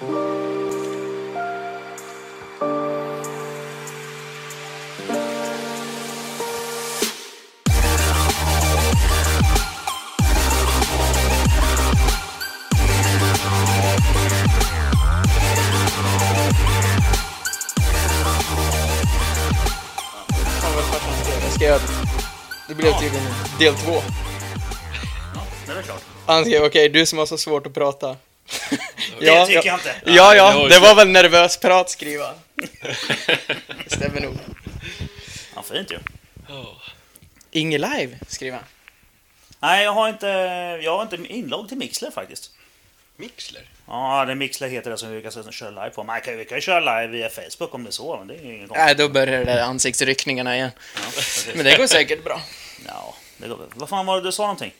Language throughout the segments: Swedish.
det blev tydligen del två. Ja, det är klart. Han skrev okej, du som har så svårt att prata. Det tycker jag inte. Ja, det ja, det var väl nervös prat skriva. Det stämmer nog. Ja, fint ju. Inge live, skriver han. Nej, jag har inte, jag har inte inlogg till Mixler faktiskt. Mixler? Ja, det Mixler heter det som vi kan köra live på. Man kan, vi kan ju köra live via Facebook om det är så, men det är ingen. Nej, då börjar det ansiktsryckningarna igen. Ja. Men det går säkert bra. ja, det går. Vad fan var det du sa någonting?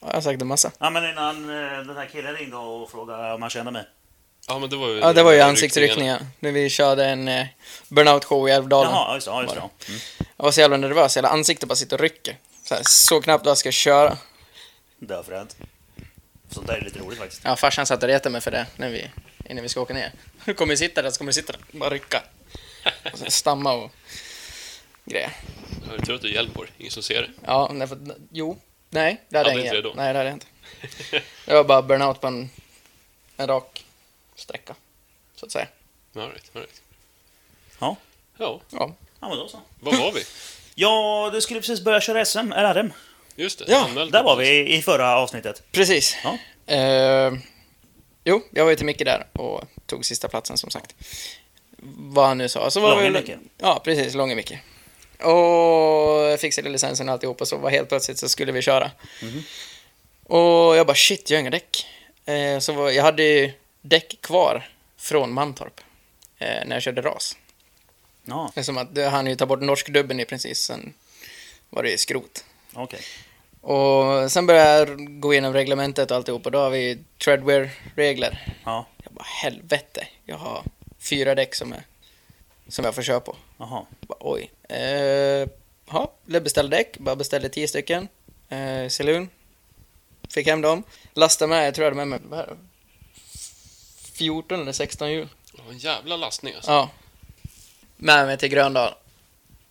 Ja, Jag har sagt en massa. Ja, men innan eh, den här killen ringde och frågade om han kände mig. Ja, men det var ju... Ja, det var ju ansiktsryckningar. När vi körde en eh, burnout-show i Älvdalen. Jaha, ja, just det. Ja, just det. Mm. Jag var så jävla nervös, hela ansiktet bara sitter och rycker. Så, här, så knappt vad jag ska köra. Det var fränt. Sånt där är lite roligt faktiskt. Ja, farsan satt och retade mig för det när vi, innan vi ska åka ner. Du kommer ju sitta där, så kommer du sitta där och bara rycka. Och så stamma och grejer. Jag tror att du hjälper, ingen som ser det. Ja, nej, för, jo. Nej, det hade Hade jag inte? Nej, det hade jag inte. Det var bara burnout på en, en rak sträcka, så att säga. All right, all right. Ja, Ja, Ja, ja men då så. var var vi? Ja, du skulle precis börja köra SM, RRM. Just det, Ja, Där var vi i förra avsnittet. precis. Ja. Eh, jo, jag var ju till Micke där och tog sista platsen som sagt. Vad han nu sa. Så var Långe väl- Micke. Ja, precis. Långe Micke. Och fixade licensen och alltihop och så var helt plötsligt så skulle vi köra. Mhm. Och jag bara shit, jag har inga däck. Eh, så var, jag hade ju däck kvar från Mantorp eh, när jag körde ras. Ja, Det är som att hann ju ta bort norskdubben i princip, sen var det ju skrot. okej. Och sen började jag gå igenom reglementet och alltihop och då har vi treadwear-regler. Ja, Jag bara helvete, jag har fyra däck som, är, som jag får köra på. Jag bara, oj. Eh, ja, beställde däck, bara beställde tio stycken. Eh, Saloon. Fick hem dem. Lastade med, jag tror jag hade med mig vad är det? 14 eller 16 hjul. Det var en jävla lastning alltså. Ja. Med mig till Gröndal.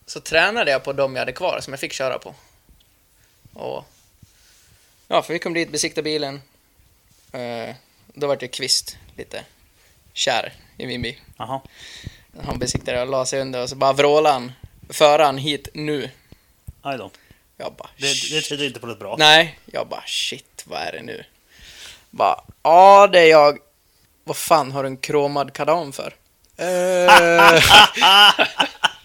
Så tränade jag på dem jag hade kvar som jag fick köra på. Och... Ja, för vi kom dit, besiktade bilen. Eh, då var det Kvist lite kär i min bil. Jaha. Han besiktade och la sig under och så bara vrålade han. För han hit nu. Aj då. Jag bara... Det, det tyder inte på något bra. Nej, jag bara shit, vad är det nu? Bara, ja det är jag. Vad fan har du en kromad kardan för? Eh,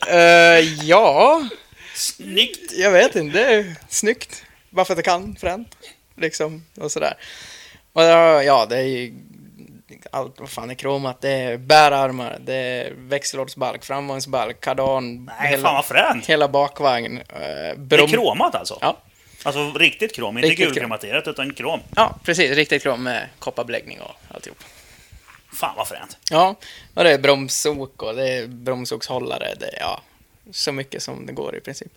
eh, ja, Snyggt! jag vet inte. Det är snyggt. Bara för att jag kan fränt. Liksom, och sådär. Och ja, det är ju allt vad fan är kromat. Det är bärarmar, det är växellådsbalk, framvagnsbalk, kardan, Nej, fan vad fränt! hela bakvagn. Eh, Det är brom... kromat alltså? Ja. Alltså riktigt krom, inte Riktigt gulkromaterat utan krom. Ja, precis. Riktigt krom med kopparbeläggning och alltihop. Fan vad fränt. Ja, och det är bromsok och det är bromsokshållare. Det är, ja, så mycket som det går i princip.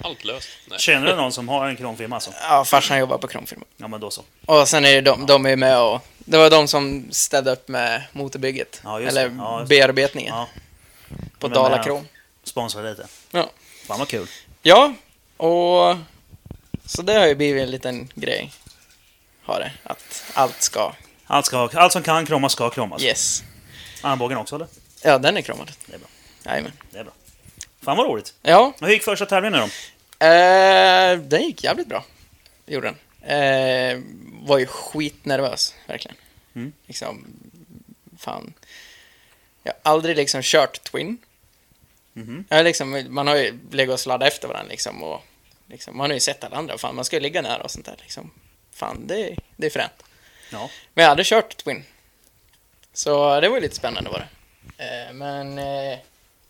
Allt löst. Nej. Känner du någon som har en kromfirma alltså? Ja, farsan jobbar på kromfirma. Ja men då så. Och sen är det de, de är med och... Det var de som städade upp med motorbygget. Ja, just eller. Ja, bearbetningen Ja, på eh, Krom. sponsra lite. Ja. Fan vad kul. ja, och... Så det har ju blivit en liten grej. Har det. Att allt ska... Allt, ska, allt som kan kromas ska kromas. Yes. Armbågen också eller? Ja, den är kromad. Det är bra. Jajamän. Det är bra. Fan vad roligt. Ja, Hur gick första tävlingen då? Eh, den gick jävligt bra. Gjorde den. Eh, var ju skitnervös, verkligen. Mm. Liksom, fan. Jag har aldrig liksom kört Twin. Mhm. Jag liksom, man har ju legat och sladdat efter varandra liksom och liksom, man har ju sett alla andra. Fan, man ska ju ligga nära och sånt där liksom. Fan, det, det är fränt. Ja. Men jag hade kört Twin. Så det var ju lite spännande var det. Eh, men eh,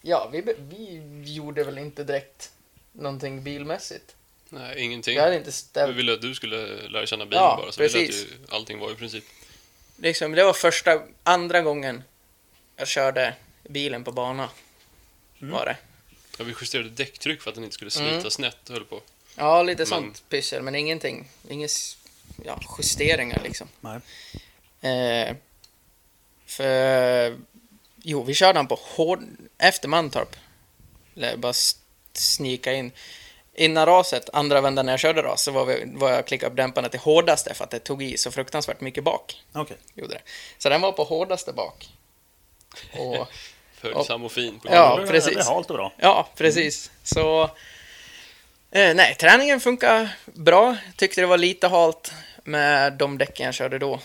ja, vi, vi gjorde väl inte direkt någonting bilmässigt. Nej, ingenting. Vi hade inte Vi ställt... ville att du skulle lära känna bilen Ja, bara, så vi lät precis. ju allting var i princip. Liksom, det var första, andra gången jag körde bilen på bana. Mm. Var det. Ja, vi justerade däcktryck för att den inte skulle slita Mm. snett höll på. Ja, lite Men- sånt pyssel, men ingenting. Inga ja, justeringar liksom. Nej. Eh, För... Jo, vi körde den på hård... Efter Mantorp. Eller bara snika in. Innan raset, andra vändan när jag körde ras, så var, vi, var jag klicka upp dämparna till hårdaste för att det tog i så fruktansvärt mycket bak. Okej. Gjorde det. Så den var på hårdaste bak. Och, Följsam och fin. Ja, precis. Det blir halt och bra. ja, precis. Så... Eh, nej, träningen funkar bra. Tyckte det var lite halt med de däcken jag körde då.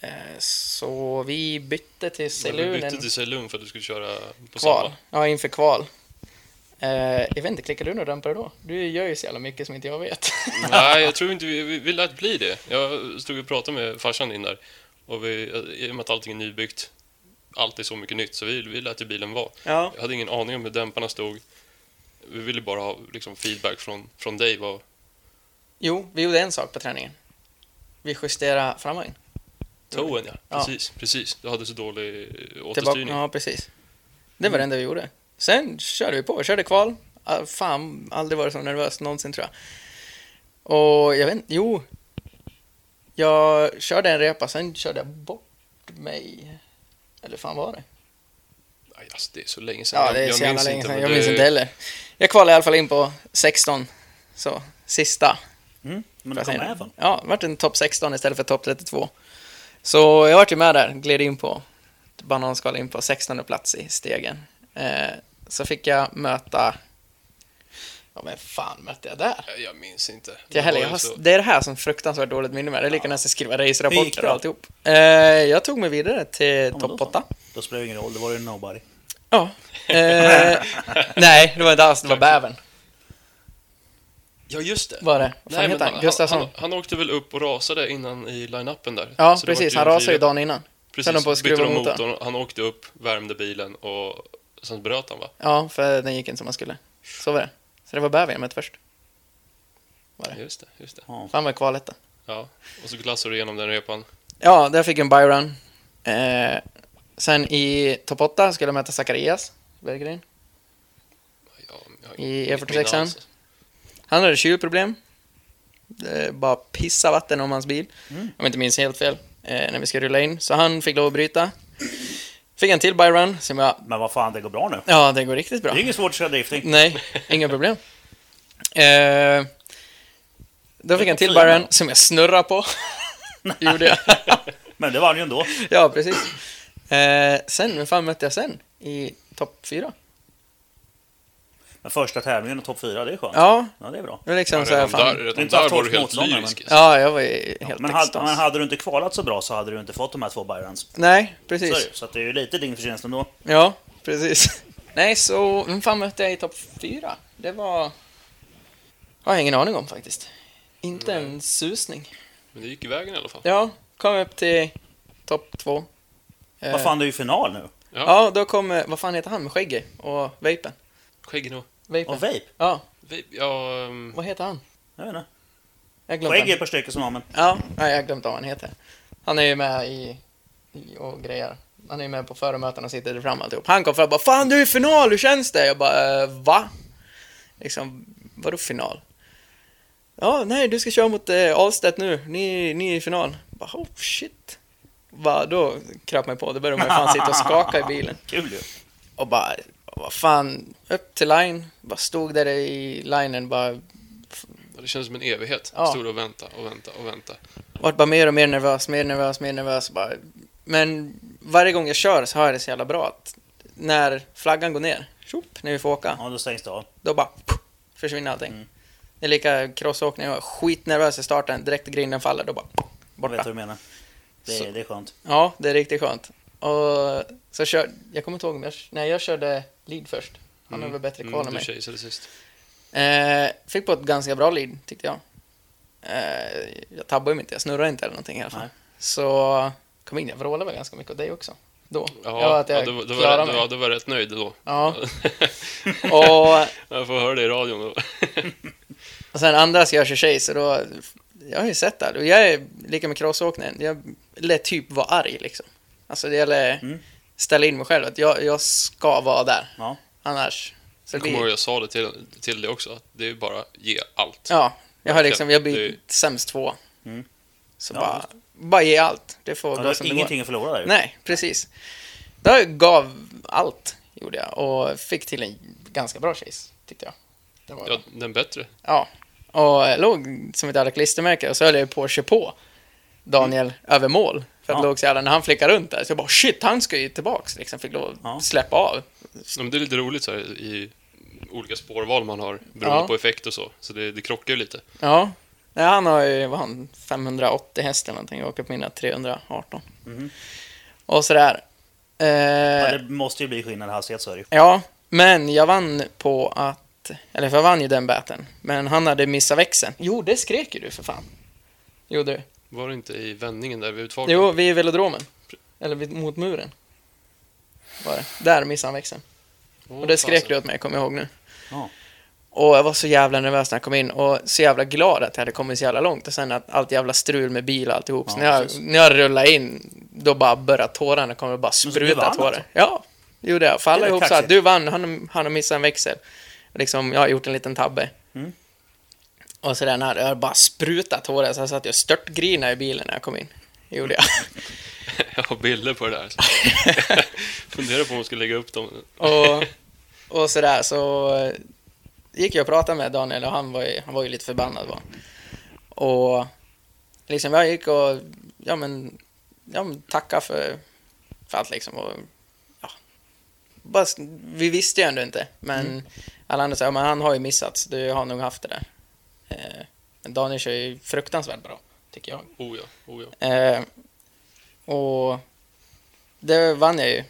Eh, så vi bytte till Men du Ceylon bytte till Ceylon för att du skulle köra på kval. samma. Ja, inför kval. Eh, jag vet inte, klickade du några dämpare då? Du gör ju så jävla mycket som inte jag vet. Nej, jag tror inte vi, vi, vi lät bli det. Jag stod och pratade med farsan in där. Och vi, i och med att allting är nybyggt, allt är så mycket nytt, så vi, vi lät ju bilen vara. ja. Jag hade ingen aning om hur dämparna stod. Vi ville bara ha liksom, feedback från, från dig. Vad, Jo, vi gjorde en sak på träningen. Vi justerade framvagn. Toen, ja. Ja. Precis, precis. Du hade så dålig eh, Tillbaka, återstyrning. ja, precis. Det var det enda vi gjorde. Sen körde vi på, körde kval. Ah, Fan, aldrig varit så nervös någonsin tror jag. Och jag vet inte, jo. Jag körde en repa, sen körde jag bort mig. Eller fan var det? Alltså, det är så länge sedan. Ja, det är jag så jävla länge sedan. Jag det- minns inte heller. Jag kvalade i alla fall in på 16. Så, sista. Mm. Men du jag kom med fall. Ja, det vart en topp 16 istället för topp 32. Så jag vart ju med där, gled in på bananskal in på 16 plats i stegen. Eh, så fick jag möta... Ja, men fan mötte jag där? Jag minns inte. Det, heller, jag har, så- det är det här som fruktansvärt dåligt minne med. Det är lika nästan skriva racerapporter och alltihop. Eh, jag tog mig vidare till då topp så. 8. Då spelar det ingen roll, det var ju nobody. Ja. Eh, nej, det var inte alls, det var bävern. Ja, just det. Var det? Vad fan Nej, men heter han? han, Gustafsson? han, han åkte väl upp och rasade innan i line-upen där. Ja, precis. Han rasade ju dagen innan. Precis, Sen de på att bytte de motorn. Han åkte upp, värmde bilen och sen bröt han va? Ja, för den gick inte som man skulle. Så var det. Så det var mötte först. Var det? Just det, just det. Ja. Fan var kvaletta. Ja. Och så glassade du igenom den repan. Ja, där fick jag en byrun. Eh, sen i topp 8 skulle jag möta Zacharias Berggren. Ja, I inget E46an? minne alls. Han hade kylproblem. Det bara pissa vatten om hans bil. Mm. Om jag inte minns helt fel. Eh, när vi ska rulla in. Så han fick lov att bryta. Fick en till byrun som jag... Men vad fan, det går bra nu. Ja, det går riktigt bra. Det är inget svårt att köra drifting. Nej, inga problem. Eh, då fick jag en till byrun som jag snurrade på. Gjorde jag. Men det var han ju ändå. Ja, precis. Eh, sen, vem fan mötte jag sen? I topp fyra? Men första tävlingen och topp fyra, det är skönt. Ja, Ja, det är bra. det var liksom Ja, så här, redan där, fan. redan Inte där haft var du helt lyrisk. Ja, jag var helt Men hade, men hade du inte kvalat så bra så hade du inte fått de här två Byrons. Nej, Så, precis. så att det är ju lite din förtjänst ändå. Ja, precis. Nej, så vem fan mötte jag i topp fyra? Det var... Har jag ingen aning om faktiskt. Inte en susning. Men det gick i vägen i alla fall. Ja, kom upp till topp två. Vad fan, det är ju final nu. Ja, Ja, då kom... Vad fan heter han med skägget och vapen? skägg nog. Vapen. Och vape. Ja, Vi- Ja, um, vad heter han? Jag vet inte. Jag glömde Skägg är ett par stycken som har, men... Ja, nej, jag har glömt vad han heter. Han är ju med i, i och grejer. Han är ju med på föremöten och sitter där fram alltihop. Han kom fram och bara Fan du är i final, hur känns det? Jag bara eh, Va? Liksom, vadå final? Ja, nej du ska köra mot eh, Ahlstedt nu. Ni, ni är i final. Jag bara, oh shit. Va, då kröp mig på. Då började man ju fan sitta och skaka i bilen. Kul ju. Och bara, vad fan, upp till line. Bara stod där i linen bara det kändes som en evighet. Ja. Stod och vänta och vänta och vänta. vart bara mer och mer nervös, mer nervös, mer nervös. Bara. Men varje gång jag kör så har jag det så jävla bra att när flaggan går ner, tjopp, när vi får åka, Ja, då stängs det av. då bara puff, försvinner allting. Mm. Det är lika crossåkning, jag var skitnervös i starten, direkt grinden faller, då bara Jag vet vad borta. du menar. Det Så- är, det är skönt. Ja, det är riktigt skönt. Och så kör, jag kommer inte ihåg, jag, nej, jag körde lead först. Han har väl bättre kval än Mm, mig. Du chaseade sist. Eh, fick på ett ganska bra lead, tyckte jag. Eh, jag tabbade ju inte, jag snurrade inte eller någonting i alla fall. Nej. Så kom in, jag vrålade väl ganska mycket åt dig också. Då. Ja, ja, att jag ja, du, du, var, mig. ja, du var rätt nöjd då. Ja. Och, Jag får höra det i radion då. och sen andra ska jag köra chase, och då... Jag har ju sett det. här. Jag är lika med crossåkningen. Jag lät typ vara arg liksom. Alltså det gäller Mm. Ställa in mig själv. Att jag, jag ska vara där. Ja. Annars... Så Jag kommer ihåg jag sa det till, till dig också, att det är bara ge allt. ja, jag har liksom, jag blir Det- sämst två. Så Ja, bara, bara ge allt. Det får Ja, gå som det går. ingenting att förlora där. Nej, precis. Då gav allt, gjorde jag. Och fick till en ganska bra chase, tyckte jag. Det var, Ja, den bättre. Ja. Och jag låg som ett jävla klistermärke och så höll jag på att köra på Daniel över mål. För att Ja. låg så jävla, när han flickade runt där, så jag bara shit, han ska ju tillbaks liksom. Fick lov Ja. att släppa av. Ja, men det är lite roligt så här i olika spårval man har beroende Ja. på effekt och så. Så det, det krockar ju lite. Ja. Nej, han har ju, vad han, 580 häst eller någonting. Jag åker på mina 318. Mhm. Och sådär. Eh, Ja, det måste ju bli skillnad i hastighet så är det ju. Ja, men jag vann på att... Eller för jag vann ju den baten. Men han hade missat växeln. Jo, det skrek ju du för fan. Gjorde du? Var det inte i vändningen där vid utfarten? Jo, vid velodromen. Eller vid, mot muren. Var det. Där missade han växeln. Åh, Och det skrek fasen. du åt mig, kommer jag ihåg nu. Ja. Och jag var så jävla nervös när jag kom in och så jävla glad att jag hade kommit så jävla långt och sen att allt jävla strul med bil och alltihop. Så Ja, när, jag, precis. när jag rullade in, då bara började tårarna komma och bara så spruta tårar. alltså? Ja, gjorde jag. För alla Det är ihop sa att du vann, han, han har missat en växel. Liksom, jag har gjort en liten tabbe. Mm. Och så där när jag bara sprutat tårar så jag satt jag störtgrina i bilen när jag kom in. Det gjorde jag. Jag har bilder på det där. Funderar på om jag ska lägga upp dem. Och, och sådär så eh, gick jag och pratade med Daniel och han var ju, han var ju lite förbannad var. han. Och liksom jag gick och ja men, ja, men tacka för, för allt liksom. Och, ja, bara, vi visste ju ändå inte, men alla andra sa ja, men han har ju missat, du har nog haft det där. Eh, men Daniel kör ju fruktansvärt bra, tycker jag. Oh ja, oh ja. Eh, och det vann jag ju,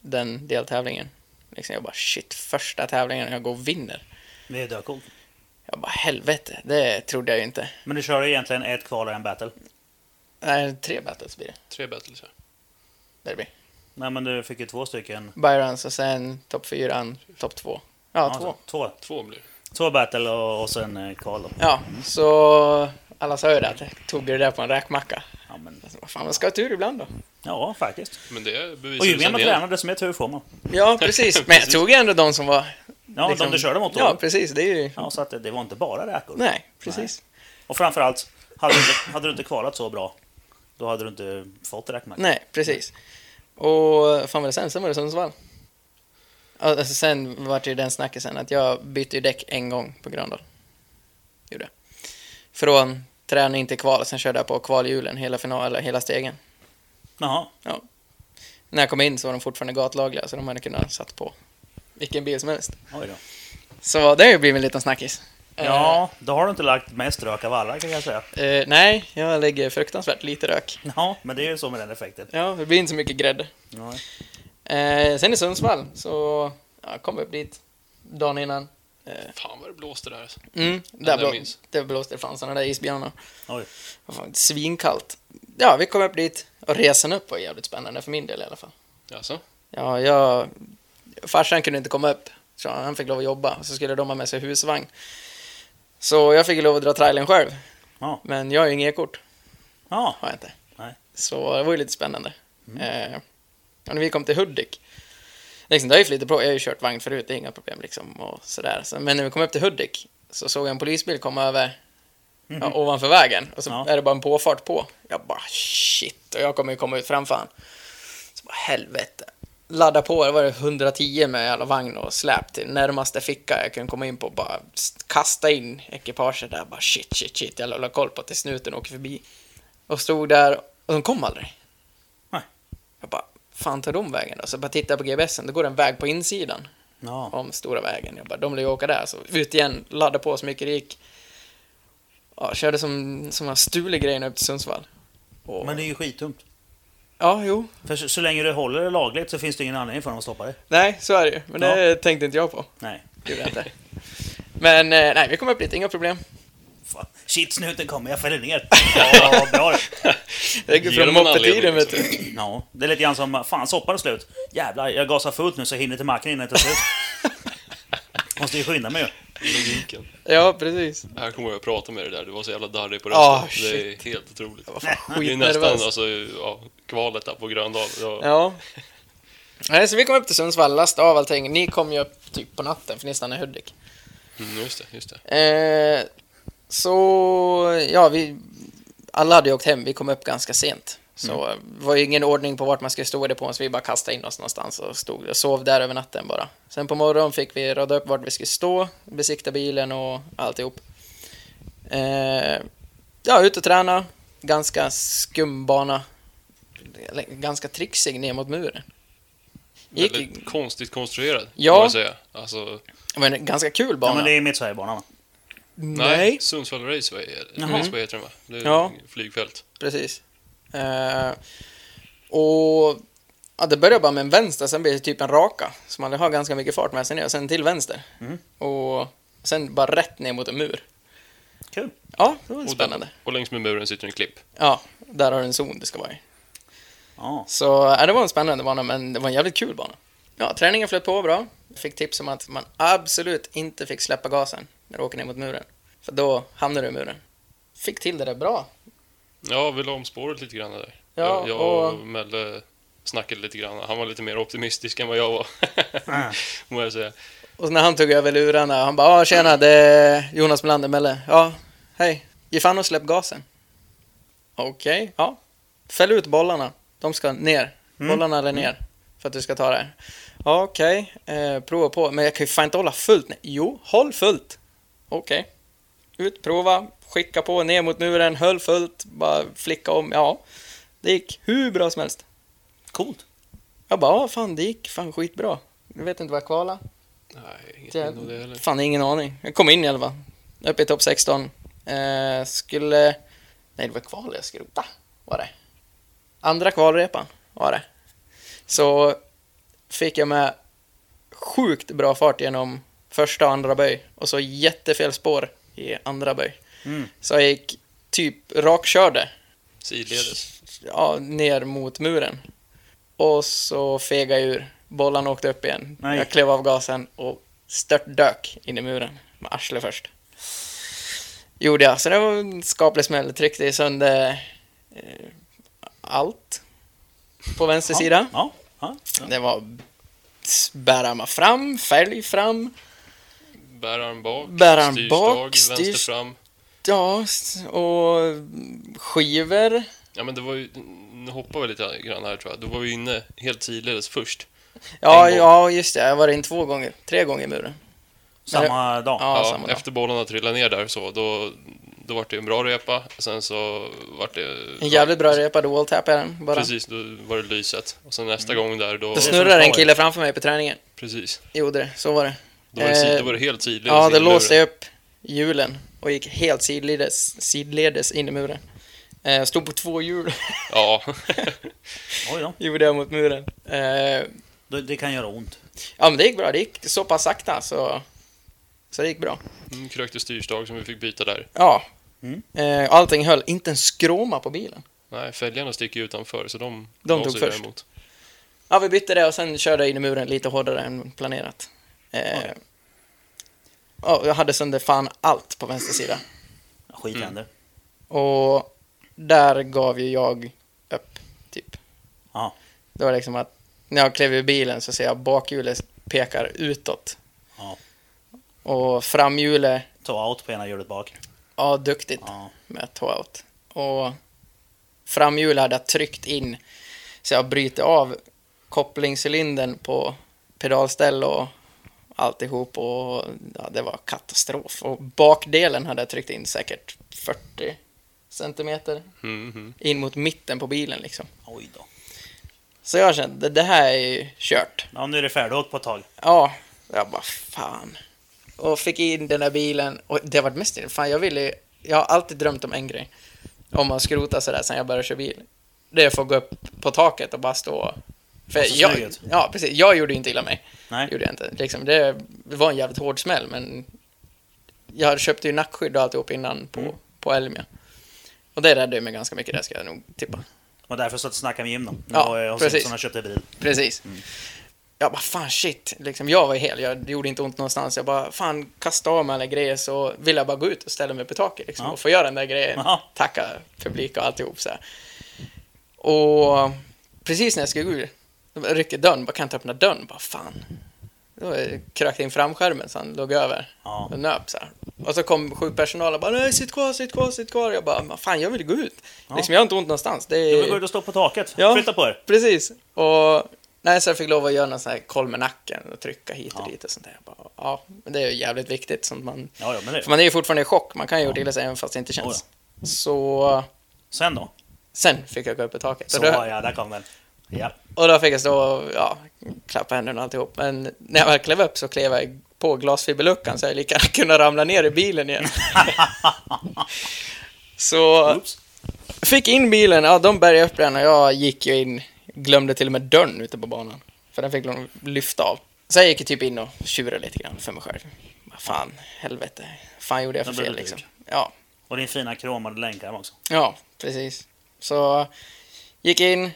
den deltävlingen. Liksom jag bara shit, första tävlingen jag går och vinner. Det är döcoolt. Jag bara helvete, det trodde jag ju inte. Men du kör egentligen ett kval och en battle. Nej, tre battles blir det. Tre battles här. Det blir. Nej men du fick ju två stycken. Byrons och sen topp fyra, topp två. Ja, två. Två, Två blir det. Två battle och, och sen eh, kval då. Ja, så alla sa ju det att jag tog det där på en räkmacka. Ja, men, Alltså, vad fan, man ska ha tur ibland då. ja faktiskt. Men det bevisar Och ju mer man tränar desto mer tur får man. Ja, precis. Men jag tog ju ändå de som var... Ja, liksom- de du körde mot då. Ja, precis. Det är ju... Ja, så att det, det var inte bara räkor. Nej, precis. Och framförallt, hade du, inte, hade du inte kvalat så bra, då hade du inte fått räkmacka. Nej, precis. Och fan var det sen? Sen var det Sundsvall. Alltså, sen var det ju den snackisen att jag bytte ju däck en gång på Gröndal. Gjorde jag. Från träning till kval, sen körde jag på kvalhjulen hela final, eller hela stegen. Jaha. När jag kom in så var de fortfarande gatlagliga, så de hade kunnat satt på vilken bil som helst. Oj då. Så det har ju blivit en liten snackis. Ja, då har du inte lagt mest rök av alla kan jag säga. Eh, nej, jag lägger fruktansvärt lite rök. Ja, men det är ju så med den effekten. Ja, det blir inte så mycket grädde. Ja. Eh, sen i Sundsvall, så ja, kom upp dit dagen innan. Eh, Fan vad det blåste där alltså. Mm, det där blå, det blåste fan sådana där isbjörnar. Oj. Vad fan, Svinkallt. Ja, vi kom upp dit och resan upp var jävligt spännande för min del i alla fall. Alltså? Ja, jag... Farsan kunde inte komma upp, så han fick lov att jobba. Och så skulle de ha med sig husvagn. Så jag fick lov att dra trailern själv. Ja. Men jag har ju inget e-kort, Ja. har jag inte. Nej. Så det var ju lite spännande. Eh, och när vi kom till Hudik, liksom, det har ju flyttat på. Jag har ju kört vagn förut, det är inga problem liksom. Och sådär. Så, men när vi kom upp till Hudik så såg jag en polisbil komma över Mhm. ja, ovanför vägen. Och så Ja. är det bara en påfart på. Jag bara shit, och jag kommer ju komma ut framför han. Så bara helvete. Ladda på, det var det 110 med alla vagn och släp till närmaste ficka jag kunde komma in på. Bara st- kasta in ekipaget där. Bara shit, shit, shit. Jag håller koll på att snuten åker förbi. Och stod där och de kom aldrig. Nej. Jag bara, fan tar de vägen då? Så jag bara tittar på GBSen, då går det en väg på insidan Ja. om stora vägen. Jag bara, de lär ju åka där. Så ut igen, ladda på så mycket det gick. Ja, körde som, som en stulig grejerna upp till Sundsvall. Och, Men det är ju skitdumt. Ja, jo. För så, så länge du håller det lagligt så finns det ingen anledning för dem att stoppa dig. Nej, så är det ju. Men det tänkte inte jag på. Nej. Det gjorde jag inte. Men eh, nej, vi kom upp dit, inga problem. Fan. Shit, snuten kommer, jag fäller ner. Ja, bra det. Det Ge från moppetiden, vet du. Ja, det är lite grann som, fan soppan är slut. Jävlar, jag gasar fullt nu så jag hinner till macken innan det tar slut. Måste ju skynda mig ju. Logiken. Ja, precis. Här kommer jag att prata med dig där. Du var så jävla darrig på Ah, rösten. det är helt otroligt. Jag var fan Det är nästan skitnervös. alltså, ja, kvalet där på Gröndal. Ja. Ja. Nej, så vi kom upp till Sundsvall, lastade av allting. Ni kom ju upp typ på natten, för ni stannade i Hudik. Mm, just det, just det. Eh, så, ja, vi... alla hade ju åkt hem, vi kom upp ganska sent. Så det var ju ingen ordning på vart man skulle stå i depån, så vi bara kastade in oss någonstans och stod och sov där över natten bara. Sen på morgonen fick vi rada upp vart vi skulle stå, besikta bilen och alltihop. Eh, ja, ut och träna. Ganska skum bana. Eller, Ganska trixig ner mot muren. Gick, Väldigt konstigt konstruerad, Ja. kan man säga. Alltså, det var en ganska kul Ja, bana. men det är mitt Sverigebanan va? Nej, Sundsvall Raceway, Jaha. Raceway heter den va? Det är Ja. flygfält. precis. Eh, och ja, det började bara med en vänster, sen blev det typ en raka. Så man har ganska mycket fart med sig ner, och sen till vänster. Mm. Och sen bara rätt ner mot en mur. Kul. Ja, det var Och, spännande. där, och längs med muren sitter en klipp. Ja, där har du en zon det ska vara i. Ja. Så ja, det var en spännande bana, men det var en jävligt kul bana. Ja, träningen flöt på bra. Fick tips om att man absolut inte fick släppa gasen när du åker ner mot muren. För då hamnar du i muren. Fick till det där bra. Ja, vi la om spåret lite grann där. Ja, jag jag och- och Melle snackade lite grann. Han var lite mer optimistisk än vad jag var, må jag säga. Och när han tog över lurarna, han bara ah, “Tjena, det är Jonas Melander, Melle. Ja, hej. Ge fan och släpp gasen.” Okej, ja. Fäll ut bollarna. De ska ner. Mm. Bollarna är ner. För att du ska ta det. Ja, Okej, eh, prova på. Men jag kan ju fan inte hålla fullt. Nej. Jo, håll fullt. Okej. Ut, prova, skicka på, ner mot muren, höll fullt, bara flicka om. Ja, det gick hur bra som helst. Coolt. Jag bara, ja fan det gick fan skitbra. Jag vet inte vad jag kvalade. Nej, inget av det heller. Fan, ingen aning. Jag kom in i alla fall. Uppe i topp 16. Eh, skulle... Nej, det var kval jag skrota. Var det. Andra kvalrepan var det. Så fick jag med sjukt bra fart genom första och andra böj. Och så jättefel spår i andra böj. Mm. Så jag gick typ rakkörde Sidledes. ja, ner mot muren. Och så fegade jag ur. Bollen åkte upp igen. Nej. Jag klev av gasen och störtdök in i muren. Med arslet först. Gjorde jag. Så det var en skaplig smäll. Tryckte sönder eh, allt. På vänster sida. Ja. ja. ja. Det var bärarmar fram, fälg fram. Bärarm bak, Bärarm styrstag, bak, vänster styrs- fram. Ja, och skivor. Ja, men det var ju... Nu hoppar vi lite grann här tror jag. Då var vi inne helt sidledes först. Ja, ja, just det. Jag var in två gånger. Tre gånger i muren. Samma dag. Ja, Ja, samma dag. efter bollarna trillade ner där så, då, då var det en bra repa. Sen så vart det... En jävligt bra repa, då walltappade jag den bara. Precis, då var det lyset. Och sen nästa gång där, då... Då snurrade en kille framför mig på träningen. Precis. Gjorde det, så var det. Då var det, sid, Eh, då var det helt sidledes Ja, det muren. låste jag upp hjulen och gick helt sidledes, sidledes in i muren. Eh, stod på två hjul, Ja. Oj då. gjorde jag mot muren. Eh, Det, det kan göra ont. ja, men det gick bra. Det gick så pass sakta så, så det gick bra. Mm, krökte styrstag som vi fick byta där. Ja. Mm. Eh, allting höll. Inte en skråma på bilen. Nej, fälgarna sticker utanför, så de, De tog först. däremot. Ja, vi bytte det och sen körde jag in i muren lite hårdare än planerat. Eh, ja, jag hade sönder fan allt på vänster sida. Skit Mm. Och där gav ju jag upp, typ. Ja. Det var liksom att när jag klev ur bilen så ser jag bakhjulet pekar utåt. Ja. Och framhjulet, Ta out på ena hjulet bak. ja duktigt Ja. med toe-out. Och framhjulet hade jag tryckt in så jag bryter av kopplingscylindern på pedalställ och alltihop och ja, det var katastrof. Och bakdelen hade jag tryckt in säkert 40 centimeter Mm, mm. in mot mitten på bilen liksom. Oj då. Så jag kände, det här är ju kört. Ja, nu är det färdigåkt på ett tag. Ja, jag bara fan. Och fick in den där bilen och det var mest fan jag ville jag har alltid drömt om en grej. Om man skrotar sådär sen jag började köra bil. Det är att få gå upp på taket och bara stå. För Och jag, ut. ja, precis. Jag gjorde inte illa mig. Nej. Gjorde jag inte. Liksom, det var en jävligt hård smäll, men jag köpte ju nackskydd och alltihop innan på, Mm. på Elmia. Och det räddade mig ganska mycket, det ska jag nog tippa. Och därför så att snacka med Jim då. Ja, Ja, hos precis. Och köpte bil. Precis. Mm. Jag bara, fan shit. Liksom, jag var hel, jag, gjorde inte ont någonstans. Jag bara, fan, kasta av mig alla grejer så vill jag bara gå ut och ställa mig på taket liksom, Ja. och få göra den där grejen. Ja. Tacka publik och alltihop så här. Och precis när jag skulle gå ur, rycker dörren, bara kan inte öppna dörren, bara fan. Då krökte in framskärmen så han låg över Ja. och nöp så här. Och så kom sjukpersonalen och bara nej, sitt kvar, sitt kvar, sitt kvar. Jag bara, "Men fan jag vill gå ut. Ja. Liksom, jag har inte ont någonstans. Det Du vill gå är... ut och stå på taket. Ja. Flytta på er. Precis. Och nej, så jag fick lov att göra någon sån här koll med nacken och trycka hit och Ja. dit och sånt där. Jag bara, ja, men det är ju jävligt viktigt. Sånt man... Ja, ja, men det. För man är ju fortfarande i chock. Man kan ju gjort illa sig även fast det inte känns. Så Sen då? sen fick jag gå upp i taket. Så, då, ja, där kom den. Ja. och då fick jag stå och ja, klappa händerna och alltihop. Men när jag väl klev upp så klev jag på glasfiberluckan så jag lika gärna kunde ramla ner i bilen igen. så Oops. fick in bilen, ja de bärgade upp den och jag gick ju in, glömde till och med dörren ute på banan. För den fick de lyfta av. Så jag gick ju typ in och tjurade lite grann för mig själv. Vad fan, helvete. fan gjorde jag för fel liksom? Ja, Och din fina kromade länkarm också. ja, precis. Så gick in,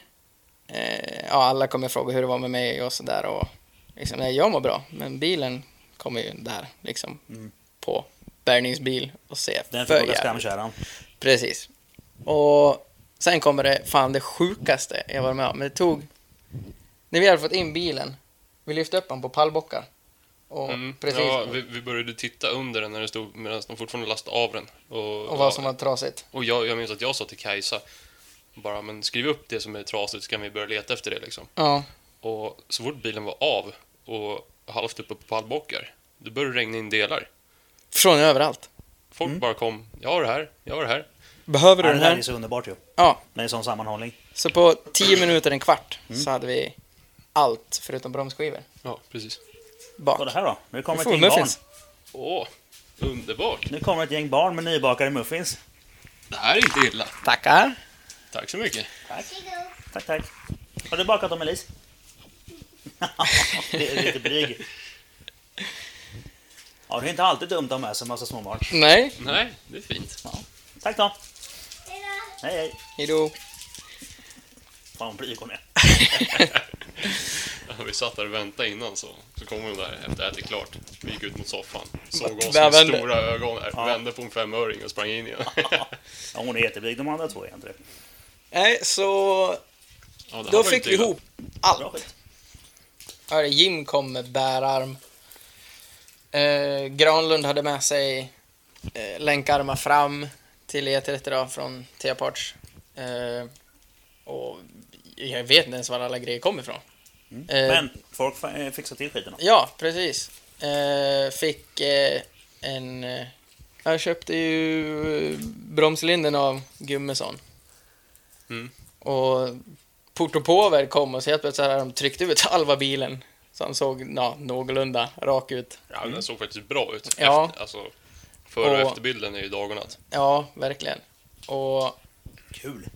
eh, ja alla kommer fråga hur det var med mig och sådär och liksom, nej jag mår bra, men bilen kommer ju där liksom Mm. på bärgningsbil och se Den fick åka skamkärran. Precis. Och sen kommer det fan det sjukaste jag varit med om. Men det tog... När vi hade fått in bilen, vi lyfte upp den på pallbockar. Och Mm. precis. Ja, vi, vi började titta under den när det stod, medan de fortfarande lastade av den. Och, och vad ja, som var trasigt. och jag, jag minns att jag sa till Kajsa, bara men skriv upp det som är trasigt så kan vi börja leta efter det liksom. Ja. Och så fort bilen var av och halvt uppe på pallbockar, då började det regna in delar. Från överallt. Folk Mm. bara kom, jag har det här, jag har det här. Behöver du Ja, det den där är här? så underbart ju. Ja. Med en sån sammanhållning. Så på 10 minuter, en kvart, Mm. så hade vi allt förutom bromsskivor. Ja, precis. Bak. Det här då? Nu kommer ett får gäng barn. muffins. Åh, underbart. Nu kommer ett gäng barn med nybakade muffins. Det här är inte illa. Tackar. Tack så mycket. Tack. Tack, tack. Har du bakat dem Elise? det är lite blyg. Ja, det är inte alltid dumt att ha med sig en massa småbarn. Nej. Nej, det är fint. Tack då. Hej, hej. Hejdå. Fan vad blyg hon är. Ja, vi satt där och väntade innan så, så kom hon där efter att ätit klart. Vi gick ut mot soffan. Såg oss med vände. stora ögon där. Ja. Vände på en femöring och sprang in igen. Ja, hon är jätteblyg. De andra två det. Nej, så Ja, då fick vi ihop allt. Hörde, Jim kom med bärarm. Eh, Granlund hade med sig eh, länkarmar fram till E30 då, från T-Parts. Eh, och jag vet inte ens var alla grejer kom ifrån. Eh, Men folk eh, fixar till skiten. Ja, precis. Eh, fick eh, en... Eh, jag köpte ju bromslinden av Gummesson. Mm. Och Portopover kom och så helt plötsligt hade de tryckt ut halva bilen. Så han såg ja, någorlunda rak ut. Ja, den såg faktiskt bra ut. Ja. Efter, alltså, före och Och- efterbilden är ju dag och natt. Ja, verkligen. Och Kul.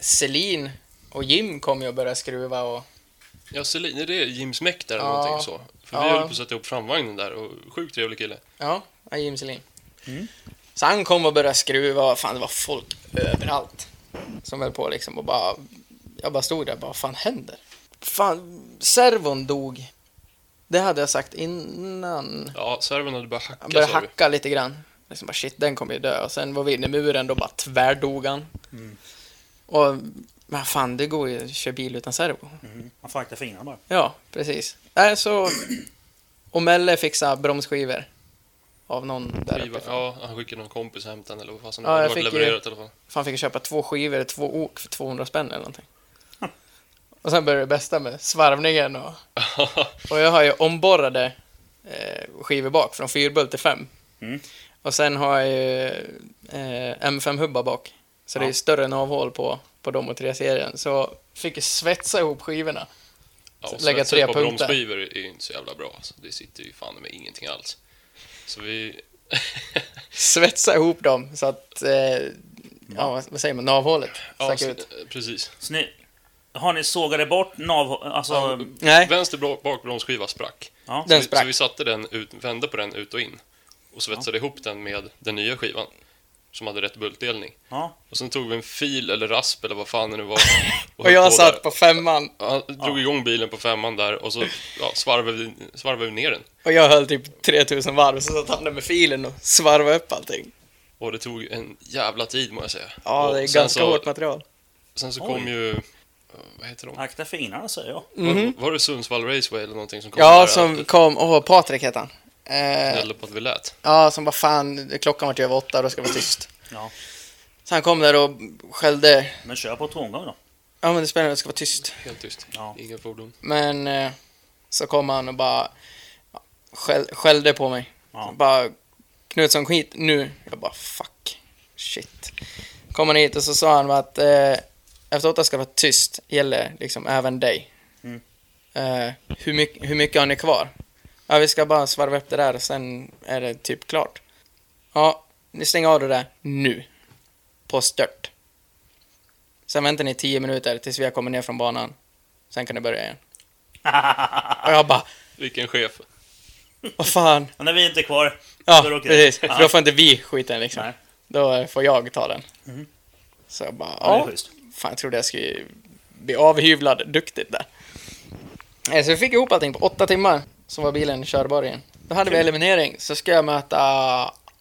Celine och Jim kom ju och började skruva och... Ja, Celine, är det Jims Meck där eller Ja. någonting så? För vi Ja. höll på att sätta ihop framvagnen där och sjukt trevlig kille. Ja, ja Jim Celine. Mm. Så han kom och började skruva och fan det var folk överallt. Som höll på liksom och bara... Jag bara stod där och bara, vad fan händer? Fan, servon dog. Det hade jag sagt innan. Ja, serven hade börjat Han hacka började sa vi. hacka lite grann. Liksom bara shit, den kommer ju dö. Och sen var vi inne i muren, då bara tvärdog han. Mm. Och, men fan, det går ju att köra bil utan servo. Mm. Man får akta fingrarna bara. Ja, precis. Nej, så... Och Melle fixade bromsskivor. Av någon där Skiva. uppe. Ja, han skickade någon kompis och hämtade den eller vad fasen Ja, det var. jag Det var fick ju- levererat i alla fall. Fan fick jag köpa två skivor, två ok för 200 spänn eller någonting. Och sen började det bästa med svarvningen och... Och jag har ju omborrade eh, skivor bak från 4 till 5. Mm. Och sen har jag ju eh, M5-hubbar bak. Så det är Ja. ju större navhål på, på de och tre serien. Så fick jag svetsa ihop skivorna. Ja, Så och lägga tre på punkter. bromsskivor är ju inte så jävla bra. Alltså. Det sitter ju fan med ingenting alls. Så vi... Svetsa ihop dem så att... Eh, ja, vad- säger man? Navhålet ja, stack så, ut. eh, precis. Så ni, har ni sågade bort nav... Alltså... Ja, Nej. Vänster bakbromsskiva sprack. Ja. Den så, vi, sprack. så vi satte den ut, vände på den ut och in. Och svetsade ihop den med den nya skivan. Som hade rätt bultdelning. ja. Och sen tog vi en fil eller rasp eller vad fan det nu var. Och höll jag på satt där. på femman Ja, drog igång bilen på femman där och så ja, svarvade, vi, svarvade vi ner den. och jag höll typ 3000 varv. Så satt han där med filen och svarvade upp allting. Och det tog en jävla tid må jag säga. Ja, och det är ganska så, hårt material. Sen så Oj. kom ju... eh, Vad heter de? Akta fingrarna säger jag. Mhm. Var, var det Sundsvall Raceway eller någonting som kom Ja, där? som kom... Åh, Patrik hette han. Eh, Gnällde på att vi lät. ja, som bara fan, klockan var ju över åtta, då ska det vara tyst. Ja. Så han kom där och skällde. Men kör på tomgång då. Ja, men det spelar ingen roll, det ska vara tyst. Helt tyst. Ja. Inga fordon. Men eh, så kom han och bara skäll, skällde på mig. Ja. Bara Knutsson skit nu. Jag bara fuck. Shit. Kom han hit och så sa han att eh, efter åtta ska det vara tyst. Gäller liksom även dig. Mm. Eh, hur, mycket, hur mycket har ni kvar? Ja, vi ska bara svarva upp det där och sen är det typ klart. Ja, ni stänger av det där nu. På stört. Sen väntar ni tio minuter tills vi har kommit ner från banan. Sen kan ni börja igen. Och jag bara, Vilken chef. vad fan. Men när vi inte är kvar, Ja, då är det precis. För då får inte vi skiten liksom. Nej. Då får jag ta den. Mhm. Så jag bara, Ja, det är ja. schysst. Fan, jag trodde jag skulle bli avhyvlad duktigt där. Eh, Så vi fick ihop allting på åtta timmar, så var bilen körbar igen. Då hade vi eliminering, så ska jag möta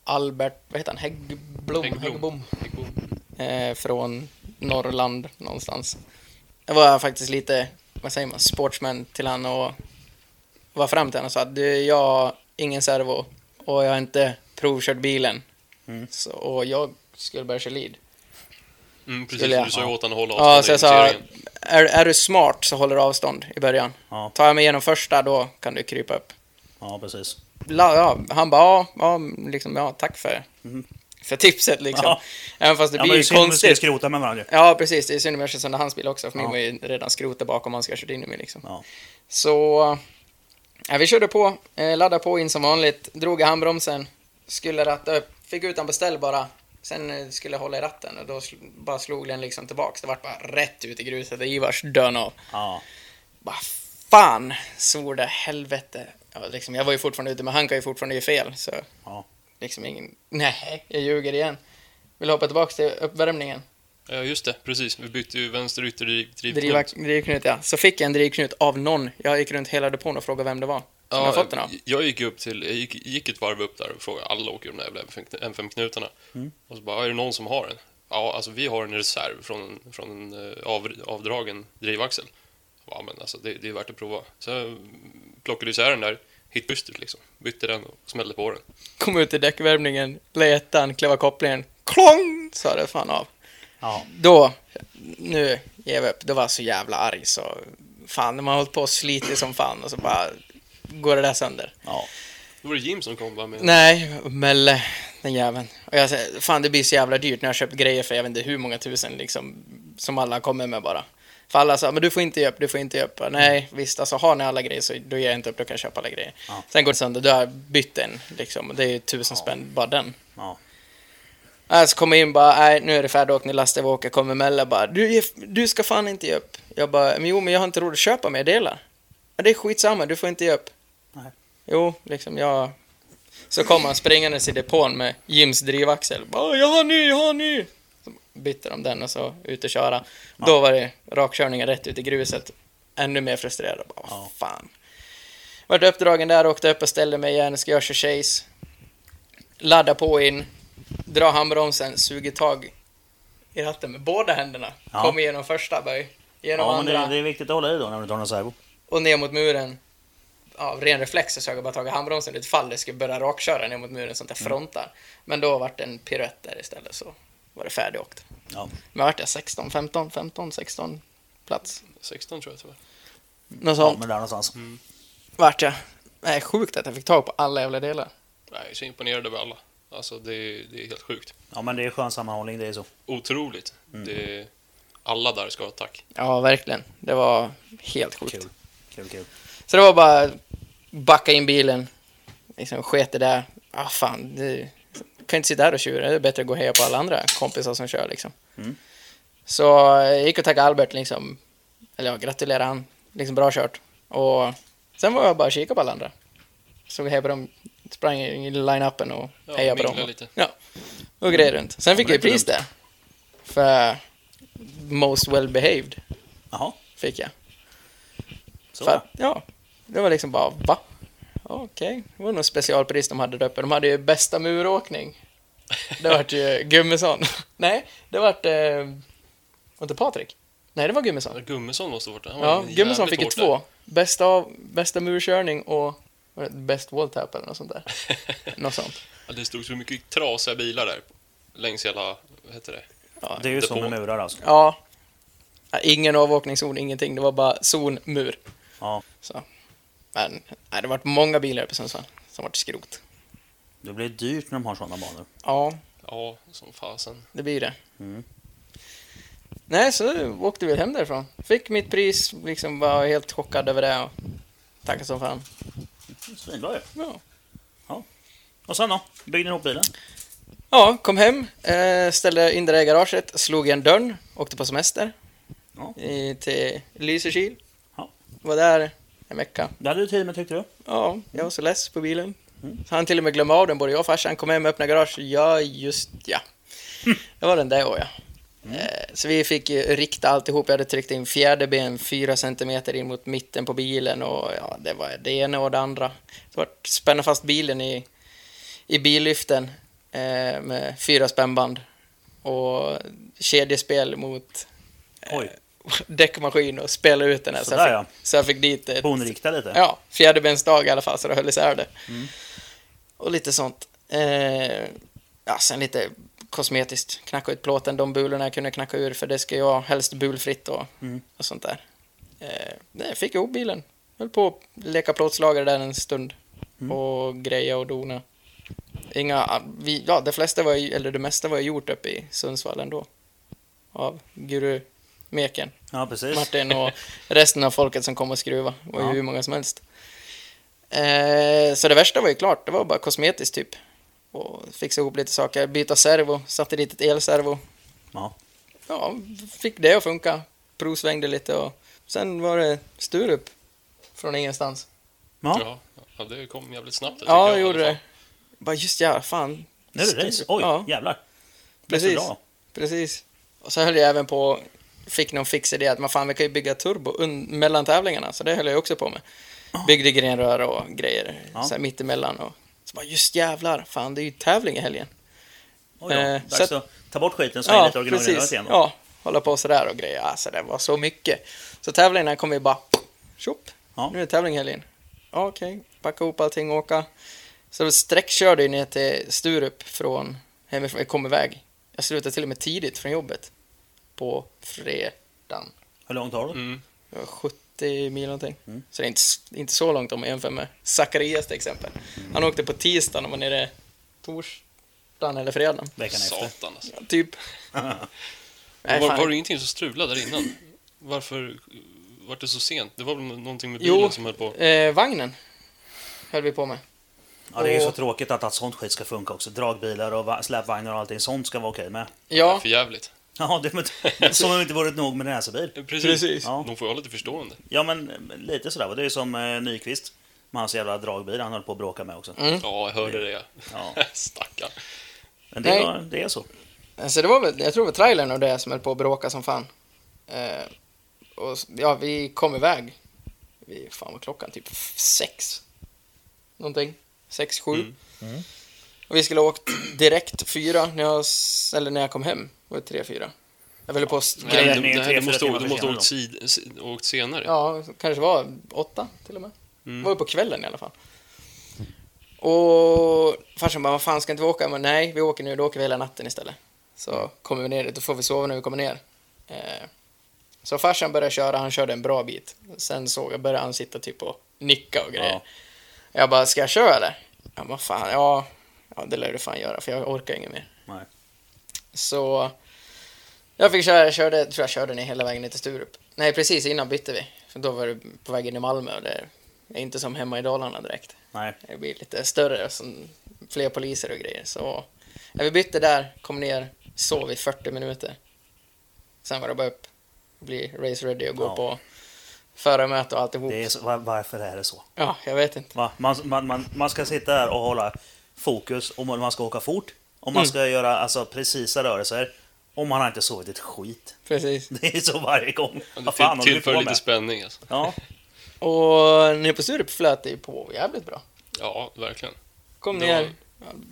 Albert, vad heter han, Häggblom? Häggbom. Eh, från Norrland någonstans. Jag var faktiskt lite, vad säger man, sportsman till han och var fram till honom och sa att du, jag har ingen servo och jag har inte provkört bilen. Mm. Så, och jag skulle börja köra lead. Mm, precis, jag- du sa ju åt honom att hålla Ja, avstånd så i jag sa, är, är du smart så håller du avstånd i början. Ja, Tar jag mig igenom första, då kan du krypa upp. ja precis. La, ja, han bara, ja, ja, liksom, ja, tack för, Mhm. för tipset liksom. Ja. Även fast det Ja, blir ju konstigt. skrota med varandra. Ja, precis. Det är synd om jag kör sönder hans bil också, för min Ja. var ju redan skrotad bakom han ska ha kört in i mig liksom. Ja. Så, ja, vi körde på, eh, laddade på in som vanligt, drog i handbromsen, skulle ratta upp, fick ut en beställ bara. Sen eh, skulle jag hålla i ratten och då sl- bara slog den liksom tillbaks. Det vart bara rätt ut i gruset och Ivars dön av. Ja. Bara fan, svor det helvete. Ja, liksom, jag var ju fortfarande ute, men han kan ju fortfarande göra fel. Så Ja. liksom ingen, nej, jag ljuger igen. Vill hoppa tillbaks till uppvärmningen. Ja, just det. Precis. Vi bytte ju vänster ytterdrivknut. drivknut, ja. Så fick jag en drivknut av någon. Jag gick runt hela depån och frågade vem det var. Den av. jag gick upp till, jag gick, gick ett varv upp där och frågade, alla åker de där jävla M5-knutarna. Mm. Och så bara, är det någon som har den? Ja, alltså vi har en reserv från, en- från en eh, av, avdragen drivaxel. Ja, men alltså det, det är värt att prova. Så jag plockade isär den där, hitbystet liksom. Bytte den och smällde på den. Kom ut i däckvärmningen, lade ettan, klev av kopplingen. Klong! Sa det fan av. Ja. Då, nu ger vi upp. Då var jag så jävla arg så... Fan, när man har hållit på och slitit som fan och så bara går det där sönder. Ja. Då var det Jim som kom bara med Nej, Melle, den jäveln. Och jag säger, fan det blir så jävla dyrt när jag köpt grejer för jag vet inte hur många tusen liksom, som alla kommer med bara. För alla sa, men du får inte ge upp, du får inte ge upp. Nej, visst, alltså har ni alla grejer så då ger jag inte upp, då kan jag köpa alla grejer. Ja. Sen går det sönder, då har jag bytt en, liksom, det är ju tusen Ja. spänn bara den. Ja. Äh, så kommer in bara, nej nu är det färdigt, ni lastar, vi åker, kommer Melle bara, du, du ska fan inte ge upp. Jag bara, men jo men jag har inte råd att köpa mer delar. Men det är skitsamma, du får inte ge upp. Jo, liksom jag... Så kom han springandes i depån med Jims drivaxel. Bara, jag har ny, jag har ny! Så bytte de den och så ut och köra. Ja. Då var det rakkörningen rätt ut i gruset. Ännu mer frustrerad. Bara, Ja. fan. Vart uppdragen där, åkte upp och ställde mig igen. Ska jag köra chase. Ladda på in. Dra handbromsen, suger tag i ratten med båda händerna. Ja. Kom igenom första böj. Genom ja, men andra. det, det är viktigt att hålla i då när du tar någon servo. Och ner mot muren. Av ren reflex så såg jag bara tagit handbromsen i ett fall det skulle börja rakköra ner mot muren sånt där frontar. Men då vart det en piruett där istället så var det färdigåkt. Ja. Men vart jag 16, 15, 15, 16 plats? 16 tror jag tyvärr. Något ja, sånt men där någonstans. vart jag. Nej, sjukt att jag fick tag på alla jävla delar. Nej, jag är så imponerad över alla. Alltså det, är- det är helt sjukt. Ja, men det är skön sammanhållning, det är så. Otroligt. Mm. Det, alla där ska ha tack. Ja, verkligen. Det var helt sjukt. Kul. Kul, kul. Så det var bara backa in bilen, liksom sket det där. Ah fan, det kan inte sitta här och tjura. Det är bättre att gå och heja på alla andra kompisar som kör liksom. Mm. Så jag gick och tackade Albert liksom, eller ja, gratulerade han. Liksom bra kört. Och sen var jag bara och kika på alla andra. Såg och hejade på dem, sprang i line-upen och Ja, hejade på dem. lite. Ja, och grejade runt. Sen fick jag ju pris där. För most well behaved Jaha, fick jag. så. För ja, det var liksom bara, va? Okej, det var nog specialpris de hade där uppe. De hade ju bästa muråkning. Det vart ju Gummesson. Nej, det vart... Eh, var inte Patrik? Nej, det var Gummesson. Gummesson måste ha varit där. Han var Ja, Gummesson fick ju två. Bästa, av, bästa murkörning och... Vad Var det Best Wall Tap eller något sånt där? något sånt. Ja, det stod så mycket trasiga bilar där längs hela, vad heter det? Ja. Det är ju som med murar alltså. ja. Ja, Ingen avåkningszon, ingenting. Det var bara zon, mur. Ja. Så. Men nej, det var många bilar på Sundsvall som var skrot. Det blir dyrt när de har sådana banor. Ja, Ja, som fasen. det blir det. Mm. Nej, så åkte vi hem därifrån. Fick mitt pris, liksom var helt chockad över det och tackade som fan. Svinbra ju. Ja. Och sen då? Byggde ni ihop bilen? Ja, kom hem, eh, ställde in det i garaget, slog igen dörren, åkte på semester Ja. i, till Lysekil. Ja. Var där en vecka. Det hade du tid med tyckte du? Ja, jag var så less på bilen. Mm. Han till och med glömde av den, både jag och farsan. Kom hem, öppnade garage. Ja, just ja. Det var den där och ja. Mm. Eh, Så vi fick rikta alltihop. Jag hade tryckt in fjärde ben fyra centimeter in mot mitten på bilen och ja, det var det ena och det andra. Så vart spänna fast bilen i, i billyften eh, med fyra spännband och kedjespel mot Oj. däckmaskin och spela ut den här. Så, jag fick, så jag fick dit ett Bonrikta lite? Ja, fjäderbensdag i alla fall, så det höll isär det. Mm. Och lite sånt. Eh, ja, sen lite kosmetiskt. Knacka ut plåten, de bulorna jag kunde knacka ur, för det ska vara helst bulfritt och, Mm. och sånt där. Eh, nej, fick ihop bilen. Höll på att leka plåtslagare där en stund. Mm. Och greja och dona. Inga, vi, ja, det flesta var eller det mesta var ju gjort uppe i Sundsvall ändå. Av Guru Meken. Ja, precis. Martin och resten av folket som kom och skruva. Det var ju Ja. hur många som helst. Eh, så det värsta var ju klart, det var bara kosmetiskt typ. Och fixa ihop lite saker, byta servo, satte dit ett elservo. Ja. Ja, fick det att funka. Provsvängde lite och sen var det Sturup. Från ingenstans. Ja. Ja, det kom jävligt snabbt. Ja, det gjorde det. Bara just ja, fan. Nu är det race. Oj, Ja, jävlar. Precis. bra. Precis. Och så höll jag även på, fick någon fix idé att man fan, vi kan ju bygga turbo mellan tävlingarna, så det höll jag också på med. Byggde grenrör och grejer, Ja. så här mittemellan och så bara just jävlar, fan det är ju tävling i helgen. Oj, ja. Eh, Dags så att ta bort skiten så är Ja, lite originalgrejer precis. igen. då. Ja, hålla på sådär och grejer. Alltså det var så mycket. Så tävlingen kom vi bara, tjopp, Ja. nu är det tävling i helgen. Ja, Okej, packa ihop allting och åka. Så då sträckkörde jag ner till Sturup från hemifrån, jag kom iväg. Jag slutade till och med tidigt från jobbet. På fredagen. Hur långt har du? Mm. Det var 70 mil någonting. Mm. Så det är inte, inte så långt om man jämför med Zacharias till exempel. Han åkte på tisdagen och var nere torsdagen eller fredagen. Veckan efter. Satan alltså. Ja, typ. Nej, var, var det ingenting som strulade där innan? Varför var det så sent? Det var väl någonting med Jo. bilen som höll på? Eh, vagnen höll vi på med. Ja, det är ju så tråkigt att allt sånt skit ska funka också. Dragbilar och va- släpvagnar och allting sånt ska vara okej med. Ja, För jävligt. Ja, det, men, som om det inte varit nog med en racerbil. Precis. Precis. Ja. De får ju ha lite förstående. Ja, men lite sådär. Det är ju som eh, Nyqvist. Med hans jävla dragbil han höll på att bråka med också. Mm. Ja, jag hörde det. Ja. Stackarn. Men det, var, det är så. alltså det var väl, jag tror det var trailern och det som höll på att bråka som fan. Eh, och ja, vi kom iväg. Vi, fan var klockan? Typ sex. Någonting. Sex, sju. Mm. Mm. Och vi skulle ha åkt direkt fyra när jag, eller när jag kom hem. Var det tre, fyra? Jag ville på grejer. du, här, du måste, du måste ha åkt, sid, sid, åkt senare. Ja, kanske var åtta till och med. Mm. Var ju på kvällen i alla fall. Och farsan bara, vad fan ska inte vi åka? Men nej, vi åker nu, då åker vi hela natten istället. Så kommer vi ner dit, då får vi sova när vi kommer ner. Eh, så farsan började köra, han körde en bra bit. Sen såg jag, började han sitta typ och nicka och grejer. Ja. Jag bara, ska jag köra eller? Ja, vad fan, ja, ja det lär du fan göra, för jag orkar inget mer. Nej. Så jag fick köra, jag körde, tror jag körde ner hela vägen ner till Sturup. Nej, precis innan bytte vi. För då var det på väg in i Malmö och det är inte som hemma i Dalarna direkt. Nej. Det blir lite större som fler poliser och grejer. Så ja, vi bytte där, kom ner, sov i 40 minuter. Sen var det bara upp, bli race ready och gå Ja. på förarmöte och alltihop. Det är så, var, varför är det så? Ja, jag vet inte. Va? Man, man, man, man ska sitta där och hålla fokus om man ska åka fort. Om man Mm. ska göra alltså, precisa rörelser. Och man har inte sovit ett skit. Precis. Det är så varje gång. Ja, Vad Det fan till, tillför lite spänning alltså. Ja, Och nere på Sturup flöt det ju på jävligt bra. Ja, verkligen. Kom Det ner,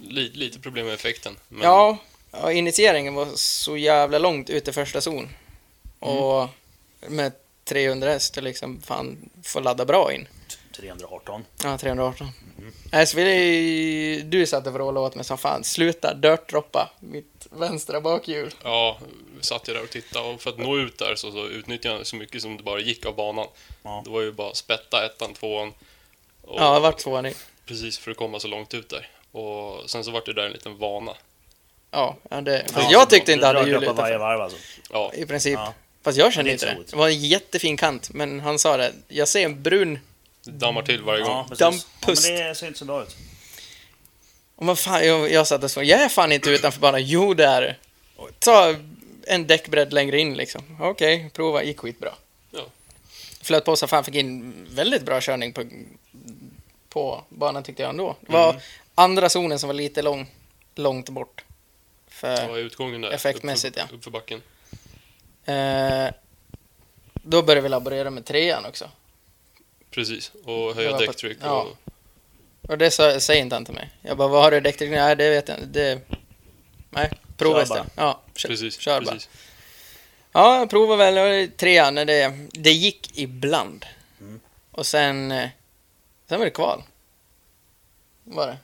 Li, lite problem med effekten. Men Ja, ja, initieringen var så jävla långt ut i första zon. Och med 300 häst, liksom fan får ladda bra in. 318. Ja, 318. Nej, så vi, du satt och vrålade åt mig som fan. Sluta dirt-droppa mitt vänstra bakhjul. Ja, satt jag där och tittade och för att nå ut där så, så utnyttjade jag så mycket som det bara gick av banan. Ja. Det var ju bara spätta ettan, tvåan. Och Ja, vart tvåan i. Precis för att komma så långt ut där. Och sen så vart det där en liten vana. Ja, ja, det, Ja, jag tyckte inte att det drar hjulet på varje varv alltså. Ja, I princip. Ja. Fast jag kände inte det. Det var en jättefin kant, men han sa det. Jag ser en brun... dammar till varje gång. Ja, precis. Ja, men det ser inte så bra ut. Och vad fan, jag, jag satt och så, jag är fan inte utanför banan. Jo, det är det. Ta en däckbredd längre in liksom. Okej, prova. Gick skitbra. Ja. Flöt på så fan fick in väldigt bra körning på, på banan tyckte jag ändå. Det var Mm. andra zonen som var lite lång, långt bort. För, är utgången där? Effektmässigt, uppför, ja. Uppför backen. eh, då började vi laborera med trean också. Precis, och Det höja däcktryck. ja. Och, Och det sa, säger inte han till mig. Jag bara, vad har du däcktryck? Nej, det vet jag inte. Det... Nej, prova istället. Ja, kör, precis, kör bara. precis. Ja, jag provade väl och trean. när Det, det gick ibland. Mm. Och sen... eh, Sen var det kval. Var det.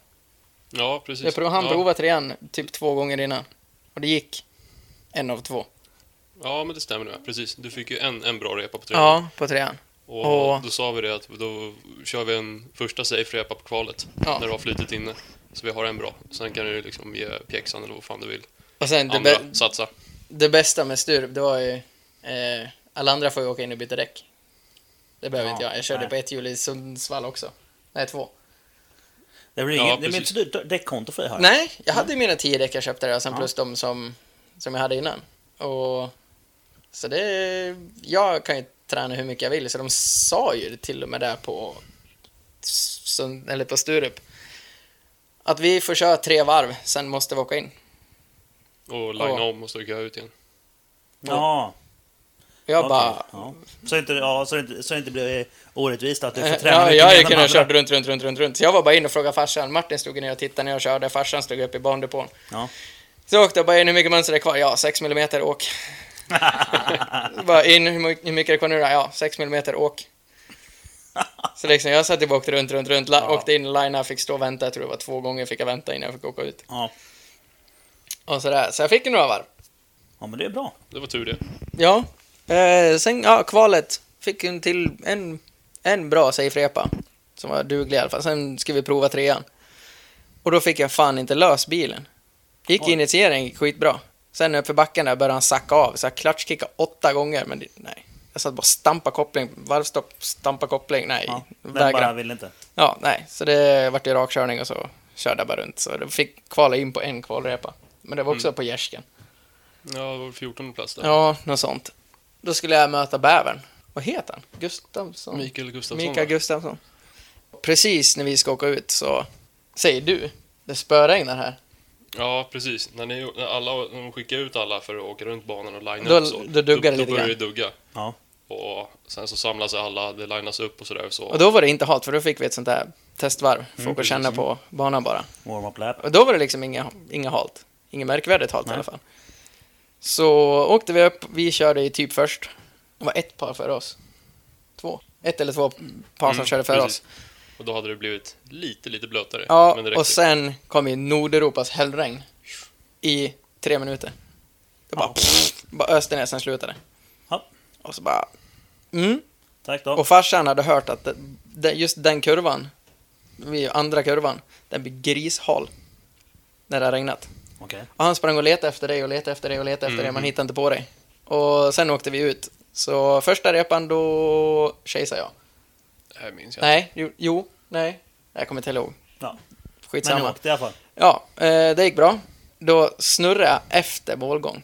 Ja, precis. Jag prov, han ja. provade trean typ två gånger innan. Och det gick en av två. Ja, men det stämmer nu. Precis. Du fick ju en, en bra repa på tre. Ja, på trean. Och Och- då sa vi det att då kör vi en första safe-repa på kvalet. Ja. När du har flytet inne. Så vi har en bra. Sen kan du liksom ge pjäxan eller vad fan du vill. Och sen det, Andra, bä- satsa. det bästa med Sturup, det var ju... Eh, alla andra får ju åka in och byta däck. Det behöver Ja, inte jag. Jag körde nej. på ett hjul i Sundsvall också. Nej, två. Det blir Ja, det blir inte så dyrt däckkonto för det här. Nej, jag hade mina tio däck jag köpte där och sen Ja. plus de som, som jag hade innan. Och, så det... Jag kan ju träna hur mycket jag vill, så de sa ju till och med där på, eller på Sturup att vi får köra tre varv, sen måste vi åka in. Och linea Ja. om och stryka ut igen. Ja, Jag okej. bara... Ja. Så, inte, ja, så, inte, så inte blir orättvist att du får träna Ja, jag hade kunnat kört runt, runt, runt, runt, runt. Så jag var bara in och frågade farsan. Martin stod ner och tittade när jag körde. Farsan stod upp i bandepån. Ja. Så åkte jag bara in. Hur mycket mönster är kvar? Ja, 6 mm åk. bara in. Hur my- hur mycket är det kvar nu då? Ja, 6 mm åk. Så liksom, jag satt och åkte runt, runt, runt. Ja. Åkte in i line fick stå och vänta. Jag tror det var två gånger fick jag vänta innan jag fick åka ut. Ja. Och sådär. Så jag fick några varv. ja, men det är bra. Det var tur det. Ja. Eh, sen, ja, kvalet. Fick en till en, en bra safe-repa. Som var duglig i alla fall. Sen ska vi prova trean. Och då fick jag fan inte lös bilen. Gick Oj. initiering, gick skitbra. Sen uppför backen där började han sacka av. Så jag klatschkickade åtta gånger, men det, nej. Jag satt bara och stampa koppling, varvstopp, stampa koppling, nej. Ja. Den vägra. bara vill inte. Ja, nej. Så det vart ju rakkörning och så körde jag bara runt. Så det fick kvala in på en kvalrepa. Men det var också på gärsken. Ja, det var 14 plats där. Ja, något sånt. Då skulle jag möta bävern. Vad heter han? Gustavsson? Mikael Gustafsson. Mikael va? Gustafsson. Precis när vi ska åka ut så säger du, det spöregnar här. Ja, precis. När, ni, när, alla, när de skickar ut alla för att åka runt banan och linea Då- upp så, då duggar då, då börjar det dugga. Ja. Och sen så samlas alla, det linas upp och sådär. Så. Och då var det inte halt, för då fick vi ett sånt där testvarv. För Mm, att känna på banan bara. Warm-up lap. Och då var det liksom inga, inga halt. Inget märkvärdigt halt i Nej. alla fall. Så åkte vi upp, vi körde i typ först. Det var ett par före oss. Två. Ett eller två par som Mm, körde före precis. oss. Och då hade det blivit lite, lite blötare. Ja, och sen kom ju Nordeuropas hällregn. I tre minuter. Det bara, Ja. pff, bara öste ner, sen slutade. Ja. Och så bara... Mm. Tack då. Och farsan hade hört att det, det, just den kurvan, vid andra kurvan, den blir grishal. När det har regnat. Okej. Och han sprang och letade efter dig och letade efter dig och letade efter dig, man Mhm. hittade inte på dig. Och sen åkte vi ut. Så första repan, då chaseade jag. Här minns jag Nej, jo, jo nej. Jag kommer inte ihåg. Ja. Men Skitsamma. jag åkte i alla fall. Ja, eh, det gick bra. Då snurrade jag efter målgång.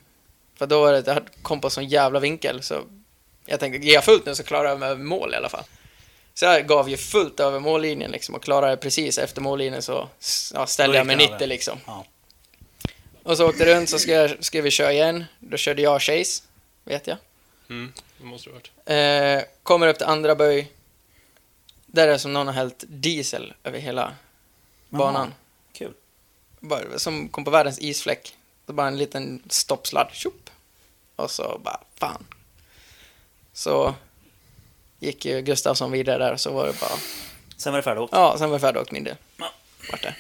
För då var det, jag kom på sån jävla vinkel så jag tänkte, ger jag fullt nu så klarar jag mig över mål i alla fall. Så jag gav ju fullt över mållinjen liksom och klarade precis efter mållinjen så ja, ställde jag mig den 90 över. liksom. Ja. Och så åkte runt så ska, jag, ska vi köra igen. Då körde jag chase, vet jag. Mm, det måste det ha varit. Eh, kommer upp till andra böj. Där är det som någon har hällt diesel över hela banan. Kul. bara, som kom på världens isfläck. Det bara en liten stoppsladd, tjopp. Och så bara, fan. Så gick ju Gustafsson vidare där och så var det bara Sen var det färdigt. Ja, sen var jag färdig och min del. Ja. Vart det.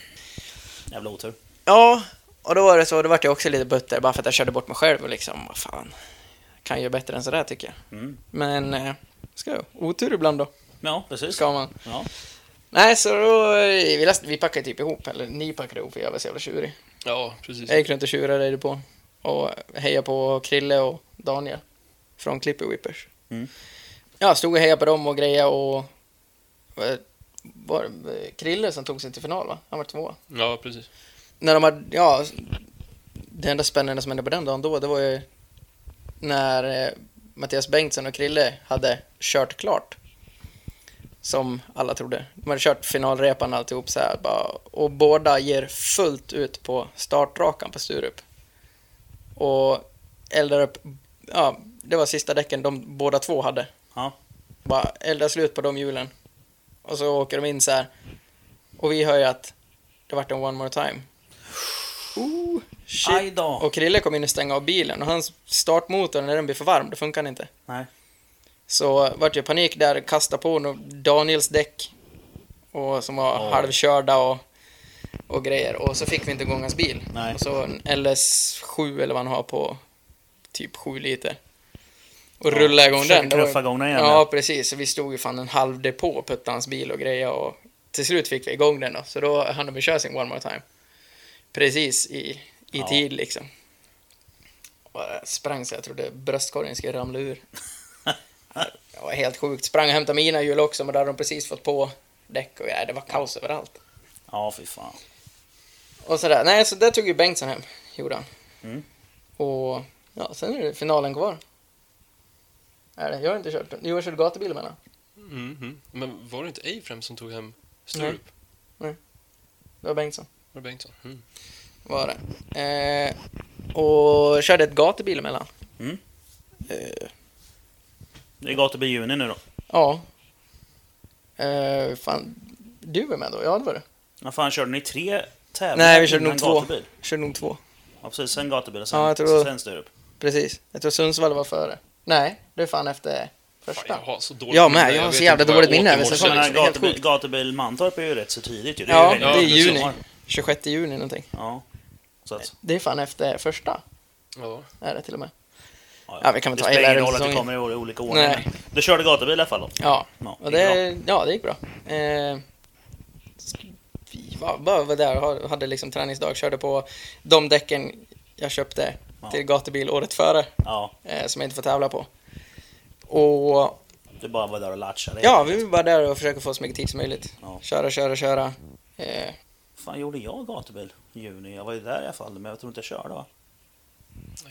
Jävla otur. Ja, och då var det så, då vart jag också lite butter bara för att jag körde bort mig själv och liksom, vad fan. Kan ju bättre än sådär tycker jag. Mm. Men, eh, ska jag, otur ibland då, Ja, precis. ska man. Ja. Nej, så då, eh, vi, last, vi packade typ ihop, eller ni packade ihop för jag var så jävla tjurig. Ja, precis. Jag gick runt och tjurade på och hejade på Krille och Daniel från Clipper Whippers. Mm. Ja, stod och hejade på dem och grejer och eh, var det Krille som tog sig till final va? Han var två. Ja, precis. När de hade, ja, det enda spännande som hände på den dagen då, det var ju när eh, Mattias Bengtsson och Krille hade kört klart. Som alla trodde. De hade kört finalrepan alltihop så här bara, och båda ger fullt ut på startrakan på Sturup. Och eldar upp, ja, det var sista däcken de båda två hade. Ja. Bara eldar slut på de hjulen. Och så åker de in så här. Och vi hör ju att det vart en one more time. Ooh, shit. Och Krille kom in och stängde av bilen och hans startmotor, när den blir för varm, då funkar den inte. Nej. Så vart ju panik där, kasta på no- Daniels däck. Och som var Oj. halvkörda och, och grejer. Och så fick vi inte igång hans bil. Nej. Och så en LS7 eller vad han har på typ 7 liter. Och rulla igång den. Knuffa igång den igen, Ja, precis. Så vi stod ju fan en halv depå och puttade hans bil och grejer. Och till slut fick vi igång den då. Så då hann de köra sin one more time. Precis i, i Ja. tid liksom. Och jag sprang så jag trodde bröstkorgen skulle ramla ur. Det var helt sjukt. Sprang och hämtade mina hjul också, men då hade de precis fått på däck och det var kaos överallt. Ja, fy fan. Och sådär. Nej, så där tog ju Bengtsson hem, gjorde han. Mm. Och ja, sen är det finalen kvar. Är det? Jag har inte kört. Jo, jag körde gatubil emellan. Mm, mm. Men var det inte Afrem som tog hem Sturup? Det var Bengtsson. Var det Bengtsson? Mm. Var det. Eh, och körde ett gatubil emellan. Mm. Eh, Det är gatubil juni nu då. ja. Eh, fan, du var med då? Ja, det var du. Vad fan, körde ni tre tävlingar Nej, vi körde nog två. gatubil? Körde nog två. Ja, precis. Sen gatubil och sen, Ja, jag tror- sen Sturup. Precis. Jag tror Sundsvall var före. Nej, det är fan efter Fan, första. jag har så dåligt Jag med, minne. jag har så jävla dåligt minne i gatubil, Mantorp är ju rätt så tidigt ju. Det är Ja, ju det är juni. sommar. 26 juni någonting. Ja. Så att, Det är fan efter första, Ja. är det till och med. Ja, vi kan väl det ta spelar hela ingen roll att det säsongen. kommer i olika ordningar. Nej. men Du körde gatubil i alla fall då? Ja, Ja, och det det, ja, det gick bra. Eh, vi var, bara var där hade liksom träningsdag, körde på de däcken jag köpte Ja. till gatubil året före, Ja, eh, som jag inte får tävla på. Och du bara var där och latchade. ja, vi var bara där och försökte få så mycket tid som möjligt. Ja. Köra, köra, köra. Eh, fan gjorde jag gatubil i juni? Jag var ju där i alla fall, men jag tror inte jag körde va?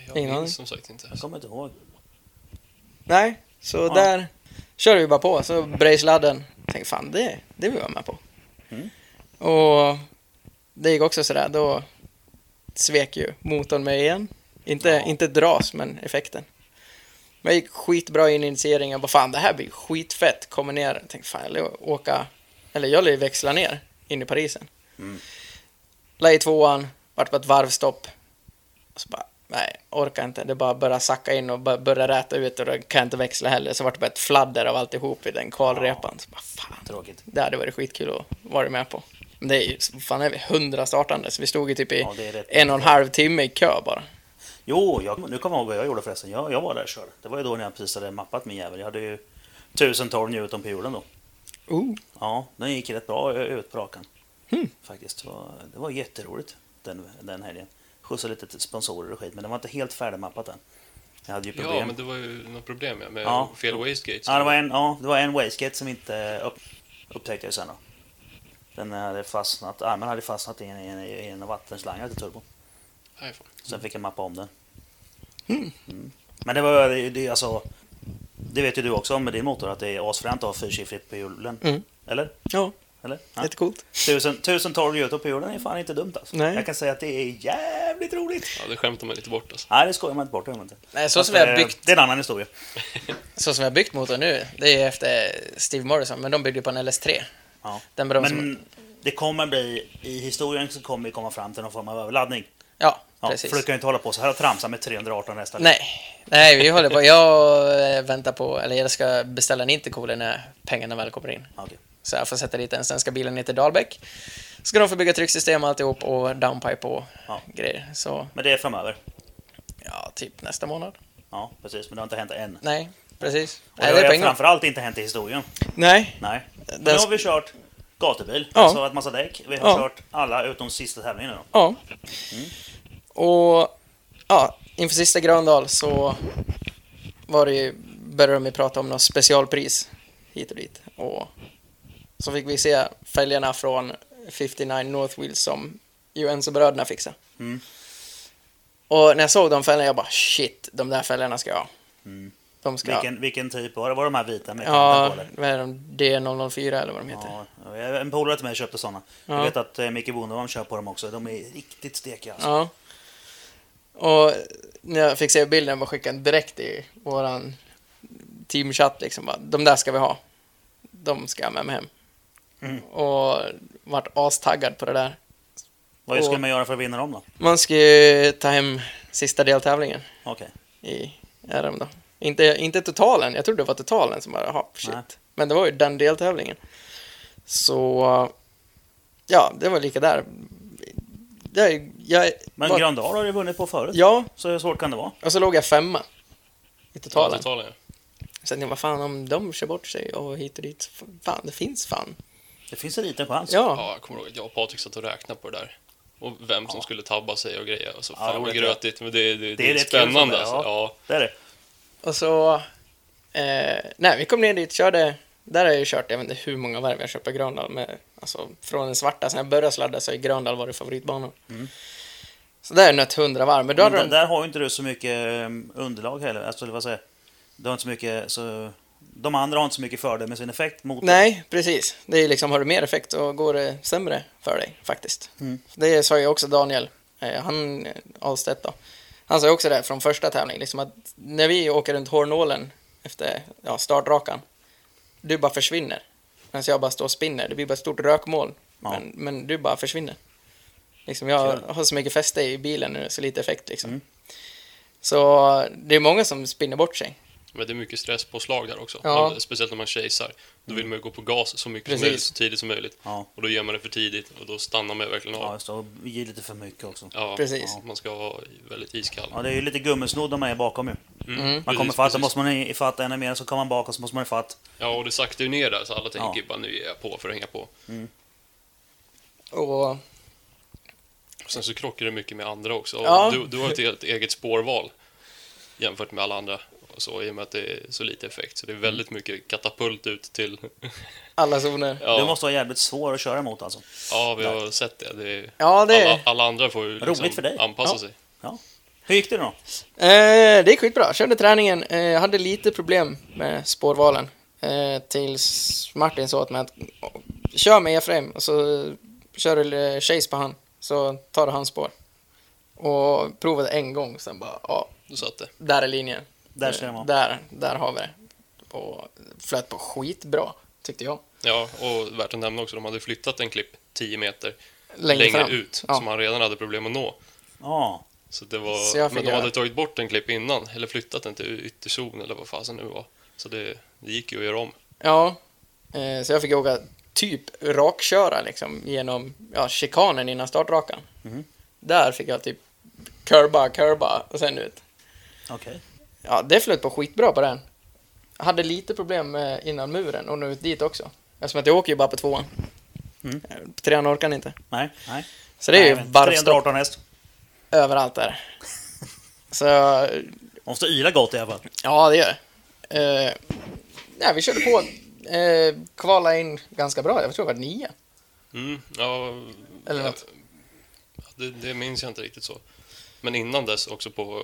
Jag Ingen aning. minns som sagt inte. Jag kommer inte ihåg. nej, så Ja. där körde vi bara på. Så bröt sladden. Tänkte fan, det, det vill jag vara med på. Mm. Och det gick också sådär, då svek ju motorn mig igen. Inte, Ja. inte dras, men effekten. Men jag gick skitbra in i initieringen. Bara fan, det här blir skitfett. Kommer ner, tänkte fan, jag lär åka, eller jag lär ju växla ner in i Parisen. Mm. La i tvåan, vart på ett varvstopp. Och så bara, nej, orkar inte. Det bara började sacka in och bara börja räta ut och då kan jag inte växla heller. Så vart det bara ett fladder av alltihop i den kvalrepan. Så bara, fan, Tråkigt. det hade varit skitkul att vara med på. Men det är ju, fan är vi, hundra startande, så vi stod ju typ i Ja, en och en halv timme i kö bara. Jo, jag, nu kommer jag ihåg vad jag gjorde förresten. Jag, jag var där och körde. Det var ju då när jag precis hade mappat min jävel. Jag hade ju 1012 Newton på hjulen då. Oh. Ja, den gick rätt bra ut på rakan. Hmm. Faktiskt. Det var, det var jätteroligt den, den helgen. Skjutsade lite till sponsorer och skit, men den var inte helt färdigmappat än. Jag hade ju problem. Ja, men det var ju något problem med Ja. fel wastegates. Ja, det var en, ja, det var en wastegate som inte upp, upptäckte jag sen då. Den hade fastnat, armen hade fastnat i en, i en, i en vattenslangar till turbon. Sen fick jag mappa om den. Mm. Mm. Men det var det, det, alltså, det vet ju du också med din motor att det är asfränt att ha fyrsiffrigt på hjulen. Mm. Eller? Ja, Eller? Ja. jättecoolt. Tusen, tusen torv på hjulen är fan inte dumt alltså. Nej. Jag kan säga att det är jävligt roligt. Ja, det skämtar man lite bort alltså. Nej, det skojar man inte bort. Det inte. Nej, så som vi har eh, byggt, Det är en annan historia. så som vi har byggt motorn nu, det är efter Steve Morrison, men de byggde på en LS3. Ja. Den. Men det kommer bli, i historien så kommer vi komma fram till någon form av överladdning. Ja, Ja, precis. för du kan ju inte hålla på så här och tramsa med 318 hästar. Nej, nej, vi håller på. Jag eh, väntar på, eller jag ska beställa en intercooler när pengarna väl kommer in. Okej. Så jag får sätta dit den svenska bilen ner till Dahlbäck. Ska de få bygga trycksystem och alltihop och downpipe och Ja. grejer. Så, Men det är framöver. ja, typ nästa månad. Ja, precis. Men det har inte hänt än. Nej, precis. Och Nej, det det har framförallt inte hänt i historien. Nej, Nej. Men nu har vi kört gatubil, Ja. alltså ett massa däck. Vi har Ja. kört alla utom sista tävlingen nu ja. Och ja, inför sista Gröndal så var det ju, började de prata om något specialpris hit och dit. Och så fick vi se fälgarna från 59 North Wheels som ju Enzo-bröderna fixade. Mm. Och när jag såg de fälgarna, jag bara shit, de där fälgarna ska jag ha. Mm. De ska jag ha. Vilken, vilken typ var det? Var de här vita med Ja, på, de? D004 eller vad de heter. Ja, en polare till mig köpte sådana. Ja. Jag vet att eh, Micke Bondevam kör på dem också. De är riktigt stekiga alltså. Ja. Och när jag fick se bilden var skickad direkt i våran teamchatt liksom bara, de där ska vi ha. De ska jag med mig hem. Mm. Och vart astaggad på det där. Vad Och- skulle man göra för att vinna dem då? Man ska ju ta hem sista deltävlingen Okej. i RM då. Inte, inte totalen, jag trodde det var totalen som bara, jaha, shit. Nej. Men det var ju den deltävlingen. Så, ja, det var lika där. Jag, jag, Men var- Gröndal har du vunnit på förut. Ja, Så hur svårt kan det vara? och så låg jag femma i totalen. Ja, totalen jag tänkte, vad fan om de kör bort sig och hit och dit. Fan, det finns fan. Det finns en liten chans. Ja, Ja, jag kommer ihåg att jag och Patrik satt och räknade på det där. Och vem som skulle tabba sig och grejer. Och så, Ja, fan vad ja. grötigt. Men det, det, det, är rätt kul spännande det, alltså. Ja. Det är det. och så... Eh, nej, vi kom ner dit, körde... Där har jag ju kört, jag vet inte hur många varv jag kört på Gröndal. Med, alltså, från den svarta, sen jag började sladda så har Gröndal varit favoritbanan. Mm. Så där är nött 100 varv. Men då Men där, de... där har ju inte du så mycket um, underlag heller. Alltså, vad säger? Du har inte så mycket... Så, de andra har inte så mycket fördel med sin effekt mot dig. Nej, precis. Det är liksom, har du mer effekt så går det sämre för dig faktiskt. Mm. Det sa ju också Daniel, eh, han, eh, Ahlstedt då. Han sa också det från första tävlingen, liksom att när vi åker runt hårnålen efter ja, startrakan, du bara försvinner. Medan jag bara står och spinner, det blir bara ett stort rökmoln. Ja. Men, men du bara försvinner. Liksom, jag Kul. har så mycket fäste i bilen nu, så lite effekt liksom. Mm. Så det är många som spinner bort sig. Men det är mycket stresspåslag där också. Ja. Man, speciellt när man chasear. Då vill man ju gå på gas så mycket Precis. som möjligt, så tidigt som möjligt. Ja, Och då gör man det för tidigt och då stannar man verkligen ja av. just det. Och ge lite för mycket också. Ja, Precis. ja, man ska vara väldigt iskall. Ja, det är ju lite gummisnodd de är bakom ju. Mm, Mm. Man precis, kommer fatt, så precis. måste man ifatt ännu mer, så kommer man bak och så måste man ifatt. Ja, och det saktar ju ner där så alla tänker Ja. bara nu är jag på för att hänga på. Och Och sen så krockar det mycket med andra också. Ja. Du, du har ett helt eget spårval jämfört med alla andra. Och så, I och med att det är så lite effekt. Så det är väldigt mycket katapult ut till... alla zoner. Ja, Du måste vara jävligt svår att köra mot alltså. ja vi har sett det. det är, Ja, det... alla, alla andra får ju Roligt liksom för dig. anpassa Ja. sig. Hur gick det då? Eh, det gick skitbra. Körde träningen. Eh, jag hade lite problem med spårvalen. Eh, tills Martin sa åt mig att "Åh, kör med E-frame och så kör du eh, chase på han. Så tar du hans spår. Och provade en gång, sen bara, ja, Du satt det. där är linjen. Där Eh, vara. Där, där har vi det. Och flöt på skitbra, tyckte jag. Ja, och värt att nämna också, de hade flyttat en klipp 10 meter Längre, längre, ut, Ja. som han redan hade problem att nå. Ja, Så det var, Så men de göra- hade tagit bort en klipp innan, eller flyttat den till ytterzon eller vad fasen nu var. Så det, det gick ju att göra om. Ja, eh, så jag fick åka typ rakköra liksom genom ja, chikanen innan startrakan. Mhm. Där fick jag typ curba, curba och sen ut. okej. Ja, det flöt på skitbra på den. Jag hade lite problem med innan muren och nu dit också. Eftersom att jag åker ju bara på tvåan. Mm. Eh, På trean orkar inte. Nej, nej. Så det är ju Nej, men varvstopp 318 häst. överallt där. Så Måste yla gott i alla fall. Ja, det gör det. Eh, ja, vi körde på. Eh, kvala in ganska bra. Jag tror det var nio. Mm, ja, Eller ja, något. det, det minns jag inte riktigt så. Men innan dess också på,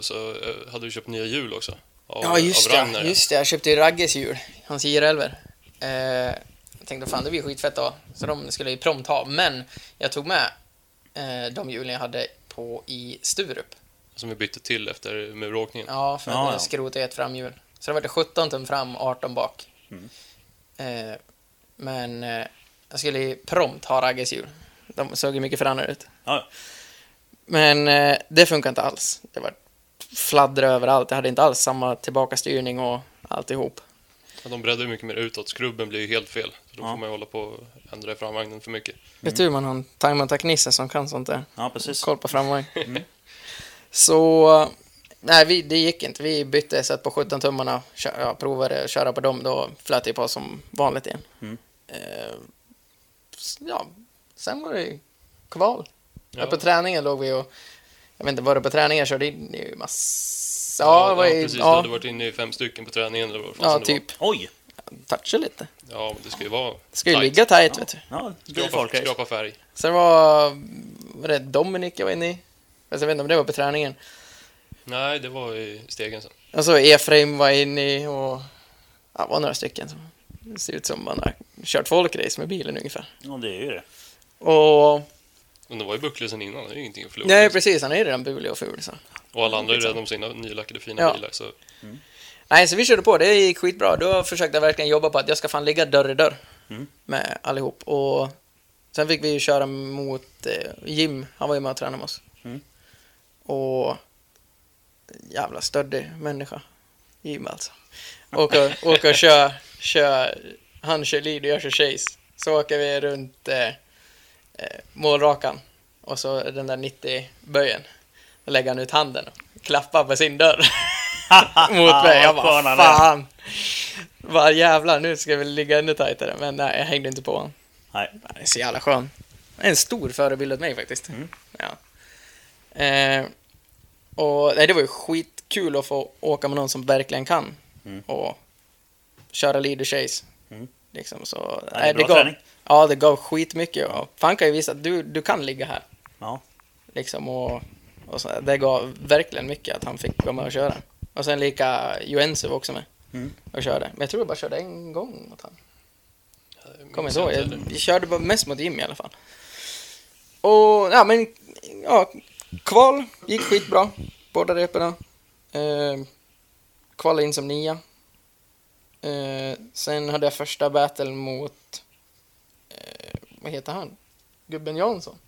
så eh, hade du köpt nya hjul också. Av, Ja, just av det. Just det. Jag köpte ju Ragges hjul. Hans JR11. Eh, jag tänkte fan det blir skitfett då. Så de skulle jag ju prompt ha. Men jag tog med eh, de hjulen jag hade på i Sturup. Som vi bytte till efter muråkningen. Ja, för att ja. skrota ett framhjul. Så det var det 17 tum fram, 18 bak. Mm. Eh, men eh, jag skulle ju prompt ha Ragges hjul. De såg ju mycket fränare ut. Ja, Men eh, det funkar inte alls. Det var fladdra överallt. Jag hade inte alls samma tillbakastyrning och alltihop. Ja, de breddar ju mycket mer utåt. Skrubben blir ju helt fel. Så då Ja. får man ju hålla på och ändra i framvagnen för mycket. Vet du man har en tajmantack-nisse som kan sånt där? Ja, precis. Koll på framvagn. Så, nej vi, det gick inte. Vi bytte set på 17 tummarna, kö- ja, provade att köra på dem, då flöt det på som vanligt igen. Mm. Eh, ja, sen var det kval. Ja. Ja. på träningen låg vi och, jag vet inte, var det på träningen jag körde in i massa... Ja, det var i, precis. Du ja, hade varit inne i fem stycken på träningen. Eller vad ja, typ. Oj! Toucha lite. Var. Ja, men det ska ju vara Det ska ju tight. ligga tight, vet du. Ja, Skrapa, skrapa färg. Sen var, var det Dominic jag var inne i. Fast jag vet inte om det var på träningen. Nej, det var i stegen sen. Och så Efraim var inne i och ja, det var några stycken som det ser ut som man har kört folkrace med bilen ungefär. Ja, det är ju det. Och Men det var ju bucklor sen innan. Det är ju ingenting att förlora. nej, precis, han är ju redan bulig och ful så. Och alla andra är redan om sina nylackade fina Ja. bilar. Så Nej, så vi körde på. Det gick skitbra. Då försökte jag verkligen jobba på att jag ska fan ligga dörr i dörr Mm. med allihop. Och sen fick vi ju köra mot eh, Jim. Han var ju med och tränade med oss. Mm. Och jävla stöddig människa. Jim alltså. Åka, åka och köra, kör, han kör lead och jag kör chase. Så åker vi runt eh, eh, målrakan. Och så den där 90-böjen. Då lägger han ut handen och klappar på sin dörr. mot mig. Jag Vad bara, fan. Vad jävlar, nu ska vi ligga ännu tajtare. Men nej, jag hängde inte på honom. Nej. Han är så jävla skön. En stor förebild åt mig faktiskt. Mm. Ja. Eh, och nej, det var ju skitkul att få åka med någon som verkligen kan. Mm. Och köra leader chase. Mm. Liksom, så, Ja, det är nej, bra gav, träning. Ja, det gav skitmycket. Och fan kan ju visa att du, du kan ligga här. Ja. Liksom, och, och så, det gav verkligen mycket att han fick vara med och köra. Och sen lika Joensu var också med Mm. och körde. Men jag tror jag bara körde en gång mot han. Kommer inte ihåg. Jag, jag körde bara mest mot Jimmy i alla fall. Och ja, men ja, kval gick skitbra. Båda reporna. Eh, kvalade in som nia. Eh, sen hade jag första battle mot, eh, vad heter han? Gubben Jansson.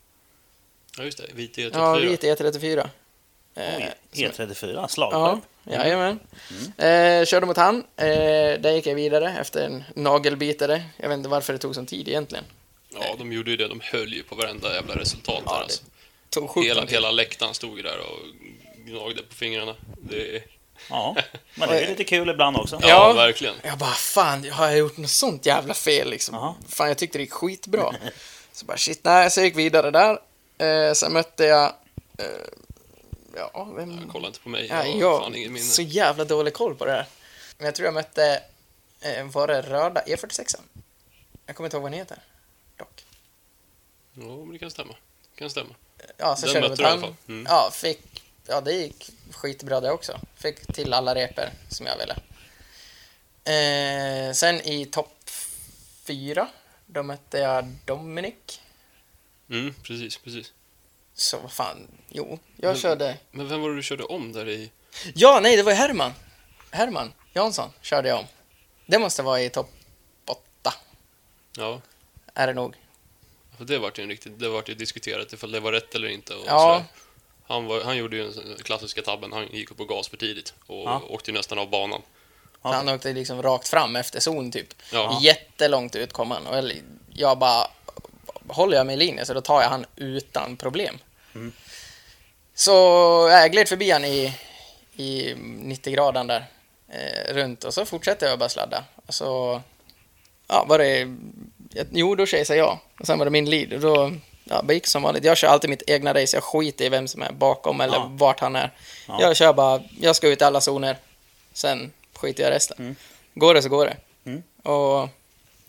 Ja, just det. Vit E34. Ja, vit E34. Eh, Oj, som- E34, Ja, slagskärp. jajamän. Eh, körde mot han. Eh, där gick jag vidare efter en nagelbitare. Jag vet inte varför det tog sån tid egentligen. Ja, de gjorde ju det. De höll ju på varenda jävla resultat Ja, där alltså. Hela, hela läktaren stod ju där och gnagde på fingrarna. Det, Ja, men det är lite kul ibland också. ja, Ja. verkligen. Jag bara, fan, har jag gjort något sånt jävla fel liksom? Jaha. Fan, jag tyckte det gick skitbra. så bara, shit, nej, så jag gick vidare där. Eh, sen mötte jag, eh, ja, vem? Kolla inte på mig. Ja, Jag jag har fan ingen minne. så jävla dålig koll på det här. Men jag tror jag mötte, eh, var det röda E46? Jag kommer inte ihåg vad den heter. Dock. Ja, men det kan stämma. Det kan stämma. Ja, så Den körde jag du i alla han. fall. Mm. Ja, fick, ja, det gick skitbra det också. Fick till alla reper som jag ville. Eh, sen i topp fyra, då mötte jag Dominic. Mm, precis, precis. Så vad fan, jo, jag Men- körde... Men vem var det du körde om där i... Ja, nej, det var Herman. Herman Jansson körde jag om. Det måste vara i topp åtta, Ja, är det nog. för det vart ju en riktigt... Det vart ju diskuterat ifall det var rätt eller inte. Och Ja. sådär. Han, var, han gjorde ju den klassiska tabben. Han gick upp på gas för tidigt och Ja. åkte ju nästan av banan. Ja. Han åkte liksom rakt fram efter zon typ. Ja. Jättelångt ut kom han. Och jag- bara, håller jag mig i linje så då tar jag han utan problem. Mm. Så jag gled förbi han i, i 90 graden där eh, runt och så fortsatte jag bara sladda. Och så, ja, var det, jo då chasade jag. Och sen var det min lead och då, ja, det gick som vanligt. Jag kör alltid mitt egna race, jag skiter i vem som är bakom eller Ja. vart han är. Ja. Jag kör bara, jag ska ut i alla zoner. Sen skiter jag i resten. Mm. Går det så går det. Mm. Och,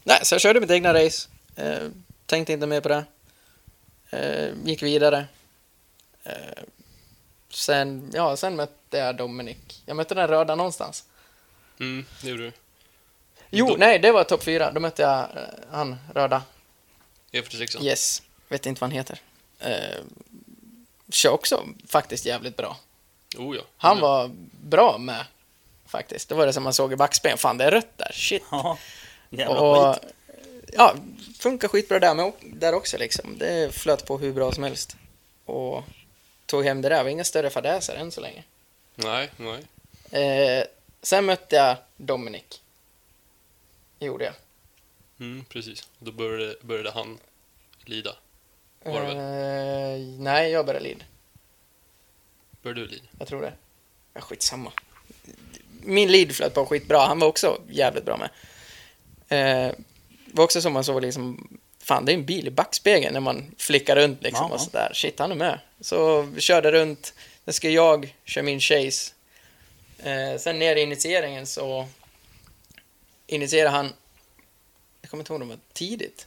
nej, så jag körde mitt egna race. Eh, tänkte inte mer på det. Eh, gick vidare. Eh, sen, ja, sen mötte jag Dominic. Jag mötte den röda någonstans. Mm, det gjorde du. Jo, Dom- nej, det var topp fyra. Då mötte jag eh, han röda. E46. Yes. Vet inte vad han heter. Eh, kör också faktiskt jävligt bra. Oh ja. Han Mm. var bra med. Faktiskt. Det var det som man såg i backspegeln. Fan, det är rött där. Shit. Ja, jävla Och, skit. ja, funkar skitbra där, med, där också liksom. Det flöt på hur bra som helst. Och tog hem det där. Det var inga större fadäser än så länge. Nej, nej. Eh, sen mötte jag Dominic. gjorde jag. Mm, precis. Då började, började han lida. Var det väl? Eh, nej, jag började lead. Började du lida? Jag tror det. Ja, skitsamma. Min lead flöt på skitbra. Han var också jävligt bra med. Eh, var också som man såg liksom, fan det är en bil i backspegeln när man flickar runt liksom Ja, och sådär. Shit, han är med. Så vi körde runt. Sen ska jag köra min chase. Eh, sen ner i initieringen så initierar han, jag kommer inte ihåg om det var tidigt.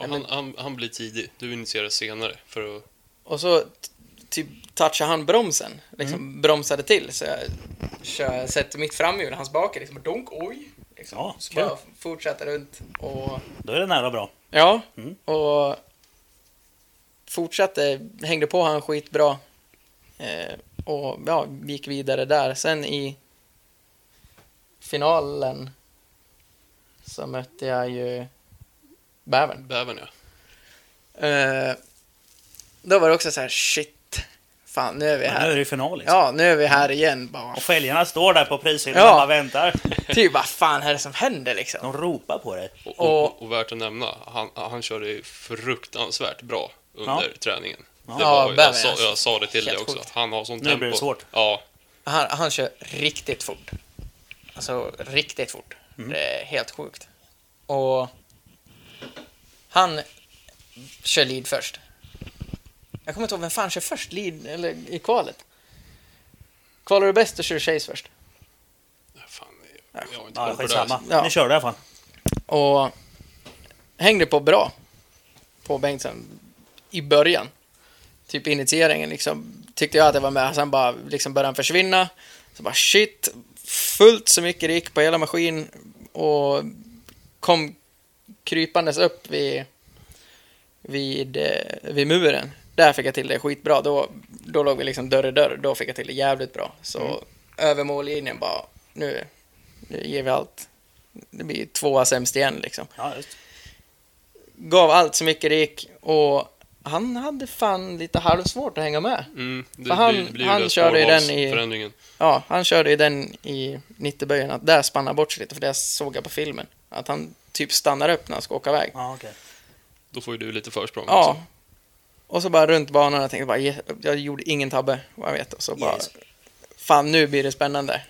Ja, han, han, han blir tidig. Du initierar senare för att... Och så typ touchade han bromsen, liksom Mm. bromsade till. Så jag kör, sätter mitt framhjul hans bakhjul, liksom och donk, oj. Liksom. Ja, så bara fortsätter runt och Då är det nära bra. ja, Mm. och fortsatte, hängde på han skitbra. Eh, och ja, gick vidare där. Sen i finalen så mötte jag ju Bävern. Bävern, ja. Eh, då var det också så här, shit, fan nu är vi Men nu är här. det ju final liksom. Ja, nu är vi här igen. Bara, Och fälgarna står där på prishyllan Ja. och bara väntar. typ, vad fan är det som händer liksom? De ropar på dig. Och, Och- och, och värt att nämna, han, han körde ju fruktansvärt bra under träningen. Ja. Det Ja, var, jag, Bävern, sa, alltså. jag sa det till dig också. sjukt. Han har sånt Nu tempo. blir det svårt. Ja, Han, han kör riktigt fort. Alltså, riktigt fort. Det är helt sjukt. Och han kör lead först. Jag kommer inte ihåg vem fan kör först, lead eller i kvalet. Kvalar du bäst, då kör du chase först. fan, jag, jag har inte Ja, koll på det där. skitsamma. Ja. Ni körde i alla fall. Och hängde på bra på Bengtsson i början. Typ initieringen liksom. Tyckte jag att det var med. Sen bara liksom började han försvinna. Så bara shit. Fullt så mycket det gick på hela maskin. Och kom krypandes upp vid, vid, eh, vid muren. Där fick jag till det skitbra. Då, då låg vi liksom dörr i dörr. Då fick jag till det jävligt bra. Så över mållinjen bara, nu, nu ger vi allt. Det blir tvåa sämst igen liksom. Ja. Gav allt så mycket det gick och han hade fan lite halvsvårt att hänga med. Mm, det För han- blir, blir han körde ju den i-. Ja, han körde ju den i 90-böjen, att där spann han bort sig lite, för det såg jag på filmen. Att han typ stannar upp när han ska åka iväg. Ja, okej. Då får ju du lite försprång. Ja. också. Och så bara runt banan, jag tänkte bara, "Je- jag gjorde ingen tabbe, vad jag vet. Och så bara, Yes. fan nu blir det spännande.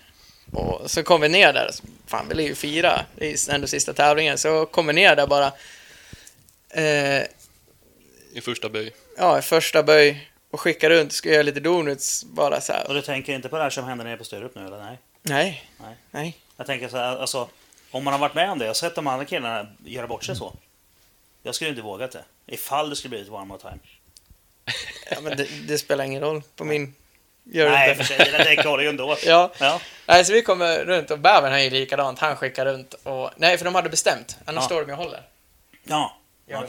Och så kom vi ner där, fan vi är ju fyra, det är ändå sista tävlingen, så kom vi ner där bara. Eh, I första böj. ja, första böj och skicka runt, ska göra lite donuts, bara så här. Och du tänker inte på det här som händer nere på Sturup nu eller? Nej. Nej, Nej. nej. Jag tänker så här, alltså. Om man har varit med om det, jag har sett de andra killarna göra bort sig så. Jag skulle inte vågat det. Ifall det skulle bli ett one more time. Ja, men det, det spelar ingen roll på min... Gör det Nej, för sig. Det däck håller ju ändå. Ja, Ja. nej, så vi kommer runt och bävern han är ju likadant. Han skickar runt och... Nej, för de hade bestämt. Annars Ja. står de ju och håller. Ja. Ja.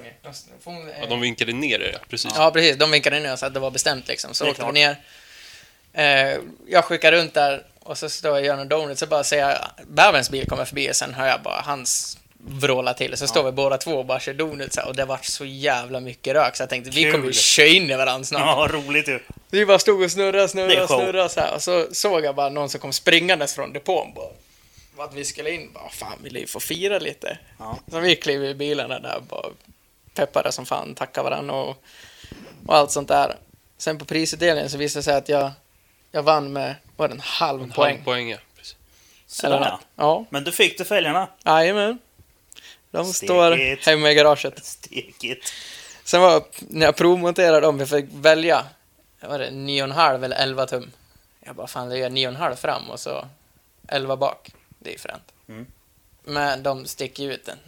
hon, eh, Ja, de vinkade ner er, ja. Precis. Ja, precis. De vinkade ner så att det var bestämt liksom. Så Det åkte vi ner. Eh, jag skickar runt där och så står jag och gör en donut så bara ser jag bäverns bil kommer förbi och sen hör jag bara hans vråla till. Så står vi båda två och bara kör donuts och det vart så jävla mycket rök så jag tänkte vi Kul. kommer ju köra in i varandra snart. Ja, roligt ju. Vi bara stod och snurrade, snurrade, snurrade så här. Och så såg jag bara någon som kom springandes från depån. Bara, att vi skulle in. Bara, fan, vi lär ju få fira lite. Ja. Så vi klev i bilarna där bara peppade som fan, tackade varandra och, och allt sånt där. Sen på prisutdelningen så visade det sig att jag, jag vann med, var det en halv En poäng? halv poäng, ja. Sådär Eller ja. Men du fick det fälgarna. jajamän. De Stekigt. står hemma i garaget. Stekigt. Sen var när jag provmonterade dem, vi fick välja, var det 9,5 eller 11 tum. Jag bara, fan det är 9,5 fram och så 11 bak. Det är ju fränt. Mm. Men de sticker ju ut en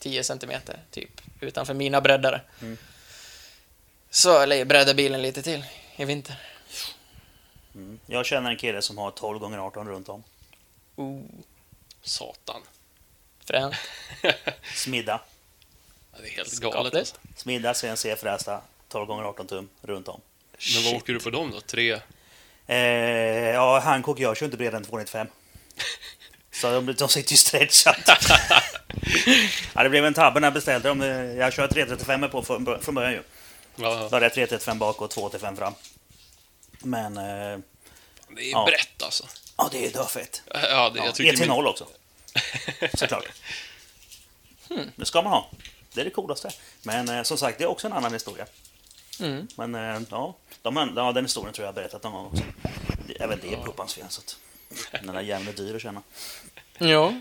5-10 centimeter typ utanför mina breddare. Mm. Så jag bredda bilen lite till i vinter. Mm. Jag känner en kille som har 12 gånger 18 runt om. Oh, Satan. fränt. Smidda. Ja, det är helt galet. Alltså. Smidda, CNC, frästa. 12 gånger 18 tum runt om. Men vad åker du på dem då? Tre? Eh, ja, Hancock och jag kör inte bredare än 295. Så de, de sitter ju stretchat. ja, det blev en tabbe när jag beställde dem. Jag kör 335 på från början ju. Ja, Då hade jag 335 bak och 285 fram. Men eh, det är Ja. brett alltså. ja, det är döfett. Ja, det, Ja, jag min, ET0 också. Såklart. Det ska man ha. Det är det coolaste. Men eh, som sagt, det är också en annan historia. Mm. Men eh, ja, de, ja, den historien tror jag har berättat någon gång också. Även det är puppans fel. Så att, den där jäveln är dyr att känna. Ja.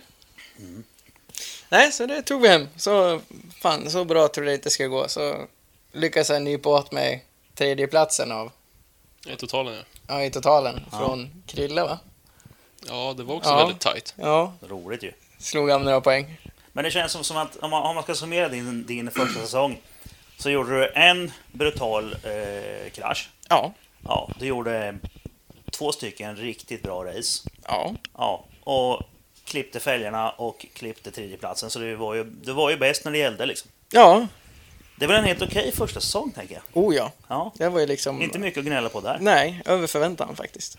Nej, så det tog vi hem. Så fan, så bra tror jag inte det ska gå. Så lyckades jag nypa åt mig tredjeplatsen av, I totalen ja. ja, i totalen Ja. från Krille va? Ja, det var också Ja. väldigt tight. Ja, Roligt ju. slog han några poäng. Men det känns som, som att om man, om man ska summera din, din första säsong så gjorde du en brutal eh, krasch. Ja, Ja, du gjorde två stycken riktigt bra race. ja, Ja, och klippte fälgarna och klippte tredjeplatsen. Så du var ju, du var ju bäst när det gällde liksom. ja, Det väl en helt okej första säsong tänker jag. oh ja. Ja, Det var ju liksom... inte mycket att gnälla på där. Nej, över förväntan faktiskt.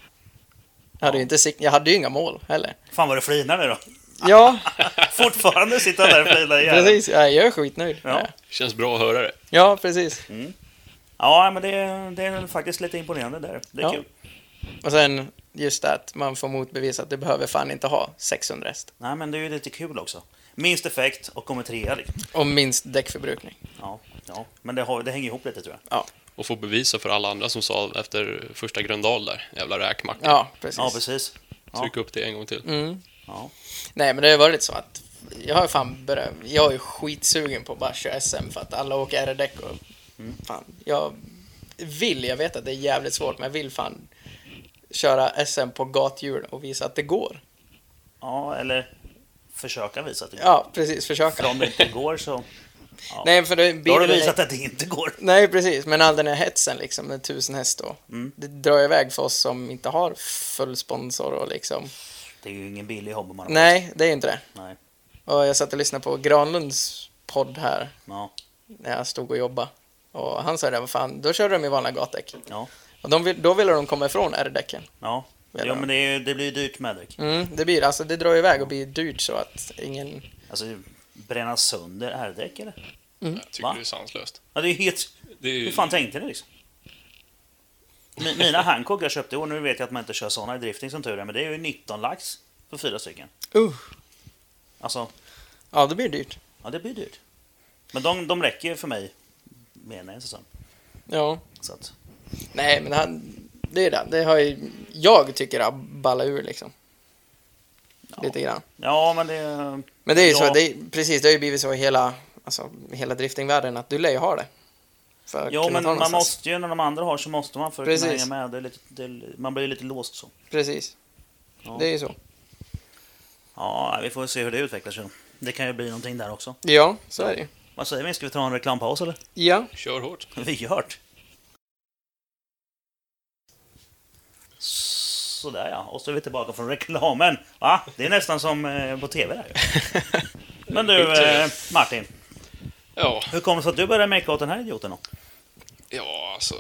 Jag hade, ju inte jag hade ju inga mål heller. Fan vad du flinar nu då. Ja, Fortfarande sitter han där och flinar igen. precis. Ja, jag är skitnöjd. Ja. Ja, Känns bra att höra det. ja precis. Ja, men det, det är faktiskt lite imponerande där. Det är Ja. kul. Och sen just det att man får motbevisa att du behöver fan inte ha 600 häst. Nej, men det är ju lite kul också. Minst effekt och kommer trea liksom. Och minst däckförbrukning. Ja, ja. men det, har, det hänger ihop lite tror jag. Ja, Och få bevisa för alla andra som sa efter första Gröndal där, jävla räkmacka. ja precis. Ja, precis. Ja. Tryck upp det en gång till. Mm. Ja. Nej, men det har varit så att jag har fan börjat, jag är skitsugen på att bara köra SM för att alla åker R-däck och fan, jag vill, jag vet att det är jävligt svårt, men jag vill fan köra SM på gathjul och visa att det går. ja, eller försöka visa att det går. Ja, precis, För försöka. om det inte går så... Ja. Nej, för det Då har du bilen är- visat att det inte går. Nej, precis, men all den här hetsen liksom med tusen häst då. Mm. Det drar iväg för oss som inte har full sponsor och liksom. Det är ju ingen billig hobby man har. Nej, det är inte det. Nej. Och jag satt och lyssnade på Granlunds podd här Ja. när jag stod och jobbade. Och han sa det, vad fan, då körde de i vanliga gatdäck. Ja. Och de då ville de komma ifrån R-däcken. Ja. Jo, jag. men det, är, det blir ju dyrt med däck. Mm, det blir, alltså det drar iväg och blir dyrt så att ingen... Alltså, bränna sönder R-däck eller? Jag tycker Va? det är sanslöst. Ja, det är helt... Det är ju... Hur fan tänkte ni liksom? Mi- Mina Hancock jag köpte i år, nu vet jag att man inte kör såna i drifting som tur är, men det är ju 19 lax för fyra stycken. Uh, Alltså, ja, det blir dyrt. ja det blir dyrt. Men de, de räcker ju för mig med en säsong. Ja. Så att, Nej, men han, det är det. Det har ju, jag tycker har ballat ur liksom. Lite grann. ja, men det... Men det är ju så, Ja. det är, precis, det har ju blivit så i hela, alltså, hela driftingvärlden att du lär ju ha det. Ja, kunna men man måste ju när de andra har så måste man för att kunna hänga med. Det är lite, det är, man blir ju lite låst så. Precis. Ja. Det är ju så. Ja, vi får se hur det utvecklar sig. Det kan ju bli någonting där också. Ja, så är det ju. Vad säger vi? Ska vi ta en reklampaus eller? Ja. Kör hårt. Vi gör det. Sådär ja, och så är vi tillbaka från reklamen. Va? Det är nästan som eh, på TV där. Men du eh, Martin, Ja, hur kom det sig att du började mecka åt den här idioten då? ja alltså.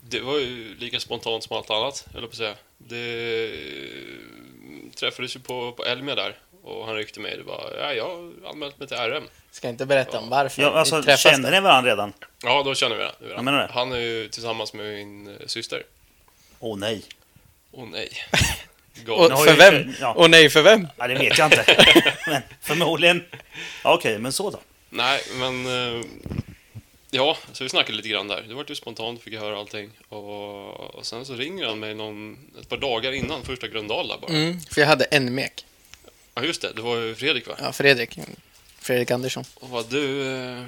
Det var ju lika spontant som allt annat, eller på att säga. Det träffades ju på, på Elmia där och han ryckte mig. Det var, ja, jag har anmält mig till RM. Ska inte berätta om varför Ja, vi alltså, träffas kände ni varandra redan? Ja, då känner vi det. Han är ju tillsammans med min eh, syster. Åh nej. Åh nej. Och för vem? ja. Och nej, för vem? Ja, det vet jag inte. men förmodligen. Ja, Okej, men så då. Nej, men... eh, Ja, så vi snackade lite grann där. Det var ju spontant, fick jag höra allting. Och, och sen så ringer han mig någon, ett par dagar innan första Gröndal där bara. Mm, för jag hade en mek. Ja, just det. Det var ju Fredrik, va? Ja, Fredrik. Fredrik Andersson. Och vad du... eh,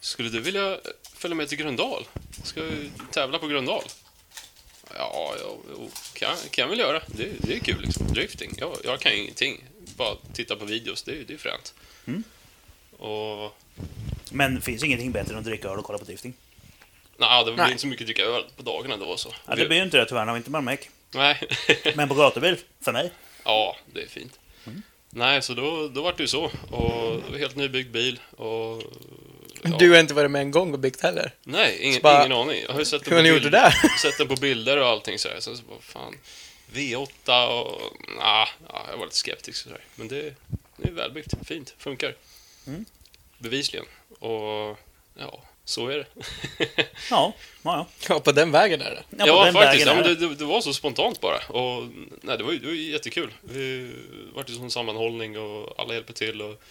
Skulle du vilja följa med till Gröndal? Ska vi tävla på Gröndal? Ja, jo, kan, kan jag väl göra. Det, det är kul liksom. Drifting. Jag, jag kan ju ingenting. Bara titta på videos. Det, det är fränt. Mm. Och... Men det finns ingenting bättre än att dricka öl och kolla på drifting. Nej, det blir Nej. inte så mycket dricka öl på dagarna då så. Ja, det blir ju inte det tyvärr, när vi inte bara meck. Nej. Men på gatubil, för mig. ja, det är fint. Mm. Nej, så då, då var det ju så. Och helt nybyggd bil och... ja. Du har inte varit med en gång och byggt heller. Nej, ingen, Så bara- ingen aning. Jag har ju sett det Hur gjort det där? sett den på bilder och allting så här. Sen så bara, fan, V8 och... Nah, ja, jag var lite skeptisk sådär. Men det, det är välbyggt, fint, funkar. Mm. Bevisligen. Och ja, Så är det. Ja, ja. Ja, på den vägen är det. ja. Ja, på den faktiskt. Ja, det, det, det var så spontant bara. Och, nej, det, var ju, det var ju jättekul. Vi vart ju som sammanhållning och alla hjälpte till. Och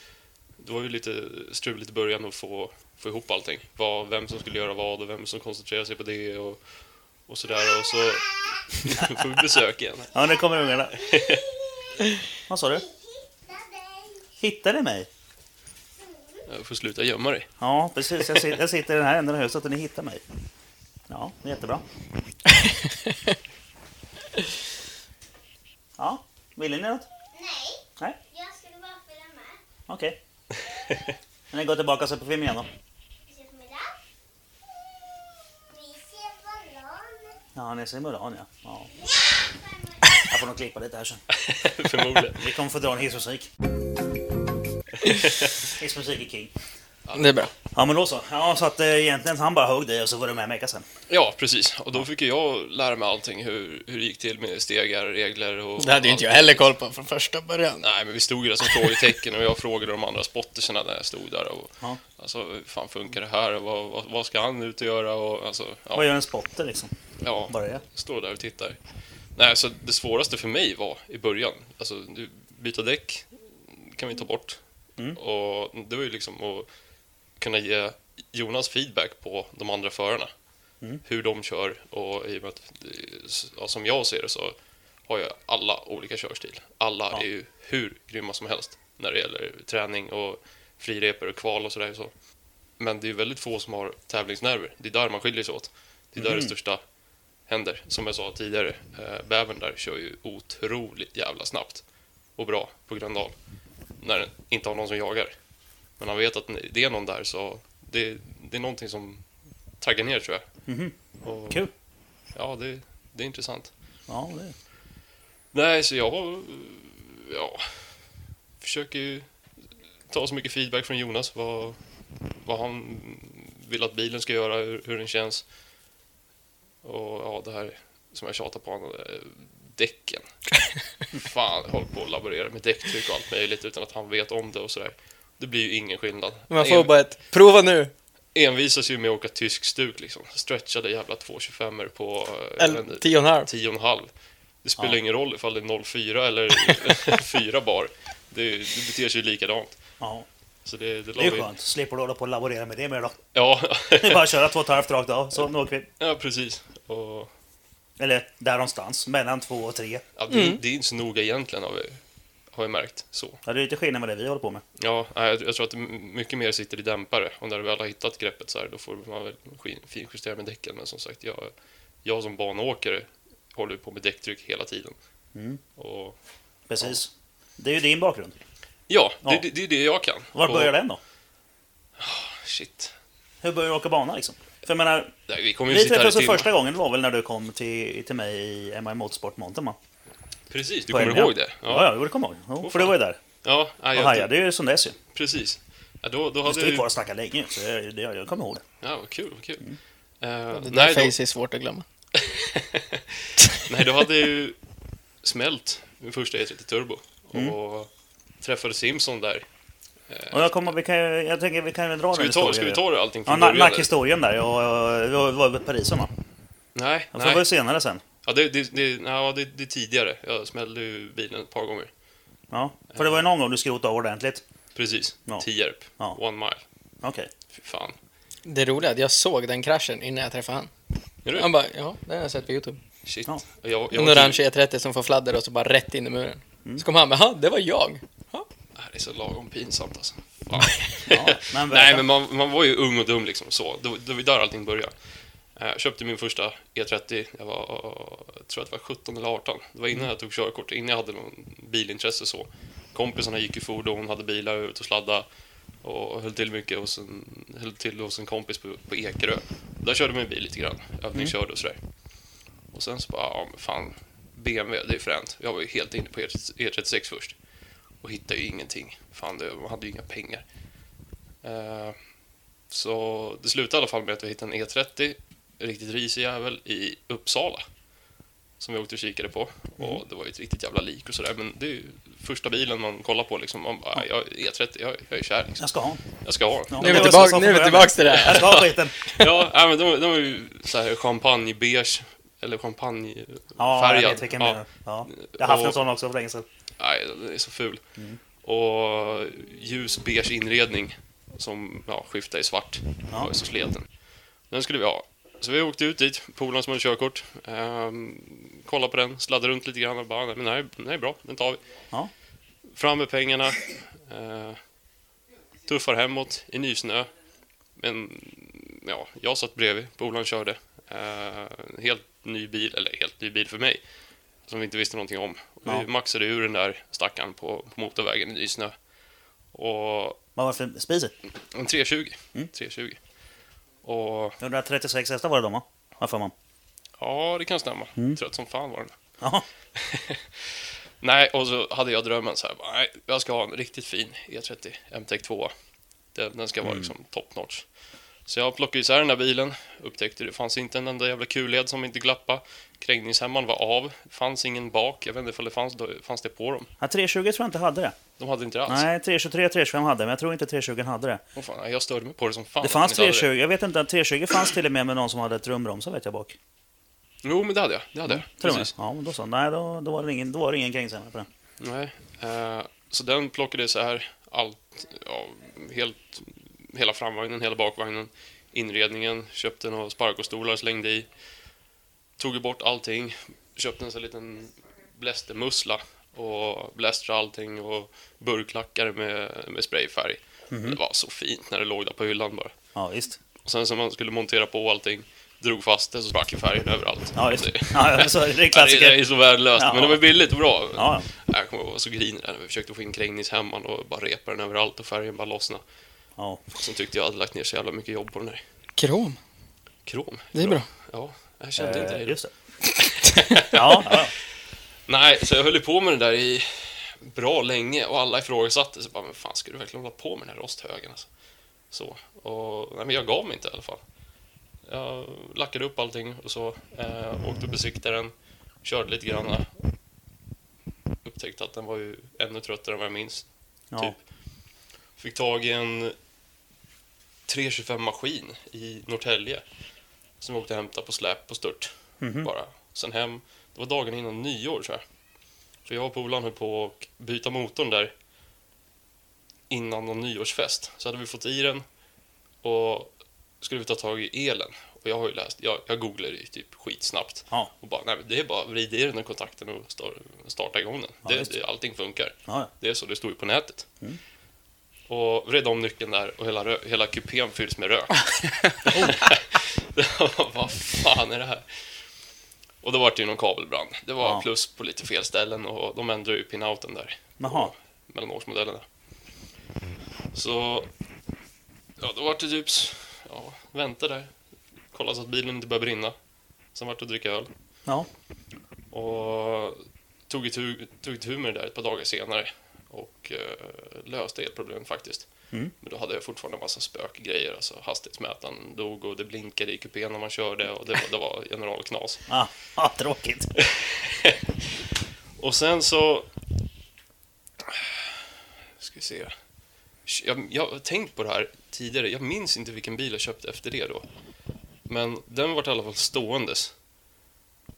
det var ju lite struligt i början att få, få ihop allting. Vad, vem som skulle göra vad och vem som koncentrerade sig på det och, och sådär. Och så får vi besök igen. Ja, nu kommer ungarna. Vad sa du? Hittade mig? Jag får sluta gömma dig. Ja, precis. Jag sitter, jag sitter i den här änden av huset och ni hittar mig. Ja, det är jättebra. Ja, vill ni något? Nej, Nej, jag skulle bara följa med. okej. Men går tillbaka och ser på film igen då? Ja, ni ser Mulan ja. ja. Jag får nog klippa lite här sen. Förmodligen. Vi kommer få dra en hissmusik. Hissmusik är king. Det är bra. Ja, men då så. Ja, så att eh, egentligen han bara högg dig och så var du med Mecka sen. Ja, precis. Och då fick ju jag lära mig allting. Hur, hur det gick till med stegar, regler och... Det hade ju inte jag heller koll på från första början. Nej, men vi stod ju där som frågetecken och jag frågade de andra spotterserna när jag stod där. Och, Ja. Alltså, hur fan funkar det här? Och vad, vad, vad ska han ut och göra? Och, alltså, ja, Vad gör en spotter liksom? ja, Bara det? står där och tittar. Nej, så det svåraste för mig var i början, alltså du, byta däck kan vi ta bort. Mm. Och det var ju liksom att kunna ge Jonas feedback på de andra förarna. Mm. Hur de kör och i och med att, ja, som jag ser det så har ju alla olika körstil. Alla Ja. är ju hur grymma som helst när det gäller träning och frireper och kval och sådär. Så. Men det är ju väldigt få som har tävlingsnerver. Det är där man skiljer sig åt. Det är där Mm. det största händer. Som jag sa tidigare, eh, bävern där kör ju otroligt jävla snabbt och bra på Gröndal. När den inte har någon som jagar. Men han vet att det är någon där så det, det är någonting som taggar ner tror jag. Mhm. Och, Kul. Ja, det, det är intressant. Ja, det Nej, så jag ja, försöker ju ta så mycket feedback från Jonas. Vad, vad han vill att bilen ska göra, hur, hur den känns. Och ja, det här som jag tjatar på honom, eh, däcken. Fan, jag håller på att laborera med däcktryck och allt möjligt utan att han vet om det och sådär. Det blir ju ingen skillnad. Man får En- bara ett prova nu. envisas ju med att åka tysk stuk liksom. Stretchade jävla 225 på eh, en halv. 10,5. Det spelar Ja. ingen roll ifall det är 0,4 eller 4 bar. Det, det beter sig ju likadant. Ja, Så det, det, det är skönt. Slipper du hålla på och laborera med det mer då. Ja, Det är bara att köra två och ett halvt rakt av, så nu åker vi. ja, precis. Och, Eller där någonstans, mellan två och tre. ja, det, Mm. det är inte så noga egentligen har vi, har vi märkt. Så. Ja, det är lite skillnad med det vi håller på med. Ja, jag, jag tror att det mycket mer sitter i dämpare. Och när du väl har hittat greppet så här, då får man väl finjustera med däcken. Men som sagt, jag, jag som banåkare håller på med däcktryck hela tiden. Mm. Och Precis. Det är ju din bakgrund. Ja, Ja. Det, det, det är det jag kan. Var och, börjar den då? Shit. Hur började du åka bana liksom? För jag menar, Nej, vi vi träffades första gången, det var väl när du kom till, till mig i MI Motorsport Mountain va? Precis, du kommer Elmia. ihåg det? Ja, ja, jo, det kommer jag ihåg. Jo, Åh, för du var ju där. ja nej, Och hajade ju som dess ju. Precis. Ja, då, då Du hade stod ju kvar och snackade länge ju, så jag, det, jag kommer ihåg det. Ja, vad kul, vad kul. Mm. Eh, Det nej, där då, face är svårt att glömma. nej, då hade ju smält min första E30 Turbo. Mm. Och träffade Simpson där. Och jag, kommer, vi kan, ju- jag tänker vi kan ju dra Ska den vi ta, ska vi historien. ta det allting Ja, från na- början? nackhistorien där och, och, och, och, och Parisen va? Nej, Jag får väl nej. senare sen. Ja, det, det, det, ja, det, det är tidigare. Jag smällde ju bilen ett par gånger. Ja, för det var ju någon gång du skrotade ordentligt. Precis. Ja. Tierp. Ja. One mile. Okej. Fy fan. Det roliga är att jag såg den kraschen innan jag träffade han. Du? Han bara, ja, den har jag sett på Youtube. Shit. Ja. Jag, jag, En orange E30 som får fladder och så bara rätt in i muren. Så kom han med, ja, det var jag. Ja. Det här är så lagom pinsamt alltså. Ja, men Nej, men man, man var ju ung och dum liksom så. Det, var- det var där allting började. Eh, Jag köpte min första E30, jag var, jag tror att det var 17 eller 18. Det var innan jag tog körkort, innan jag hade någon bilintresse så. Kompisarna gick i fordon, hade bilar ut och sladda och höll till mycket hos en, höll till hos en kompis på, på Ekerö. Där körde man bil lite grann, övningskörde och sådär. Och sen så bara, ja men fan, BMW, det är fränt. Jag var ju helt inne på E E36 först. Och hittade ju ingenting. Fan, det, man hade ju inga pengar. Eh, så det slutade i alla fall med att jag hittade en E30, en riktigt risig jävel, i Uppsala. som vi åkte och kikade på. Och det var ju ett riktigt jävla lik och sådär. Men det är ju första bilen man kollar på liksom. Man bara, jag, E30, jag, jag är kär liksom. Jag ska ha. Jag ska ha den. Ja, Nu är det vi tillbaka, nu är vi tillbaka till det här. Jag ska ha skiten. Ja, nej, men de, de är ju så här champagnebeige, eller champagnefärgad. Ja, jag vet vilken Ja. menar. Ja. Jag har haft en sån också för länge sedan. Nej, den är så ful. Och ljus beige inredning som ja, skiftar i svart. Ja. Ja. är så sleten. Den skulle vi ha. Så vi åkte ut dit, polaren som hade körkort. Ehm, kollade på den, sladdade runt lite grann och bara, nej, men den här, är- den här är bra, den tar vi. Ja. Fram med pengarna. Uh, tuffar hemåt i nysnö. Men ja, jag satt bredvid, polaren körde. Eh, helt ny bil, eller helt ny bil för mig. Som vi inte visste någonting om. Ja. Vi maxade ur den där stackaren på, på motorvägen i nysnö. Och Vad var det för i? en 320. Mm. 320. Och 136 hästar var det de va? Har för man. ja, det kan stämma. Mm. Trött som fan var den. Ja. Nej, och så hade jag drömmen så här, nej, jag ska ha en riktigt fin E30 MTEC 2. Den, den ska vara Mm. liksom top notch. Så jag plockade isär den där bilen, upptäckte det fanns inte en enda jävla kulled som inte glappa. Krängningshämmaren var av, fanns ingen bak, jag vet inte ifall det fanns, fanns det på dem. ja 320 tror jag inte hade det. De hade inte det alls. Nej, 323 325 hade men jag tror inte 320 hade det. Åh fan, jag störde mig på det som fan. Det fanns de inte hade 320, jag vet inte, 320 fanns till och med med någon som hade trumbromsar vet jag bak. Jo, men det hade jag. Det hade jag. Du? Precis. Ja, då så. Nej, då, då var det ingen, då var det ingen krängsämare på den. Nej. Eh, så den plockade så här allt, ja, helt, hela framvagnen, hela bakvagnen, inredningen, köpte några sparkostolar, slängde i, tog bort allting, köpte en sån liten blästermussla och blästrade allting och burklackade med, med sprayfärg. Mhm. Det var så fint när det låg där på hyllan bara. Ja, visst. Och sen så man skulle montera på allting, drog fast det så sprack ju färgen överallt. Ja, just det. Ja, så är det är det, klassiker. det är så värdelöst, Ja. men det var billigt och bra. Ja, Jag kommer ihåg, jag var så grinig när vi försökte få in krängningshämmaren och bara repa den överallt och färgen bara lossnade. Ja. Sen tyckte jag hade lagt ner så jävla mycket jobb på den här. Krom. Krom. Det är bra. Ja, jag kände inte Eh, det. Just det. ja, ja. Nej, så jag höll på med det där i bra länge och alla ifrågasatte. Så bara, men fan, ska du verkligen hålla på med den här rosthögen? Alltså? Så. Och, nej, men jag gav mig inte i alla fall. Jag lackade upp allting och så. Eh, åkte och besiktade den. Körde lite grann. Upptäckte att den var ju ännu tröttare än vad jag minns. ja. Typ. Fick tag i en 325-maskin i Norrtälje. Som jag åkte och hämtade på släp på stört. Mhm. Bara. Sen hem. Det var dagen innan nyår tror jag. För jag och polaren höll på att byta motorn där. Innan någon nyårsfest. Så hade vi fått i den. Och skulle vi ta tag i elen. Och jag har ju läst, jag, jag googlade ju typ skitsnabbt. Ja. Och bara, nej det är bara att vrida i den här kontakten och star- starta igång den. Ja, det, det, allting funkar. Ja, Det är så, det står ju på nätet. Mm. Och vred om nyckeln där och hela, hela kupén fylls med rök. Var, Vad fan är det här? Och då var det ju någon kabelbrand. Det var Ja. plus på lite fel ställen och de ändrade ju pinouten där. Jaha. på Mellanårsmodellerna. Så... Ja, då var det typ... Ja, vänta där. Kolla så att bilen inte börjar brinna. Sen var det att dricka öl. Ja. Och tog itu, tog itu med det där ett par dagar senare och eh, löste elproblemet faktiskt. Mm. Men då hade jag fortfarande en massa spökgrejer. Alltså hastighetsmätaren dog och det blinkade i kupén när man körde och det var, det var generalknas. Ah, ah, tråkigt. Och sen så... Ska vi se. Jag, jag har tänkt på det här tidigare. Jag minns inte vilken bil jag köpte efter det då. Men den var i alla fall ståendes.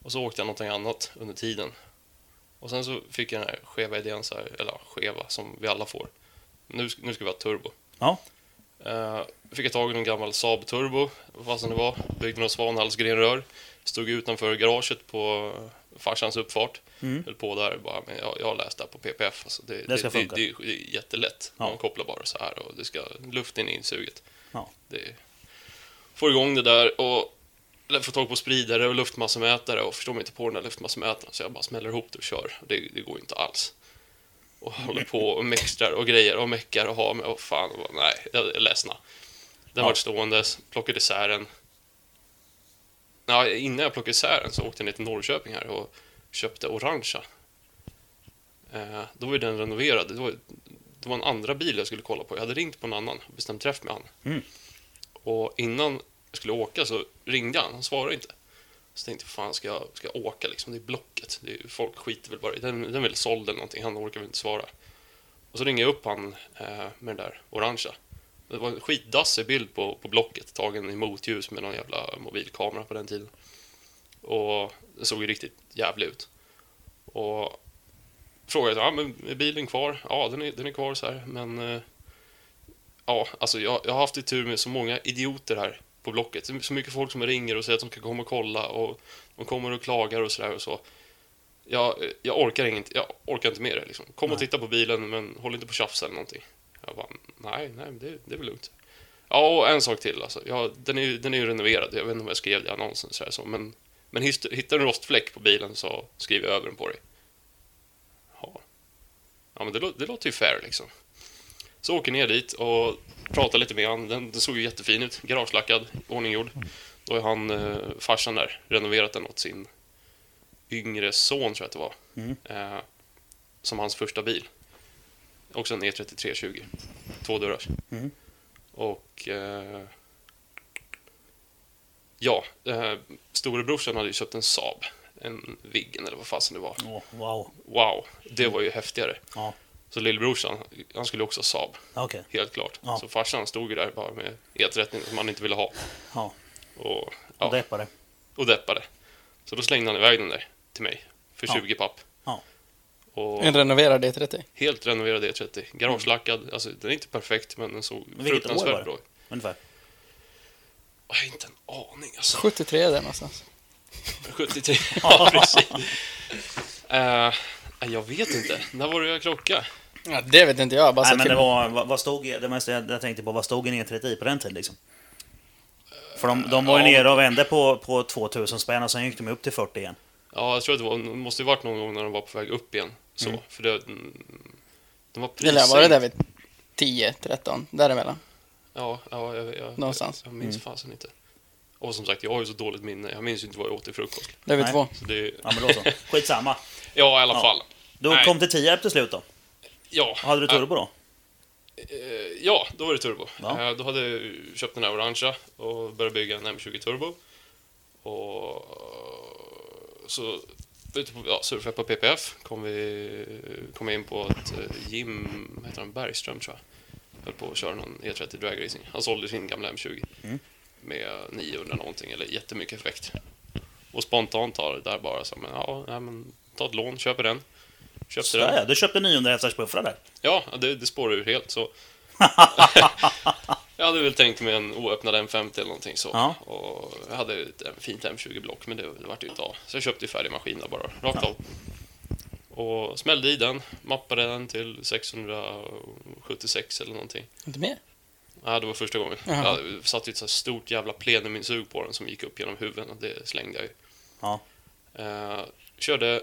Och så åkte jag någonting annat under tiden. Och sen så fick jag den här skeva idén, så här, eller ja, skeva, som vi alla får. Nu, nu ska vi ha turbo. Ja. Uh, fick jag tag i en gammal Saab Turbo, vad fasen det var. Byggde några svanhalsgrenrör. Stod utanför garaget på farsans uppfart. Mm. Höll på där bara, men jag, jag har läst det här på PPF. Alltså det, Det ska det, funka. det, det är jättelätt. Ja. Man kopplar bara så här och det ska luften in i suget. Ja. Det, får igång det där och får tag på spridare och luftmassemätare och förstår mig inte på den där luftmassemätaren så jag bara smäller ihop det och kör. Det, det går inte alls. Och håller på och mextrar och grejer och meckar och har med och fan, och, nej, jag är ledsna. Den Ja. var ståendes, plockade isär den. Ja, innan jag plockade isär den så åkte jag ner till Norrköping här och köpte orangea. Eh, då var ju den renoverad. Det var, det var en andra bil jag skulle kolla på. Jag hade ringt på en annan, bestämt träff med han. Mm. Och innan jag skulle åka så ringde han, han svarade inte. Så tänkte jag, fan ska jag, ska jag åka liksom? Det är Blocket. Det är, folk skiter väl bara i den. Den är väl såld eller någonting. Han orkar väl inte svara. Och så ringer jag upp han eh, med den där orangea. Det var en skitdassig bild på, på Blocket tagen i motljus med någon jävla mobilkamera på den tiden. Och det såg ju riktigt jävlig ut. Och frågade ja, men är bilen kvar? Ja, den är, den är kvar så här, men eh, ja, alltså jag, jag har haft i tur med så många idioter här på Blocket. Så mycket folk som ringer och säger att de ska komma och kolla och de kommer och klagar och sådär och så. Jag, jag orkar inget, jag orkar inte med det liksom. Kom och Nej. titta på bilen men håll inte på och tjafsa eller någonting. Jag bara, nej, nej, det, det är väl lugnt. Ja, och en sak till alltså. Ja, den är ju den är ju renoverad. Jag vet inte om jag skrev det i annonsen så här, så, men, men hittar du en rostfläck på bilen så skriv över den på dig. Ja, ja men det, det låter ju fair liksom. Så åker ner dit och pratar lite med han. Den, den såg ju jättefin ut. Garagelackad, ordninggjord. Då är han, eh, farsan där, renoverat den åt sin yngre son, tror jag att det var. Mm. Eh, som hans första bil. Också en E E3320. Två dörrars. Mm. Och... Eh, ja, eh, storebrorsan hade ju köpt en Saab. En Viggen eller vad fasen det var. Åh, wow. Wow, det var ju häftigare. Ja, Så lillebrorsan, han skulle också ha Saab, okej. helt klart. Ja. Så farsan stod ju där bara med E30 som han inte ville ha. Ja, Och, och ja, deppade. och deppade. Så då slängde han iväg den där till mig för Ja. 20 papp. Ja. Och En renoverad D30. helt renoverad E30. Garagelackad. Alltså, den är inte perfekt, men den såg Men fruktansvärt det? bra ut. Ungefär. Jag har inte en aning alltså. 73 där någonstans. 73. ja, precis. Eh, jag vet inte. När var det jag krockade? Ja, det vet inte jag. Bara Nej, men det var, vad, vad stod, det mesta jag, jag tänkte på, vad stod en E30 på den tiden liksom? För de, de var ju Ja. nere och vände på, på 2000 spänn och sen gick de upp till 40 igen. Ja, jag tror att det var, det måste ju varit någon gång när de var på väg upp igen. Så, Mm. för det, mm, de var Det lär prissänkt. vara där vid 10, 13, däremellan. Ja, ja jag, jag, Någonstans. Jag, jag minns fasen inte. Och som sagt, jag har ju så dåligt minne. Jag minns ju inte vad jag åt till frukost. Där vid Nej. två. Så det, Ja, men då så. Skitsamma. ja, i alla Ja. fall. Du Nej. kom till Tierp till slut då? Ja, Hade du turbo då? Eh, ja, då var det turbo. Ja. Eh, då hade jag köpt den här orangea och börjat bygga en M20 turbo. Och så ute på, ja, surfade på PPF kom vi kom in på eh, Jim, vad heter han, Bergström tror jag. Höll på att köra någon E30 drag racing. Han sålde sin gamla M20 Mm. Med 900 någonting eller jättemycket effekt. Och spontant tar det där bara så men ja, nej, men ta ett lån, köper den. Köpte Så den. ja, du köpte 900 hästars puffrar där. Ja, det, det spårar ur helt så. jag hade väl tänkt mig en oöppnad M50 eller någonting så. Ja. Och jag hade ett fint M20-block, men det, det vart ju inte av. Så jag köpte ju färdig maskin där bara, rakt av. Och smällde i den, mappade den till 676 eller någonting. Inte mer? Ja, det var första gången. Jaha. Jag satte ju ett så här stort jävla plenumsug på den som gick upp genom huvudet och det slängde jag ju. Ja. Eh, körde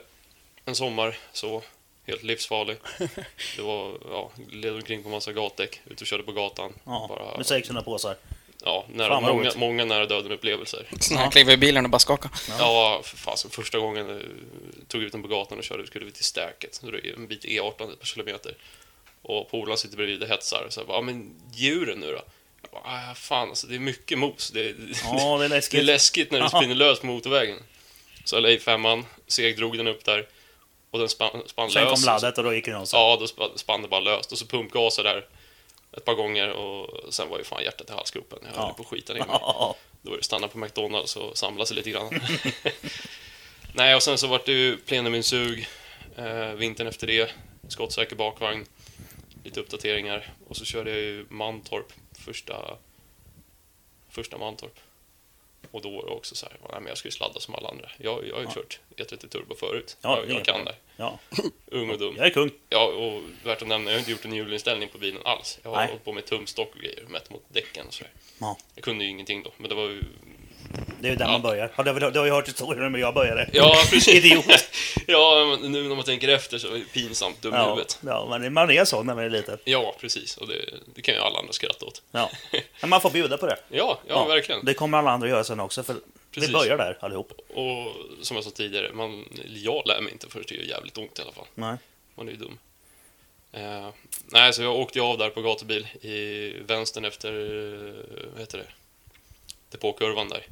en sommar så, helt livsfarlig. Det var, ja, led omkring på massa gatdäck, ute och körde på gatan. Ja, Bara, med 600 påsar. ja, nära, Fan, vad många, roligt. många nära döden-upplevelser. Sån här kliver i bilen och bara skaka. Ja, för fasen. Första gången eh, tog ut den på gatan och körde, skulle vi till Stäket. Så det är en bit E18 ett par kilometer. Och polaren sitter bredvid och hetsar. Så jag bara, ja men djuren nu då? Jag bara, ah, fan alltså, det är mycket mos. Det, är- Ja, det är det är läskigt. läskigt när det spinner löst på motorvägen. Så jag la i femman, segdrog den upp där. Och den spann, spann Sen kom lös. laddet och då gick det någonstans. Ja, då spann, spann det bara löst. Och så pumpgasade där ett par gånger och sen var ju fan hjärtat i halsgropen. Jag höll Ja. på att skita ner mig. Ja. Då var det stanna på McDonalds och samla sig lite grann. Nej, och sen så vart det ju plenuminsug eh, vintern efter det. Skottsäker bakvagn. Lite uppdateringar. Och så körde jag ju Mantorp första, första Mantorp. Och då var det också så här, nej, men jag ska ju sladda som alla andra. Jag, jag har ju kört E30 Turbo förut. Ja, jag, jag kan det. Ja. Ung och dum. Jag är kung. Ja, och värt att nämna, jag har inte gjort en hjulinställning på bilen alls. Jag har Nej. hållit på med tumstock och grejer, mätt mot däcken och så. Ja. Jag kunde ju ingenting då, men det var ju... Det är ju där Ja. man börjar. Ja, du, du har ju hört historien om jag började. Ja, precis. Idiot. ja, nu när man tänker efter så är det pinsamt dum Ja, huvudet. ja men man är så när man är liten. Ja, precis. Och det, det kan ju alla andra skratta åt. Ja. Men man får bjuda på det. Ja, ja, verkligen. Det kommer alla andra göra sen också, för Precis. det börjar där allihop. Och som jag sa tidigare, man, jag lär mig inte förrän det gör jävligt ont i alla fall. Nej. Man är ju dum. Eh, nej, så jag åkte av där på gatubil i vänstern efter, eh, vad heter det, depåkurvan där.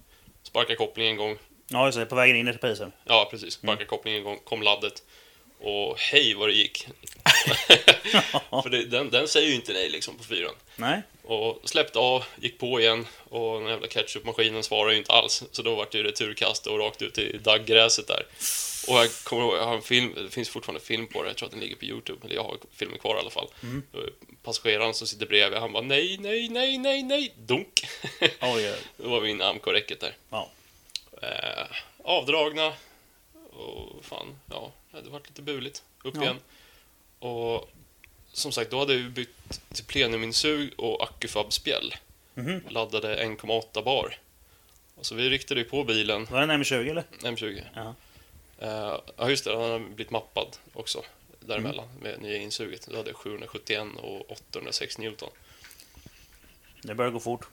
Sparkade kopplingen en gång, Ja, just det. På vägen in i reprisen. Ja, precis. Backarkopplingen igång, kom laddet. Och hej vad det gick. För det, den, den säger ju inte nej liksom på fyran. Nej. Och släppte av, gick på igen och den jävla ketchupmaskinen svarade ju inte alls. Så då var det ju returkast och rakt ut i daggräset där. Och jag kommer ihåg, jag har en film, det finns fortfarande film på det, jag tror att den ligger på Youtube, eller jag har filmen kvar i alla fall. Är Passageraren som sitter bredvid, han bara nej, nej, nej, nej, nej, dunk. Oj, oj. Då var vi inne i AMK-räcket där. Ja. Eh, avdragna och fan, ja, det var lite buligt. Upp Ja. igen. Och som sagt, då hade vi bytt till plenuminsug och Acufab-spjäll. Mhm. Laddade 1,8 bar. Och så vi riktade ju på bilen, Var det en M20 eller? M20. Ja. Eh, ja, just det, den har blivit mappad också däremellan Mm. med nya insuget. Då hade jag 771 och 806 Newton. Det börjar gå fort.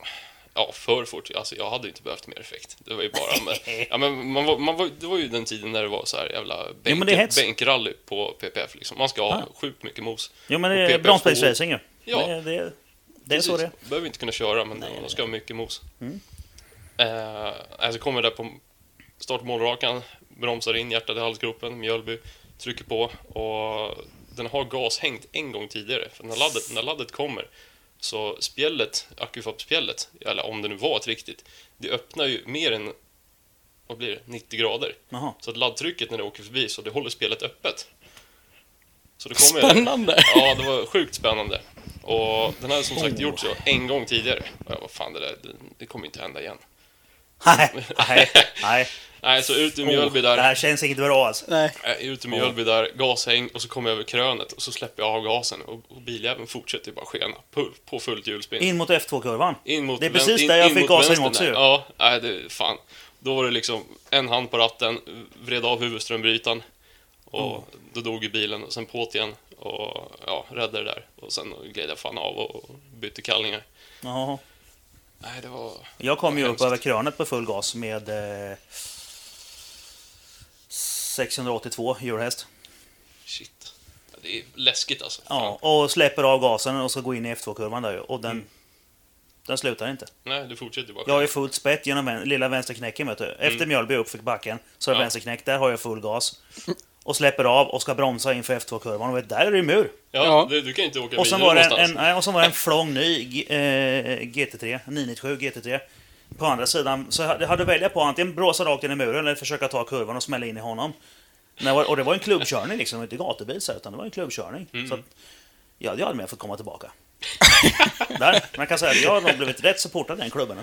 Ja, för fort. Alltså, jag hade inte behövt mer effekt. Det var ju bara... Men, ja, men man var, man var, det var ju den tiden när det var så här jävla bänk, hets. bänkrally på PPF. Liksom. Man ska ha Ja. sjukt mycket mos. Jo, men det är PPF bromsbilsracing ju. Ja. Det, det, det är så det är. Behöver inte kunna köra, men Nej, man nej, ska ha mycket mos. Mm. Eh, alltså kommer där på start och målrakan, bromsar in hjärtat i halsgropen, Mjölby trycker på och den har gashängt en gång tidigare. För när laddet, när laddet kommer så spjället, Acufab-spjället, eller om det nu var ett riktigt, det öppnar ju mer än vad blir det, 90 grader. Jaha. Så att laddtrycket när det åker förbi, så det håller spelet öppet. Så det kommer, Spännande! Ja, det var sjukt spännande. Och den hade som sagt gjort så en gång tidigare. Och jag var fan, det där, det, det kommer inte hända igen. Nej, nej, nej. Nej, så ut ur Mjölby Oh, det där, här känns inte bra alls. Nej. ut ur Mjölby där, gashäng och så kommer jag över krönet och så släpper jag av gasen och, och biljäveln fortsätter ju bara skena på, på fullt hjulspinn. In mot F2-kurvan. In mot Det är precis in- där jag fick gashäng vänstern också där. ju. Ja, nej, det, fan. Då var det liksom en hand på ratten, vred av huvudströmbrytaren och Oh. då dog ju bilen och sen på igen och ja, räddade det där och sen gled jag fan av och bytte kallningar. Jaha. Nej, det var... Jag kom ju upp över krönet på full gas med eh, 682 eurohäst. Shit. Det är läskigt alltså. Ja, och släpper av gasen och ska gå in i F2-kurvan där. Och den, den slutar inte. Nej, det fortsätter bara. Jag ju fullt spett genom vän, lilla vänsterknäcken vet du. Efter Mjölby upp för backen så har jag Ja. vänsterknäck. Där har jag full gas. Och släpper av och ska bromsa inför F2-kurvan. Och vet, där är det ju mur. Ja, Ja. Du, du kan inte åka Och sen var det en, någonstans. en, och sen var det en flång ny eh, GT3, 997 GT3. På andra sidan, så jag hade- välja på antingen bromsa rakt in i muren eller försöka ta kurvan och smälla in i honom. Och det var en klubbkörning liksom, det inte gatubil så utan det var en klubbkörning. Mm. Så att, ja, jag hade med fått komma tillbaka. Där, man kan säga att jag har nog blivit rätt så portad i den klubben.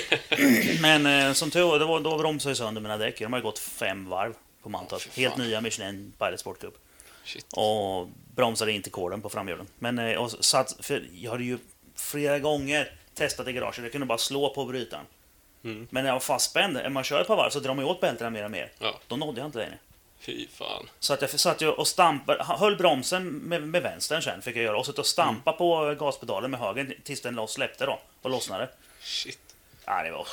Men eh, som tur var, det var- då bromsade jag sönder mina däck. De har ju gått fem varv på Mantorp. Fy Helt nya Michelin Pilot Sport Cup Shit. och bromsade in till koden på framhjulen. Men eh, och satt, för jag hade ju flera gånger testat i garaget, jag kunde bara slå på brytaren. Mm. Men när jag var fastspänd, när man kör ett par varv så drar man åt bältena mer och mer. Ja. Då nådde jag inte längre. Fy fan. Så att jag satt ju och stampade, höll bromsen med, med vänstern sen fick jag göra och satt och stampa Mm. på gaspedalen med höger tills den loss släppte då och lossnade. Shit. Ja, det var...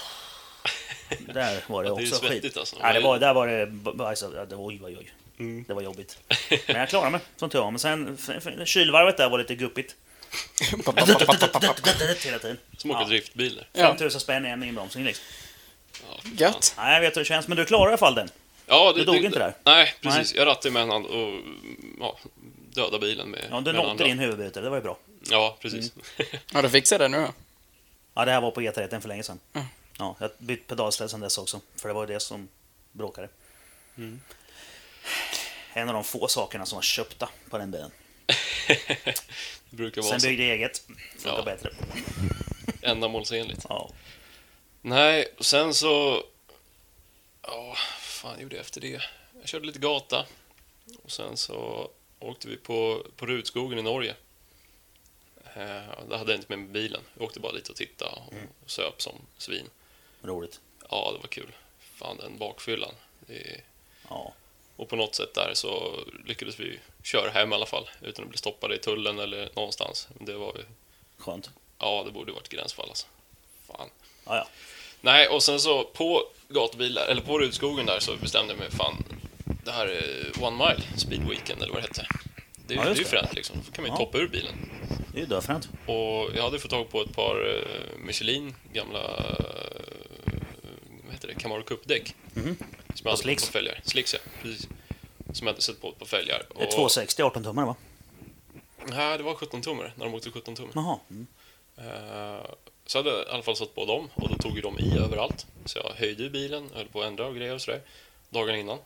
Där var det Ja, det är också svettigt skit. alltså. Ja, det var, där var det... ja, det var, oj, oj, oj. Mm. Det var jobbigt. Men jag klarade mig, som tur var. Men sen, kylvarvet där var lite guppigt. Hela tiden. Som åker Ja. driftbilar. Ja. 5000 spänn i en inbromsning liksom. Ja. Gött. Nej, jag vet hur det känns. Men du klarade i alla fall den. Ja, Du dog inte där? Nej, precis. Jag rattade med en hand och ja, döda bilen med Ja, du nådde din huvudbyte. Det var ju bra. Ja, precis. Har du fixat det nu då? Ja, det här var på E30 för länge sedan. Mm. Ja, jag har bytt pedalställ sedan dess också. För det var ju det som bråkade. Mm. En av de få sakerna som var köpta på den bilen. det brukar vara Sen så. byggde jag eget. Funkar Ja. bättre. ändamålsenligt. Ja. Nej, och sen så... Ja, fan gjorde jag efter det? Jag körde lite gata. Och sen så åkte vi på, på Rutskogen i Norge. Eh, där hade jag inte med mig bilen. Jag åkte bara dit och tittade och Mm. söp som svin. Roligt. Ja, det var kul. Fan, den bakfyllan. Det... Ja. Och på något sätt där så lyckades vi köra hem i alla fall utan att bli stoppade i tullen eller någonstans. Det var ju... Skönt. Ja, det borde varit gränsfall alltså. Fan. Ja, ja. Nej, och sen så på gatubilar, eller på Rudskogen där så bestämde jag mig fan, det här är One Mile Speed Weekend eller vad det hette. Det är, Ja, det ju det. fränt liksom, då kan man ju Ja. toppa ur bilen. Det är ju döfränt. Och jag hade fått tag på ett par eh, Michelin, gamla, eh, vad heter det, Camaro Cup-däck. Mhm. Som jag hade slicks. på fälgar. Slicks, ja. Precis. Som jag hade sett på på fälgar. Det är 260 18 tummar va? Nej, det var 17 tummar när de åkte 17 tum. Jaha. Mm. Eh, Så hade jag i alla fall satt på dem och då tog ju de i överallt. Så jag höjde ju bilen, höll på att ändra och grejer och sådär. Dagarna innan.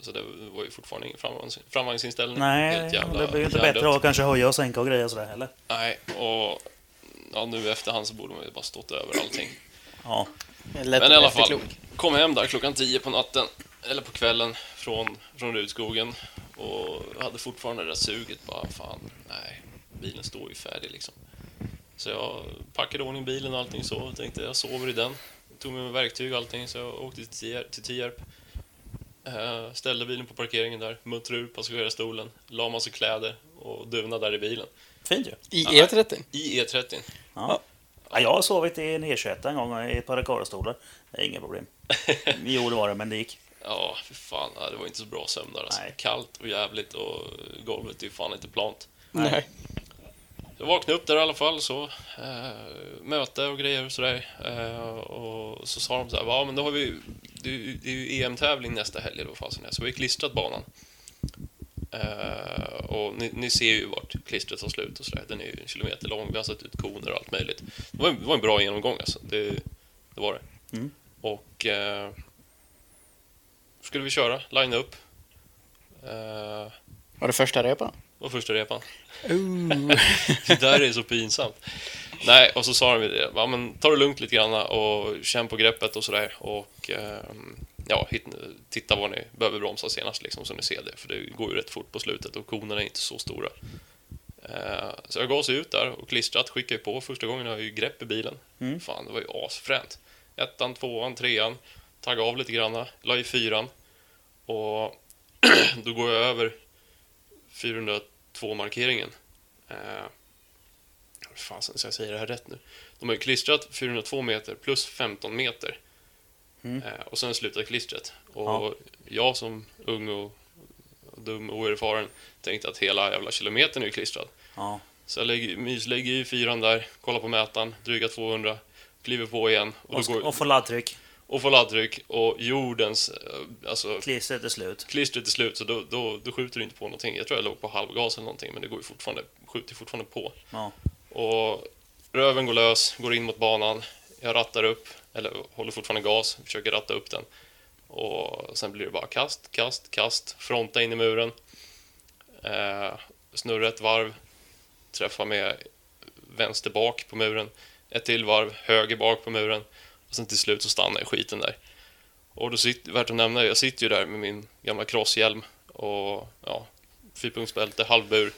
Så det var ju fortfarande ingen framvagns, framvagnsinställning. Nej, jävla det blir ju inte bättre att kanske höja och sänka och grejer och sådär heller. Nej, och ja, nu i efterhand så borde man ju bara stått över allting. Ja. Lätt Men i alla fall, efterklok. Kom hem där klockan 10 på natten, eller på kvällen, från, från Rudskogen. Och hade fortfarande det där suget, bara fan, nej, bilen står ju färdig liksom. Så jag packade i ordning bilen och allting så, tänkte jag sover i den. Tog med mig verktyg och allting, så jag åkte till Tierp. Eh, ställde bilen på parkeringen där, muttrade ur passagerarstolen, la massa kläder och duvnade där i bilen. Fint ju. I E30? I E E30. Ja. Ja, jag har sovit i en E21 en gång i ett par rekordarstolar. Det är inga problem. Jo, det var det, men det gick. Ja, för fan. Det var inte så bra sömn där alltså. Nej. Kallt och jävligt och golvet är ju fan inte plant. Nej. Jag vaknade upp där i alla fall, så eh, möte och grejer och sådär. Eh, och så sa de så här, ja men då har vi, det är ju- EM-tävling nästa helg eller vad fasen så vi har klistrat banan. Eh, och ni, ni ser ju vart klistret tar slut och sådär. Den är ju en kilometer lång, vi har satt ut koner och allt möjligt. Det var, en- det var en bra genomgång alltså, det, det var det. Mm. Och eh, skulle vi köra, linea upp. Eh, Var det första repan? var första repan. Det där är så pinsamt. Nej, och så sa de ju det. Ja, men ta det lugnt lite grann och känn på greppet och sådär. Och ehm, ja, hit, titta var ni behöver bromsa senast liksom, så ni ser det. För det går ju rätt fort på slutet och konerna är inte så stora. Eh, så jag gasade ut där och klistrat, skickade på. Första gången har jag ju grepp i bilen. Mm. Fan, det var ju asfränt. Ettan, tvåan, trean. Taggade av lite grann. La i fyran. Och då går jag över 402-markeringen. Eh, hur fasen ska jag säga det här rätt nu? De har ju klistrat 402 meter plus 15 meter. Mm. Eh, och sen slutar klistret. Och Ja. jag som ung och dum och oerfaren tänkte att hela jävla kilometern är ju klistrad. Ja. Så jag lägger, myslägger i fyran där, kollar på mätaren, dryga 200, kliver på igen och, Och, går, och få laddtryck. och får laddtryck och jordens, eh, alltså Klistret är slut. klistret är slut så då, då, då skjuter du inte på någonting. Jag tror jag låg på halvgas eller någonting men det går ju fortfarande, skjuter fortfarande på. Ja. Och röven går lös, går in mot banan. Jag rattar upp, eller håller fortfarande gas, försöker ratta upp den. Och sen blir det bara kast, kast, kast, fronta in i muren. Eh, snurra ett varv, träffa med vänster bak på muren. Ett till varv, höger bak på muren. Och sen till slut så stannar jag skiten där. Och då sitter, värt att nämna, jag sitter ju där med min gamla crosshjälm och ja, fyrpunktsbälte, halvbur.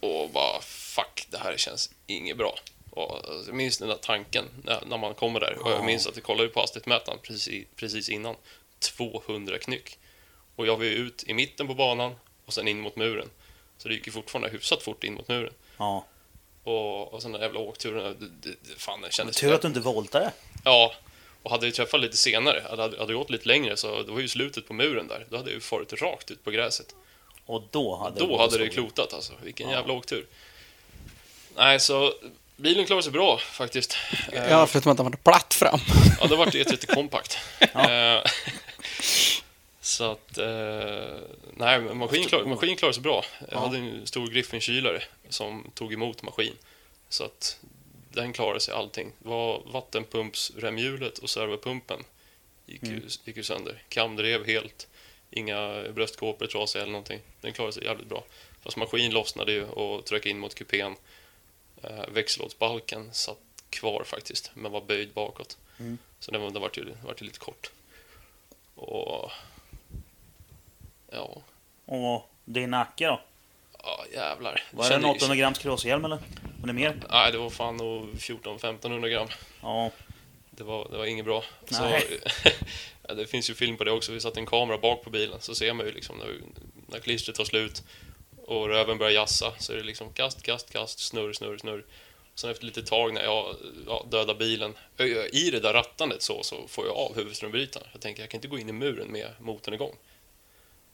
Och bara fuck, det här känns inget bra. Och jag minns den där tanken när, man kommer där. Och jag minns att vi kollade på hastighetsmätaren precis, precis innan. 200 knyck. Och jag var ju ut i mitten på banan och sen in mot muren. Så det gick ju fortfarande hyfsat fort in mot muren. Ja. Och, och sen den där jävla åkturen, det, det, det, fan den kändes... Tur att du inte voltade. Ja, och hade vi träffat lite senare, hade, hade det gått lite längre så det var ju slutet på muren där. Då hade jag ju farit rakt ut på gräset. Och då hade Då hade det klotat alltså. Vilken Ja. jävla åktur. Nej, så bilen klarade sig bra faktiskt. Eh, Ja, förutom att den var platt fram. Ja, det vart E30 kompakt. Ja. Eh, Så att, eh, nej, maskin, klar, maskin klarade sig bra. Jag Ja. hade en stor Griffin-kylare som tog emot maskin. Så att den klarade sig allting. Det var vattenpumpsremhjulet och servopumpen gick, ju, gick ju sönder. Kamdrev helt. Inga bröstkåpor trasiga eller någonting. Den klarade sig jävligt bra. Fast maskin lossnade ju och tryckte in mot kupén. Eh, växellådsbalken satt kvar faktiskt, men var böjd bakåt. Mm. Så den, var- den vart ju, vart ju lite kort. Och... Ja, Och din nacke då? ja jävlar. Var det en Kände- 800 grams crosshjälm eller? Var det mer? Nej, det var fan nog 14-1500 gram. Ja. Det var, det var inget bra. Så, Nej. ja, det finns ju film på det också. Vi satte en kamera bak på bilen så ser man ju liksom när, när klistret tar slut och röven börjar jassa så är det liksom kast, kast, kast, snurr, snurr, snurr. Sen efter lite tag när jag ja, dödar bilen, i det där rattandet så, så får jag av huvudströmbrytaren. Jag tänker jag kan inte gå in i muren med motorn igång.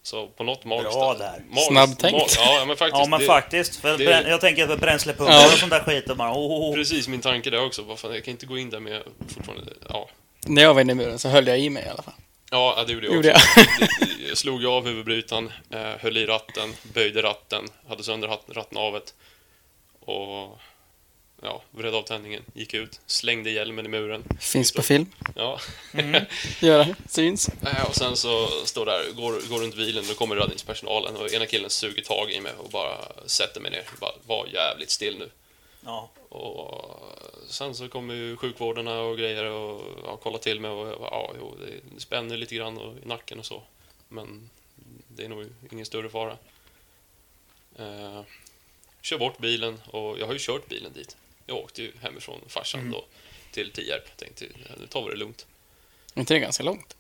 Så på något magiskt... Bra där. magiskt- Snabbtänkt. Ja, men faktiskt. Ja men det- faktiskt. För det- brän- jag tänker på bränslepumpar Ja. och sånt där skit. Och bara, oh, oh, oh. Precis min tanke där också. Vad fan, jag kan inte gå in där med fortfarande... Ja, När jag var inne i muren så höll jag i mig i alla fall. Ja, det gjorde jag Gjorde också. jag? Jag slog av huvudbrytaren, eh, höll i ratten, böjde ratten, hade sönder rattnavet och ja, vred av tändningen, gick ut, slängde hjälmen i muren. Finns på film. Ja, Gör det. Syns. Eh, och sen så står där, går, går runt bilen, då kommer räddningspersonalen och ena killen suger tag i mig och bara sätter mig ner. Bara, var jävligt still nu. Ja. Och sen så kommer ju sjukvårdarna och grejer och ja, kollar till mig och ja, jo, det, spänner lite grann och, i nacken och så. Men det är nog ingen större fara. Eh, kör bort bilen och jag har ju kört bilen dit. Jag åkte ju hemifrån farsan då till Tierp. Tänkte nu tar vi det lugnt. Är inte det ganska långt?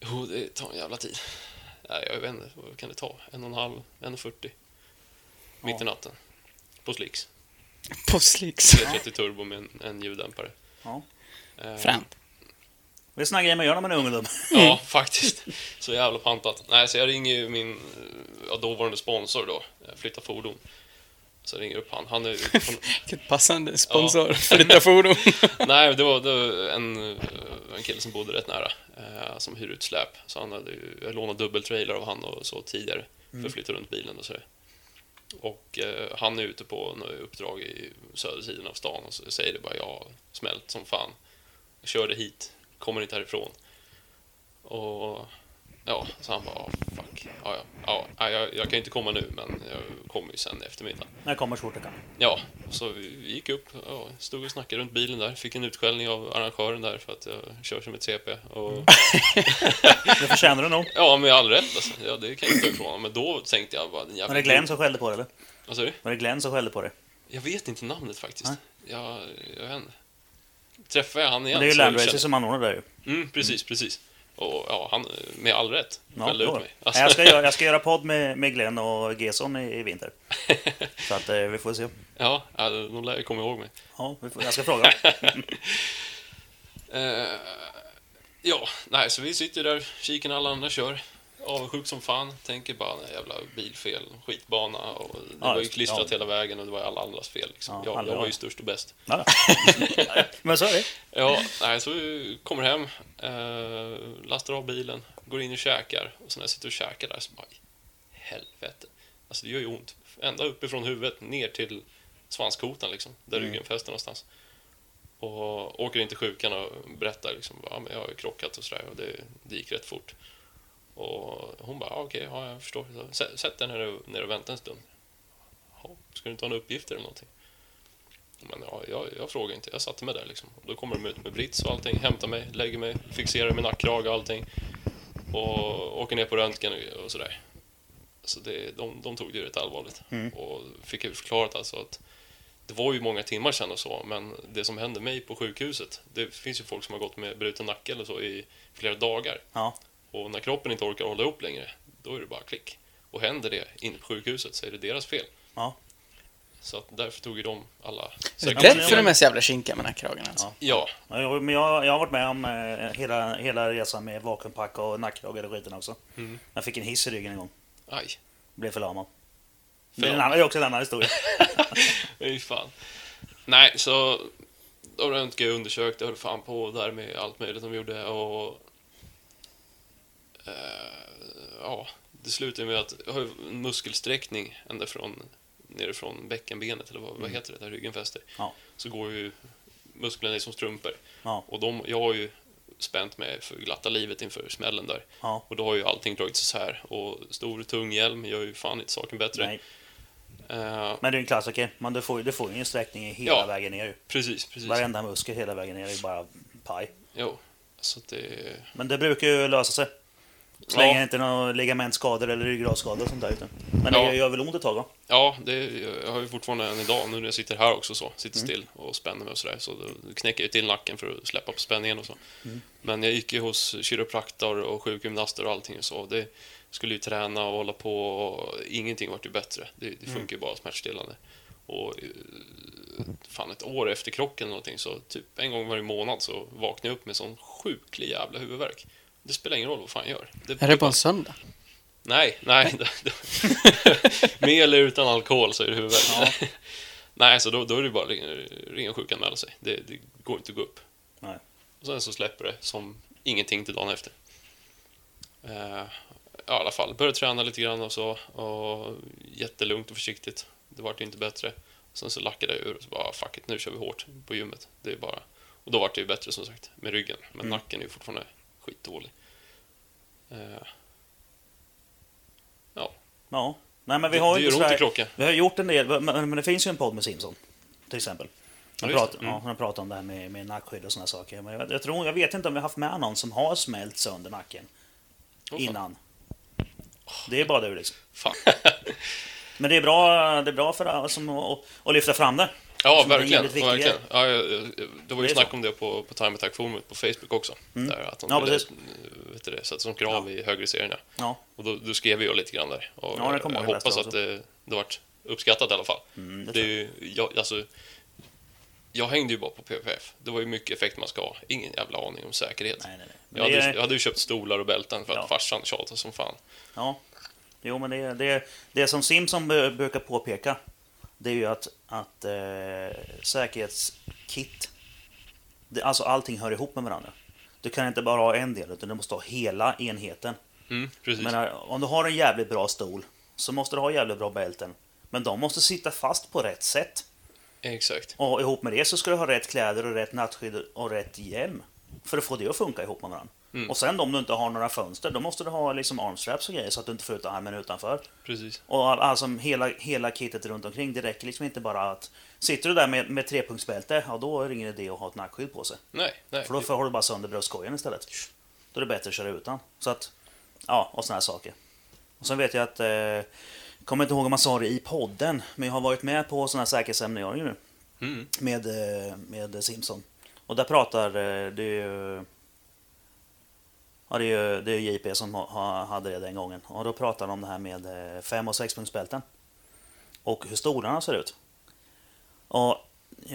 Jo, det tar en jävla tid. Nej, jag vet inte, vad kan det ta? En och en halv, en och fyrtio. Mitt i natten. På slicks. På slicks. 330 turbo med en, en ljuddämpare. Ja. Eh, Fränt. Det är såna grejer man gör när man är ungdom. Ja, faktiskt. Så jävla pantat. Nej, så jag ringer ju min ja, dåvarande sponsor då, eh, Flytta Fordon. Så jag ringer upp han. Han är. Vilket passande sponsor för detta fordon. Nej, det var, det var en, eh, en kille som bodde rätt nära, eh, som hyr ut släp. Så han hade ju, jag lånade dubbeltrailer av han och så tidigare, för att flytta runt bilen och så. Och eh, han är ute på något uppdrag i södersidan av stan och så säger det bara ja, smält som fan. Jag körde hit, kommer inte härifrån. Och ja, så han bara, "Ja, fuck. Ja, ja, ja, jag, jag kan inte komma nu, men jag kommer ju sen i eftermiddag. Jag kommer så fort jag kan. Ja, så vi gick upp, ja, stod och snackade runt bilen där. Fick en utskällning av arrangören där för att jag kör som ett CP. Och, Det förtjänar du nog. ja, med all rätt alltså. Ja, det kan jag inte ta ifrån. Men då tänkte jag bara, jävla... Var det Glenn som skällde på dig eller? Vad sa du? Var det Glenn som skällde på dig? Jag vet inte namnet faktiskt. Nej. Jag, jag vet inte. Träffar jag han igen Men det är ju så Land känner- Racer som anordnar det ju. Mm, precis, precis. Och ja, han, med all rätt, Ja, skällde ut mig. Alltså, jag, ska göra, jag ska göra podd med, med Glenn och Gesson i, i vinter. Så att eh, vi får se. ja, de lär ju komma ihåg mig. Ja, vi får, jag ska fråga. Eh, ja, nej, så vi sitter där, kikar när alla andra kör. Avundsjuk som fan. Tänker bara, nej, jävla bilfel, skitbana. Och det Ja, var ju klistrat ja. hela vägen och det var alla andras fel. Liksom. Ja, jag, jag var ju störst och bäst. Men så är det. Ja, nej, så kommer hem, eh, lastar av bilen, går in och käkar. Och så när jag sitter och käkar där så bara, helvete. Alltså det gör ju ont. Ända uppifrån huvudet ner till svanskotan liksom, där Mm. ryggen fäster någonstans. Och åker in till sjukan och berättar liksom, ja, men jag har ju krockat och sådär och det, det gick rätt fort. Och hon bara, okej, ja, jag förstår. Så, Sätt sätt dig ner och, vänta en stund. Ska du inte ha några uppgifter eller någonting? Men ja, jag, jag frågar inte, jag satte mig där liksom. Och då kommer de ut med brits och allting, hämtar mig, lägger mig, fixerar med nackkrage och allting. Och åker ner på röntgen och- sådär. Så det, de, de tog det ju rätt allvarligt. Och fick ju förklarat alltså att det var ju många timmar sedan och så, men det som hände mig på sjukhuset, det finns ju folk som har gått med bruten nacke eller så i flera dagar. Ja. Och när kroppen inte orkar hålla ihop längre, då är det bara klick. Och händer det inne på sjukhuset så är det deras fel. Ja. Så att därför tog ju de alla... Är du säkert- rädd för de mest jävla kinkiga med nackkragen alltså? Ja, Ja, jag- Men jag, jag har varit med om eh, hela, hela resan med vakuumpack och nackkrage och skiten också. Mm. Jag fick en hiss i ryggen en gång. aj. Blev förlamad. Det är, en Förlamad. annan, det är också en annan historia. Fy fan. Nej, så då röntgade jag undersökte, höll fan på där med allt möjligt de gjorde och... Eh, ja, det slutade med att jag har ju en muskelsträckning ända från nerifrån bäckenbenet, eller vad, vad heter det, där ryggen fäster. Ja. Så går ju musklerna i som strumpor. Ja. Och de, jag har ju spänt mig för glatta livet inför smällen där. Ja. Och då har ju allting dragits isär. Och stor tung hjälm gör ju fan inte saken bättre. Nej. Eh, Men det är en klassiker. Men du får, ju- du får ju en sträckning hela Ja. vägen ner. ju. precis, precis. Varenda muskel hela vägen ner är bara paj. Jo, så det... Men det brukar ju lösa sig. Så länge Ja. inte några ligamentskador eller ryggradsskador och sånt där ute. Men Ja. det gör väl ont ett tag va? Ja, det, jag har ju fortfarande än idag, nu när jag sitter här också så, sitter still och spänner mig och sådär, så då knäcker jag till nacken för att släppa på spänningen och så. Men jag gick ju hos kiropraktor och sjukgymnaster och allting och så. Det skulle ju träna och hålla på och ingenting vart ju bättre. Det, det funkar ju bara smärtstillande. Och eh, fan ett år efter krocken eller någonting så typ en gång varje månad så vaknar jag upp med sån sjuklig jävla huvudvärk. Det spelar ingen roll vad fan jag gör. Är det på en söndag? Nej, nej. Med eller utan alkohol så är det huvudvärk. Nej, så då, då är det bara att ringa, ringa och sjukanmäla sig. Det, det går inte att gå upp. Nej. Och sen så släpper det som ingenting till dagen efter. Ja, I alla fall, började träna lite grann och så. Och jättelugnt och försiktigt. Det vart inte bättre. Sen så lackade jag ur och så bara, fuck it, nu kör vi hårt på gymmet. Det är bara... Och då vart det ju bättre som sagt, med ryggen. Men Mm. nacken är ju fortfarande skitdålig. Eh, ja, Ja. Nej, men vi det, har det ju gör inte sådär. Vi har gjort en del, men, men det finns ju en podd med Simson. Till exempel. Han Ja, pratar, det. Mm. ja, pratar om det här med, med nackskydd och sådana saker. Men jag, jag, tror, jag vet inte om vi har haft med någon som har smält sönder nacken fan. innan. Det är bara du liksom. Fan. Men det är bra, det är bra för alla som att, att lyfta fram det. Ja, är verkligen. verkligen. Ja, det var ju Det är snack så. om det på, på Time Attack-forumet på Facebook också. Där att de Ja, ville precis. vet det, sätta som krav i högre serierna. Ja, Och då, då skrev jag lite grann där. Och Ja, det kommer jag hoppas att det, det vart uppskattat i alla fall. mm, det Det är ju, jag, alltså, jag hängde ju bara på PPF. Det var ju mycket effekt man ska ha. Ingen jävla aning om säkerhet. Nej, nej, nej. Jag hade, är- jag hade ju köpt stolar och bälten för att Ja. farsan tjatade som fan. Ja, jo men det, det, det som Simpson bu- brukar påpeka det är ju att, att eh, säkerhetskit, det, alltså allting hör ihop med varandra. Du kan inte bara ha en del utan du måste ha hela enheten. Mm, menar, om du har en jävligt bra stol så måste du ha jävligt bra bälten. Men de måste sitta fast på rätt sätt. Exakt. Och ihop med det så ska du ha rätt kläder och rätt nattskydd och rätt hjälm. För att få det att funka ihop med varandra. Mm. Och sen om du inte har några fönster, då måste du ha liksom armstraps och grejer så att du inte får ut armen utanför. Precis. Och all- alltså hela, hela kittet runt omkring. Det räcker liksom inte bara att... Sitter du där med, med trepunktsbälte, ja då är det ingen idé att ha ett nackskydd på sig. Nej, nej. För då får du bara sönder bröstkorgen istället. Då är det bättre att köra utan. Så att, ja, och såna här saker. Och sen vet jag att, eh, kommer inte ihåg om man sa det i podden, men jag har varit med på såna här säkerhetsseminarier nu. Mm. Med, eh, med Simpson. Och där pratar, eh, det är ju... Ja, det är ju det är JP som ha- hade det den gången. Och då pratade de om det här med eh, 5 och 6-punktsbälten. Och hur stolarna ser ut. Och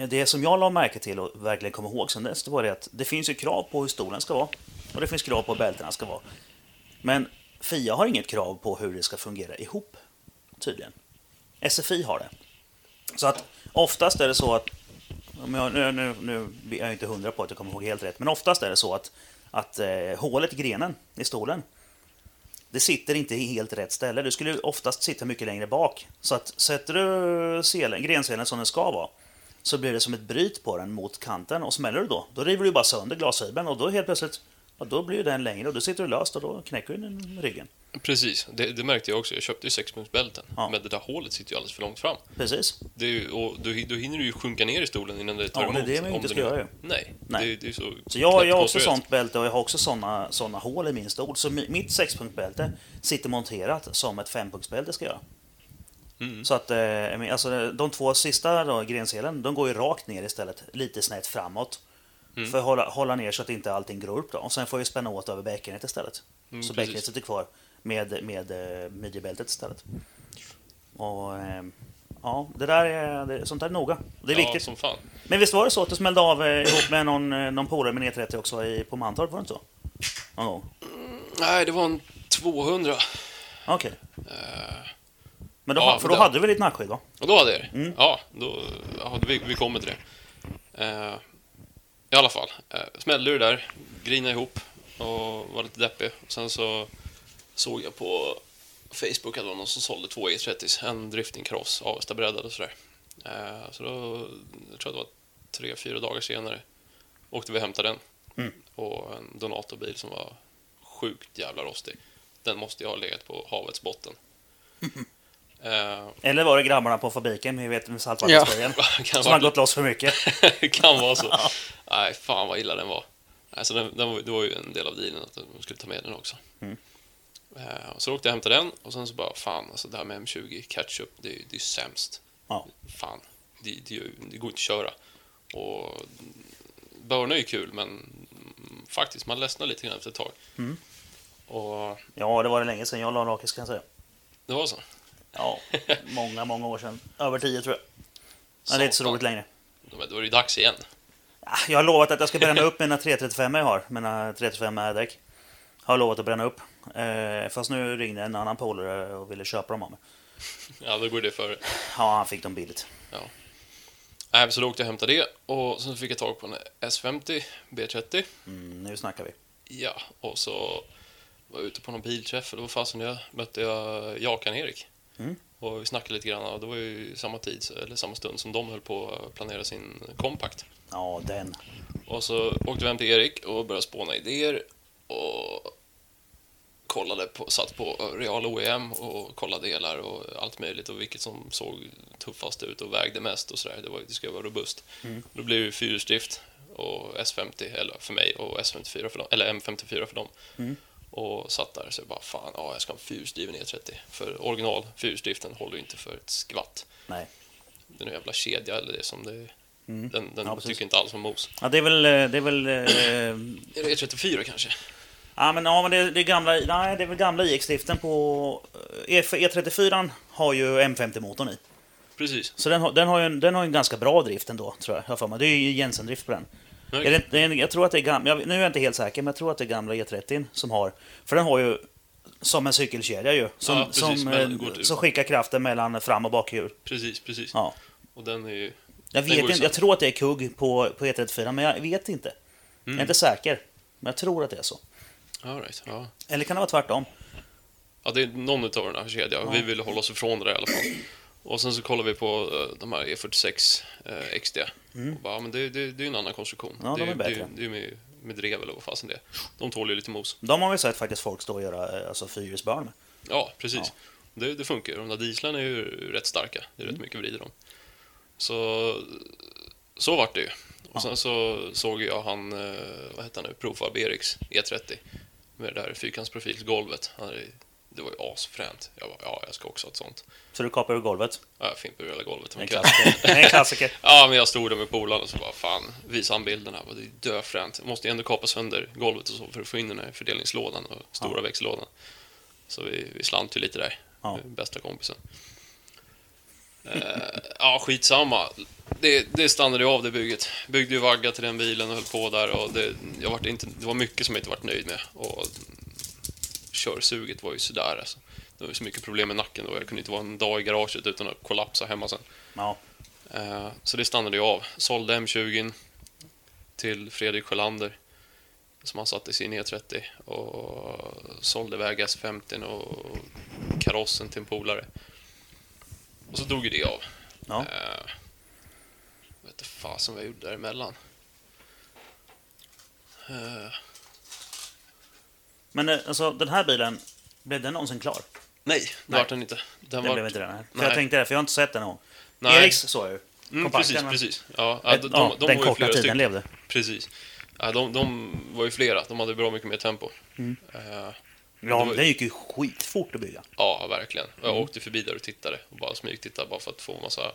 det som jag la märke till och verkligen kom ihåg sen dess, det var det att det finns ju krav på hur stolen ska vara. Och det finns krav på hur bältena ska vara. Men FIA har inget krav på hur det ska fungera ihop, tydligen. SFI har det. Så att oftast är det så att, om jag, nu, nu, nu är jag inte hundra på att jag kommer ihåg helt rätt, men oftast är det så att, att eh, hålet i grenen i stolen, det sitter inte i helt rätt ställe. Du skulle oftast sitta mycket längre bak. Så att sätter du selen, grenselen som den ska vara, så blir det som ett bryt på den mot kanten och smäller du då, då river du bara sönder glasfibern och då helt plötsligt, ja, då blir den längre och då sitter du löst och då knäcker du den ryggen. Precis, det, det märkte jag också. Jag köpte ju sexpunktsbälten, Ja. men det där hålet sitter ju alldeles för långt fram. Precis. Det ju, och då, då hinner du ju sjunka ner i stolen innan det tar Ja, det är emot. det man inte ska göra ju. Nej, Nej. Det, det är så Så jag, jag har också sånt bälte och jag har också såna, såna hål i min stol. Så mi- mitt sexpunktsbälte sitter monterat som ett fempunktsbälte ska göra. Mm. Så att eh, alltså, de två sista då, grenselen, de går ju rakt ner istället, lite snett framåt. Mm. För att hålla, hålla ner så att inte allting gror upp då. Och sen får jag spänna åt över bäckenet istället. Mm, så precis. bäckenet sitter kvar med, med eh, midjebältet istället. Och eh, ja, det där är, det, sånt där är noga. Det är ja, viktigt. som fan. Men visst var det så att du smällde av eh, ihop med någon, eh, någon polare med 930 också i, på Mantorp? Var det inte så? Någon gång? Nej, det var en 200. Okej. Men då, Ja, för då det- hade du väl ditt nackskydd va? och då hade jag det. Mm. Ja, då, ja, vi, vi kommer till det. Eh, I alla fall, eh, smällde det där, grinade ihop och var lite deppig. Sen så såg jag på Facebook att det var någon som sålde två E30, en drifting cross, Avesta breddad och sådär. Eh, så då, jag tror att det var tre, fyra dagar senare, åkte vi och hämtade den. Mm. Och en donatorbil som var sjukt jävla rostig. Den måste jag ha legat på havets botten. Eh, Eller var det grabbarna på fabriken med, vet, med saltvattensprayen? kan Som har gått loss för mycket? kan vara så. Nej, fan vad illa den var. Alltså, den, den var det var ju en del av dealen att de skulle ta med den också. Mm. Eh, så åkte jag och hämtade den och sen så bara, fan, alltså det här med M20 ketchup, det, är- det är ju sämst. Ja. Fan, det, det, det går inte att köra. Och börna är ju kul, men faktiskt, man ledsnar lite grann efter ett tag. Mm. Och Ja, det var det länge sedan jag la rakis kan jag säga. det var så. Ja, många, många år sedan. Över tio tror jag. Men det är inte så roligt längre. Men Då är det ju dags igen. Jag har lovat att jag ska bränna upp mina 335 jag har. Mina 335 R-däck. Har lovat att bränna upp. Eh, fast nu ringde en annan polare och ville köpa dem av mig. Ja, då går det före. Ja, han fick dem billigt. Nej, så då åkte jag och hämtade det och sen fick jag tag på en S50 B30. Mm, nu snackar vi. Ja, och så var jag ute på någon bilträff och då var fasen jag mötte jag Jakan-Erik. Mm. Och vi snackade lite grann och det var ju samma tid, eller samma stund som de höll på att planera sin kompakt. Ja, den. Och så åkte vi hem till Erik och började spåna idéer och kollade på, satt på Real OEM och kollade delar och allt möjligt och vilket som såg tuffast ut och vägde mest och sådär. Det, var, det skulle vara robust. Då blev det fyrhjulsdrift och S50, eller för mig, och S54 för dem, eller M54 för dem. Och satt där så bara, fan, ja, jag ska ha en fyrhjulsdriven E30. För original fyrhjulsdriften håller ju inte för ett skvatt. Nej. Det är en jävla kedja eller det som det Den, den Mm. Ja, tycker inte alls om mos. Ja, det är väl... eh, Det är väl eh, Är det E34 kanske? ja, men, ja, men det, det är gamla... Nej, det är väl gamla iX-driften på... eh, E, E34 har ju M50-motorn i. Precis. Så den har, den, har ju en, den har ju en ganska bra drift ändå, tror jag. jag för mig. Det är ju Jensen-drift på den. Är det, det är, en- jag tror att det är gamla... Nu är jag inte helt säker, men jag tror att det är gamla E30 som har... För den har ju som en cykelkedja ju. Som, Ja, precis, som, eh, till- som skickar kraften mellan fram och bakhjul. Precis, precis. Ja. Och den är ju... Jag vet inte, jag tror att det är kugg på, på E34, men jag vet inte. Jag är inte säker. Men jag tror att det är så. All right, ja. Eller kan det vara tvärtom? Ja, det är någon utav den här kedjan. Vi ville hålla oss ifrån det i alla fall. Och sen så kollar vi på eh, de här E46 eh, XD. Och bara, ja, men det, det, det är ju en annan konstruktion. Mm. Ja, de det, är bättre. Det, det är med, med drev eller vad fasen det är. De tål ju lite mos. De har vi sett faktiskt folk stå och göra eh, alltså, fyrhjulsbarn med. Ja, precis. Det, det funkar. De där dieslarna är ju rätt starka. Det är Mm. rätt mycket vrider dem. Så, så vart det ju. Och sen så såg jag han, eh, vad heter han nu, Profab Eriks E30 med det där fyrkantsprofilsgolvet. Han hade- Det var ju asfränt. Jag bara, ja, jag ska också ha ett sånt. Så du kapar ur golvet. Ja, jag fimpade ur hela golvet. En klassiker. En klassiker. Ja, men jag stod där med polaren och så bara, fan, visa han bilden här. Det är döfränt. Jag måste ju ändå kapa sönder golvet och så för att få in den här fördelningslådan och stora växellådan. Så vi, vi slant ju lite där. Ja. Bästa kompisen. Eh, ja, skitsamma. Det, det stannade ju av det bygget. Byggde ju vagga till den bilen och höll på där och det, jag vart inte, det var mycket som jag inte varit nöjd med. Och körsuget var ju sådär alltså. Det var ju så mycket problem med nacken då. Jag kunde inte vara en dag i garaget utan att kollapsa hemma sen. Ja. Eh, Så det stannade jag av. Sålde M20 till Fredrik Sjölander som han satte i sin E30 och sålde iväg S50 och karossen till en polare. Och så drog ju det av. Ja. Eh, Jag vet inte fasen vad jag gjorde däremellan. Eh, Men eh, alltså, den här bilen, blev den någonsin klar? Nej, det Nej. var den inte. Den Den var... blev inte den här. För Nej. jag tänkte det, för jag har inte sett den någon. Nej. Eriks såg jag ju. Mm, precis, men- precis. Ja, ja, Ja, de, de, de den korta flera tiden stycken. levde. Precis. Ja, de, de var ju flera. De hade bra mycket mer tempo. Mm. Eh, Ja, Det var- den gick ju skitfort att bygga. ja, verkligen. Jag Mm. åkte förbi där och tittade och bara smygtittade bara för att få en massa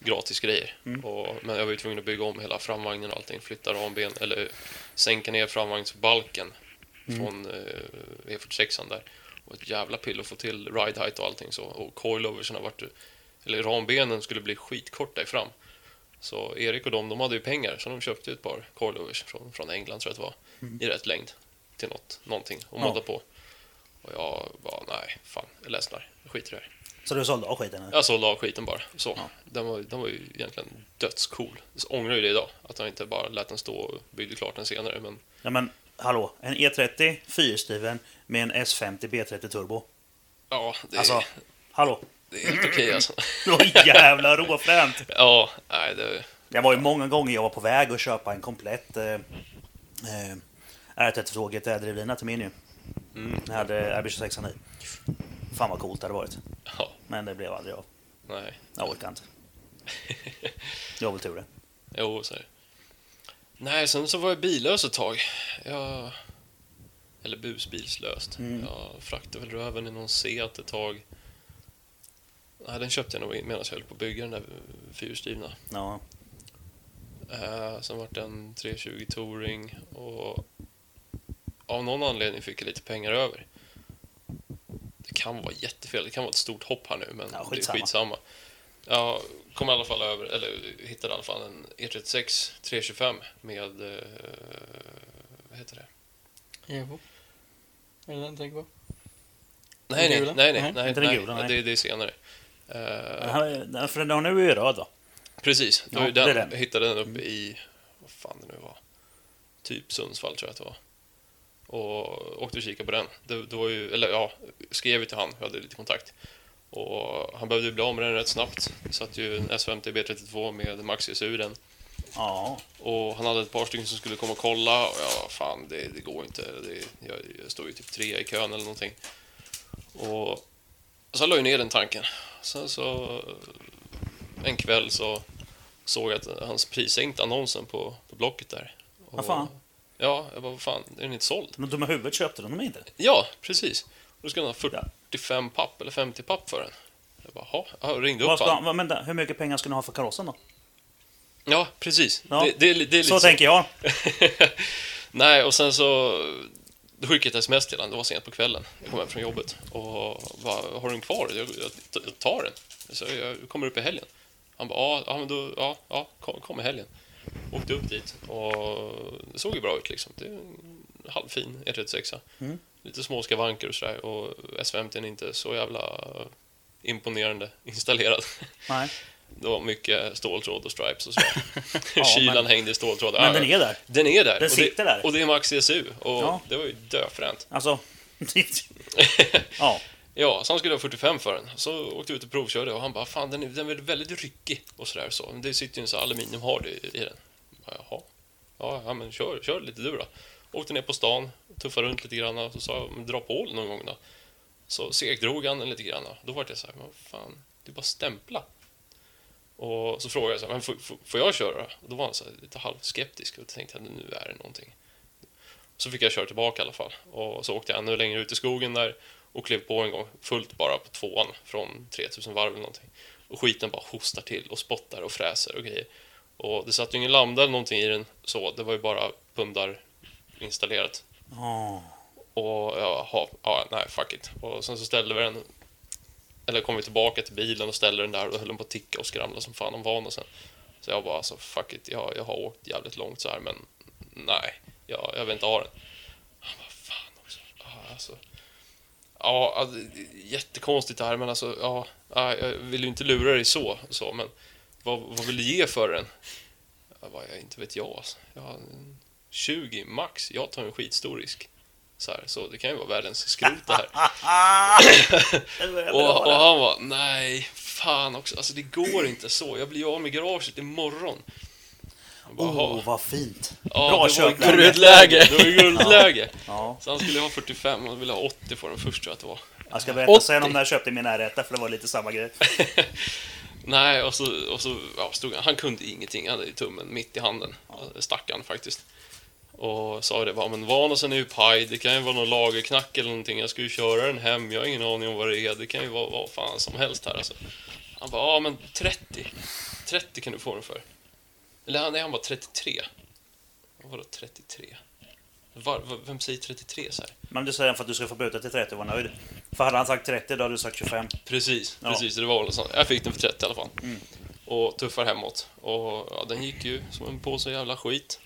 gratis grejer. Mm. Och, men jag var ju tvungen att bygga om hela framvagnen och allting. Flytta ramben, eller sänka ner framvagnsbalken Mm. från eh, E46an där. Och ett jävla pill att få till ride height och allting så. Och coiloversen vart eller rambenen skulle bli skitkorta i fram. Så Erik och de, de hade ju pengar så de köpte ett par coilovers från, från England tror jag det var. I rätt längd till något, någonting och Mm. Ja. modda på. Och jag bara, nej, fan, jag ledsnar. Jag skiter i det här. Så du sålde av skiten? eller? Jag sålde av skiten bara. Så. Ja. Den, var, den var ju egentligen dödscool. Jag ångrar ju det idag, att jag inte bara lät den stå och byggde klart den senare. Men Ja, men hallå. En E30 fyrhjulsdriven med en S50 B30 turbo. ja, det, är- Alltså, hallå. det är helt okej alltså. Det var jävla råfränt. Ja, nej, det... Det var ju många gånger jag var på väg att köpa en komplett eh, eh, R32 GT-drivlina till min ju. Mm, Jag hade RB26 i. Fan vad coolt det hade varit. ja, Men det blev aldrig av. nej. Jag orkar inte. Var väl tur det. Jo, så är det. Nej, sen så var jag billös ett tag. Jag... Eller busbilslöst. Mm. Jag fraktade väl röven i någon Seat ett tag. Nej, den köpte jag nog medan jag höll på att bygga den där fyrhjulsdrivna. Ja. Eh, sen vart det en 320 Touring och av någon anledning fick jag lite pengar över. Det kan vara jättefel, det kan vara ett stort hopp här nu, men Ja, det är skitsamma. Jag kom i alla fall över, eller hittade i alla fall en E E36 325 med, eh, vad heter det? Evo. Är det den du tänker på? Nej, nej, nej, nej, Nej, nej, inte den nej, gula, nej. Det, det är senare. Den- För den har nu är ju röd va? Precis, var Ja, ju det är den. den. Hittade den uppe i, vad fan det nu var, typ Sundsvall tror jag att det var. Och åkte och kikade på den. Det, det var ju, eller ja, skrev ju till han, vi hade lite kontakt. Och han behövde ju bli av med den rätt snabbt. Det satt ju en S50 B32 med Max SU i den. Ja. Och han hade ett par stycken som skulle komma och kolla och ja, fan det, det går inte. Det, jag, jag står ju typ tre i kön eller någonting. Och så jag la ju ner den tanken. Sen så en kväll så såg jag att hans prissänkte annonsen på, på Blocket där. Och, Vad fan? Ja, jag bara, vad fan, är den inte såld? Men dumma huvudet köpte de dem inte. Ja, precis. Och då skulle han ha 45 papp eller 50 papp för den. Jag bara, jaha, jag ringde upp ska, han. men, hur mycket pengar ska ni ha för karossen då? Ja, precis. Ja. Det, det, li- det är lite Så tänker jag. Nej, och sen så då skickade jag ett sms till honom. Det var sent på kvällen. Jag kom hem från jobbet och bara, har du den kvar? Jag, jag, jag tar den. Så jag kommer upp i helgen. Han bara, ja, ja men då, ja, ja kom, kom i helgen. Åkte upp dit och det såg ju bra ut liksom. Det är en halvfin E36. Mm. Lite små skavanker och sådär och S50 är inte så jävla imponerande installerad. Nej. Det var mycket ståltråd och stripes och sådär. Ja, Kylan men- hängde i ståltråd. Men den är där. Den är där. Den och det, sitter där. Och det är Max CSU. Och Ja. det var ju döfränt. Alltså... ja. ja, så han skulle ha 45 för den. Så åkte vi ut och provkörde och han bara, fan den är, den är väldigt ryckig och sådär så. Men det sitter ju en sån aluminiumhard i, i den. Jaha. Ja, ja, men kör, kör lite du då. Åkte ner på stan, tuffade runt lite grann och så sa jag, dra på någon gång då. Så segdrog han den lite grann. Då var det så här, men vad fan, det är bara stämpla. Och så frågade jag så här, men får, jag köra? Och då var han så här, lite halvskeptisk och tänkte att nu är det någonting. Så fick jag köra tillbaka i alla fall. Och så åkte jag ännu längre ut i skogen där och klev på en gång fullt bara på tvåan från 3000 varv eller någonting. Och skiten bara hostar till och spottar och fräser och grejer. Och det satt ju ingen lambda eller någonting i den så, det var ju bara pundar installerat. Ja. Och jaha, ja, nej, fuck it. Och sen så ställde vi den, eller kom vi tillbaka till bilen och ställde den där och höll den på att ticka och skramla som fan om van sen. Så jag bara alltså, fuck it, jag, jag har åkt jävligt långt så här men nej, jag, jag vill inte ha den. Han bara, fan också. Ja, alltså. Ja, alltså, jättekonstigt det här men alltså, ja, ja, jag vill ju inte lura dig så, så men vad, vad vill du ge för den? Jag bara, jag inte vet jag alltså. Jag 20 max, jag tar en skitstor risk. Så, här, så det kan ju vara världens skrot det här. Och, och han var nej, fan också, alltså det går inte så. Jag blir av med garaget imorgon. Åh, "Jaha." vad fint. ja, bra det var köpläge. guldläge. Det var ju guldläge. Ja. Så han skulle ha 45 och ville ha 80 för den först tror jag att det var. Jag ska berätta 80. sen om när jag köpte min R1 för det var lite samma grej. Nej, och så, och så ja, stod han, han kunde ingenting. Han hade tummen mitt i handen. Stackarn faktiskt. Och sa det, bara, men Vanasen är ju paj, det kan ju vara någon lagerknack eller någonting. Jag ska ju köra den hem, jag har ingen aning om vad det är. Det kan ju vara vad fan som helst här alltså. Han bara, ja men 30. 30 kan du få den för. Eller han- nej, han var 33. Vadå 33? Var, var, vem säger 33 så här? Men du säger för att du ska få byta till 30 och vara nöjd. För hade han sagt 30 då hade du sagt 25. Precis, Ja. precis. Det var väl sånt. Jag fick den för 30 i alla fall. Och tuffar hemåt. Och ja, den gick ju som en påse jävla skit.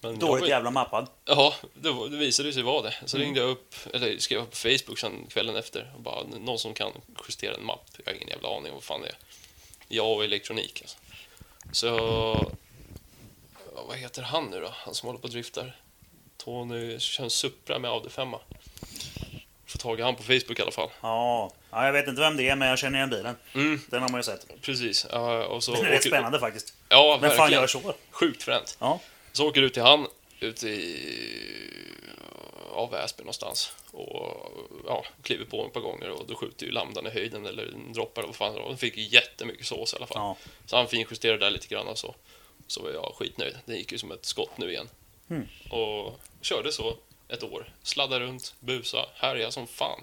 Men Dåligt var- jävla mappad. Ja, det, var, det visade sig vara det. Så ringde jag upp, eller skrev jag på Facebook sen kvällen efter. Och bara, någon som kan justera en mapp. Jag har ingen jävla aning om vad fan det är. Jag och elektronik alltså. Så... Vad heter han nu då? Han som håller på och driftar. Tony kör en Supra med Audi 5. Får tag i han på Facebook i alla fall. Ja. ja, jag vet inte vem det är men jag känner igen bilen. Mm, Den har man ju sett. precis. Ja, och så Den är rätt spännande faktiskt. Ja, Vem fan verkligen. gör så? Sjukt fränt. Ja. Så åker du till han ute i ja, Väsby någonstans och ja, kliver på ett par gånger och då skjuter ju lambdan i höjden eller droppar vad fan det. Den fick ju jättemycket sås i alla fall. Ja. Så han finjusterade där lite grann och så. Så var jag skitnöjd. Den gick ju som ett skott nu igen. Mm. Och körde så ett år. Sladdade runt, busa, härja som fan.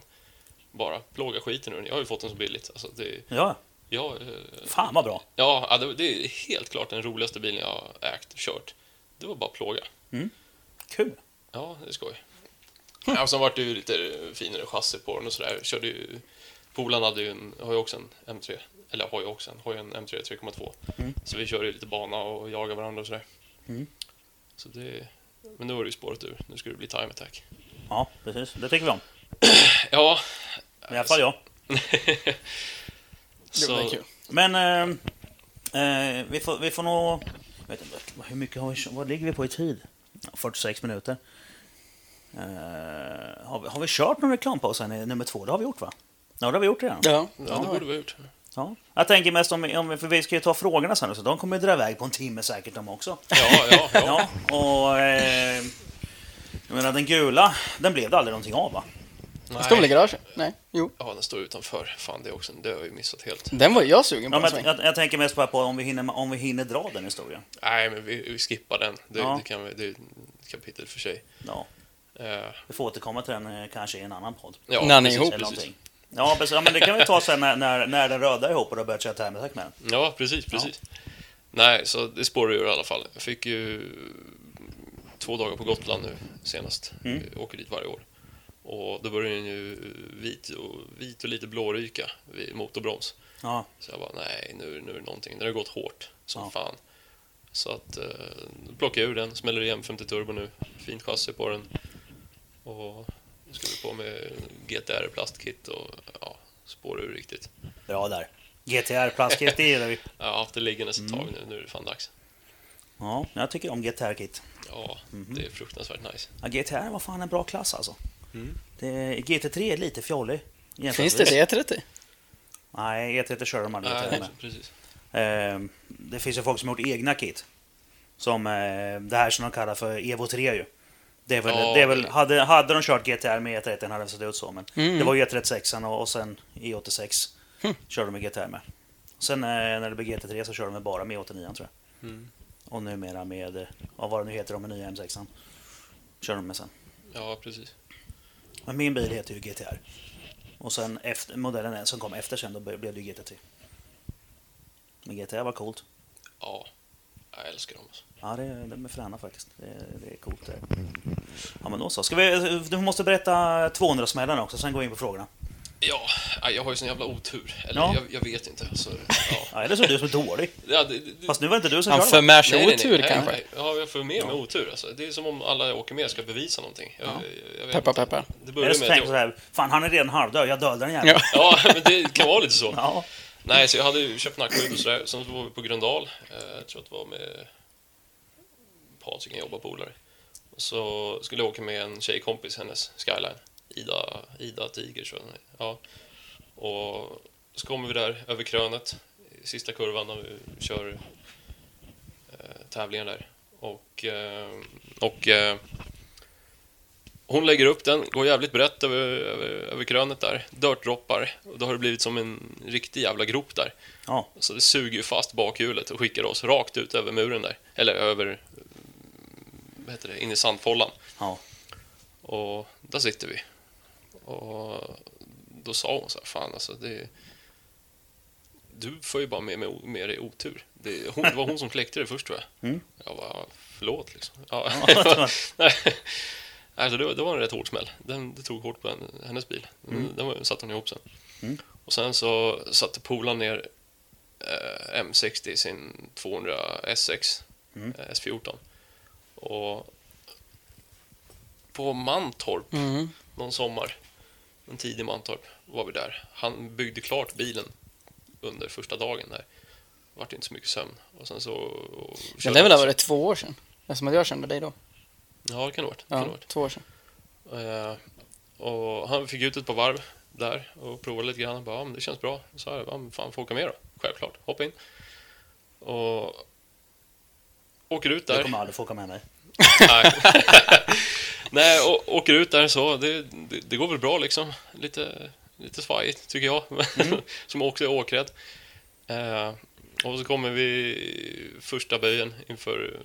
Bara plåga skiten den. Jag har ju fått den så billigt. Alltså det, Ja. jag, eh, Fan vad bra. Ja, ja, det, det är helt klart den roligaste bilen jag har ägt kört. Det var bara plåga. Kul. Ja, det är skoj. Ja, och sen var det ju lite finare chassi på den och sådär. Körde ju... Polaren hade ju en, har ju också en M3. Eller har ju också en, har ju en M3 3,2. Mm. Så vi körde ju lite bana och jagade varandra och sådär. Mm. Så det... Men nu har det ju spårat ur. Nu ska det bli time attack. Ja, precis. Det tycker vi om. Ja, I alla fall jag. Jo, det är så... kul. Men... Eh, Eh, vi, får, vi får nog... Vet inte, hur mycket har vi, vad ligger vi på i tid? Ja, 46 minuter. Eh, har, vi, har vi kört någon reklampaus i nummer två? Det har vi gjort va? Ja, det har vi gjort redan. Ja. Ja, det borde vi ha gjort. Ja. Jag tänker mest om, om vi- för vi ska ju ta frågorna sen så de kommer ju dra iväg på en timme säkert de också. Ja, ja, ja. Ja, och... Eh, jag menar den gula, den blev det aldrig någonting av va? Den står väl i garaget? Nej, jo. Ja, den står utanför. Fan, det, också, det har jag ju missat helt. Den var jag sugen på Ja, en men sväng. jag, jag tänker mest på om vi hinner, om vi hinner dra den historien. Nej, men vi, vi skippar den. Det, Ja. det, kan vi, det är ett kapitel för sig. Ja, Eh, vi får återkomma till den eh, kanske i en annan podd. ja, När ni är ihop. Precis. någonting. Ja, precis. ja, men det kan vi ta sen när, när, när den röda är ihop och du har börjat köra termotack med den. Ja, precis, precis. Nej, så det spårar ur i alla fall. Jag fick ju två dagar på Gotland nu senast. Mm. Jag åker dit varje år. Och då börjar den ju vit och, vit och lite blåryka vid motorbroms. Ja, Så jag bara, nej, nu, nu är det någonting. Den har gått hårt som Ja. fan. Så att, eh, då plockar jag ur den, smäller igen 50 turbo nu. Fint chassi på den. Och nu ska vi på med GTR plastkit och ja, spår ur riktigt. bra där. GTR plastkit, det gillar vi. Jag har haft det liggandes ett tag Mm. nu, nu är det fan dags. Ja, jag tycker om GTR-kit. Ja, Mhm. det är fruktansvärt nice. Ja, GTR var fan en bra klass alltså. Mm. Det, GT3 är lite fjollig. Finns det jämförelsevis. C30? Nej, E30 kör de aldrig Nej, med. precis. Eh, det finns ju folk som har gjort egna kit. Som eh, det här som de kallar för Evo 3 ju. Det är väl, Ja, det är väl, hade, hade de kört GTR med E30 hade det sett ut så. Men Mm. det var ju E36 och, och sen E86 körde de med GTR med. Sen eh, när det blev GT3 så körde de bara med E89 tror jag. Mm. Och numera med, eh, vad var det nu heter de med nya M6. Kör de med sen. Ja, precis. Men min bil heter ju GTR. Och sen efter, modellen som kom efter sen, då blev det ju GT3. Men GTR var coolt. Ja, jag älskar dem. Alltså. Ja, det, de är fräna faktiskt. Det, det är coolt. Det. Ja, men då så. Ska vi, du måste berätta 200-smällen också, sen går vi in på frågorna. Ja, jag har ju sån jävla otur. Eller Ja. jag, jag vet inte. Alltså, ja. Eller så är du som är dålig. Ja, det, det, Fast nu var det inte du som Han för med sig nej, otur nej, kanske? Nej, ja, jag får med mig otur. Alltså. Det är som om alla jag åker med ska bevisa någonting. Jag, Ja. jag, jag Peppar, inte. peppar. Det Eller börjar så med tänker att du så jag... här, fan han är redan halvdöd, jag dödar den jäveln. Ja. Ja, men det kan vara lite så. Ja. Nej, så jag hade ju köpt nackskydd och sådär. Sen så var vi på Gröndal. Eh, Jag tror att det var med Patrik, en jobbarpolare. Så skulle jag åka med en tjejkompis, hennes Skyline. Ida, Ida Tiger, tror jag den är. Ja. Och så kommer vi där över krönet, sista kurvan när vi kör eh, tävlingar där. Och, eh, och eh, hon lägger upp den, går jävligt brett över, över, över krönet där. Dirtdroppar. Och då har det blivit som en riktig jävla grop där. Ja. Så det suger ju fast bakhjulet och skickar oss rakt ut över muren där. Eller över, vad heter det, in i sandfållan. Ja. Och där sitter vi. Och då sa hon så här, fan alltså det... Du får ju bara med, med, med dig otur. Det, hon, det var hon som kläckte det först tror jag. Mm. Jag bara, förlåt liksom. Ja. Nej, alltså det, var, det var en rätt hård smäll. Den, det tog hårt på en, hennes bil. Den, den var, satte hon ihop sen. Mm. Och sen så satte polaren ner eh, M60 i sin 200 SX Mm. eh, S14. Och på Mantorp Mm. någon sommar, en tidig Mantorp, var vi där. Han byggde klart bilen under första dagen där. Det vart inte så mycket sömn. Och sen så... Och Ja, det är väl över två år sedan? Eftersom att jag kände dig då. Ja, det kan det ha varit. Ja, det varit. två år sedan. Eh, och han fick ut ett par varv där och provade lite grann. Han bara, ja, men det känns bra. Så sa jag, ja, men fan, får åka med då? Självklart, hoppa in. Och åker ut Jag där. kommer aldrig få åka med. Nej, Nej och, åker ut där så. Det, det, det går väl bra liksom. Lite, lite svajigt tycker jag. Som också är åkrädd. Eh, och så kommer vi första böjen inför,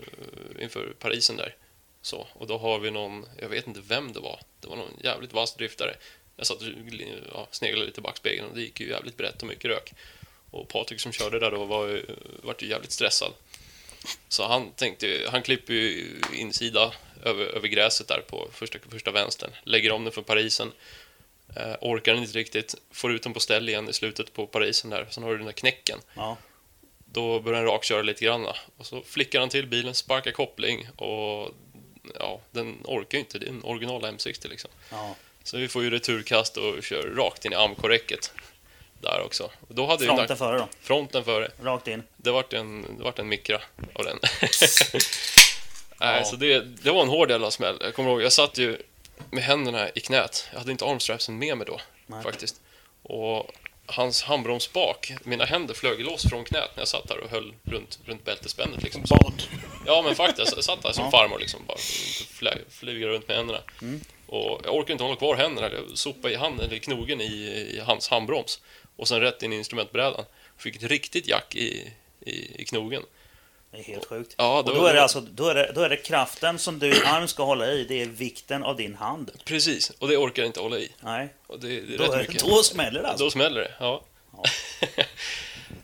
inför Parisen där. Så, och då har vi någon, jag vet inte vem det var. Det var någon jävligt vass driftare. Jag satt och ja, sneglade lite i backspegeln och det gick ju jävligt brett och mycket rök. Och Patrik som körde där då var ju, vart ju jävligt stressad. Så han tänkte han klipper ju insida över, över gräset där på första, första vänstern. Lägger om den för Parisen. Eh, orkar den inte riktigt. Får ut den på ställ igen i slutet på Parisen där. Sen har du den där knäcken. Ja. Då börjar den rakköra lite grann. Och så flickar han till bilen, sparkar koppling och ja, den orkar ju inte. Det är en original M60 liksom. Ja. Så vi får ju returkast och kör rakt in i amkorräcket. där också. Och Då hade Fronten före då. fronten före. Rakt in. Det vart en, det vart en mikra av den. Nej, Ja. så det, det var en hård jävla smäll. Jag kommer ihåg, jag satt ju med händerna i knät. Jag hade inte armstrapsen med mig då, Nej. faktiskt. Och hans handbromsbak, mina händer flög loss från knät när jag satt där och höll runt, runt bältespännet. Liksom. Bad. ja, men faktiskt. Jag satt där som Ja. farmor liksom, bara flä, flyga runt med händerna. Mm. Och jag orkade inte hålla kvar händerna. Jag sopade i handen, eller knogen i, i hans handbroms. Och sen rätt in i instrumentbrädan. Fick ett riktigt jack i, i, i knogen. Det är helt sjukt. Ja, Och då är det alltså, då är det, då är det kraften som du arm ska hålla i, det är vikten av din hand. Precis, och det orkar jag inte hålla i. Nej, Och det, det är då, rätt är, mycket. då smäller det alltså. Då smäller det, ja. Ja.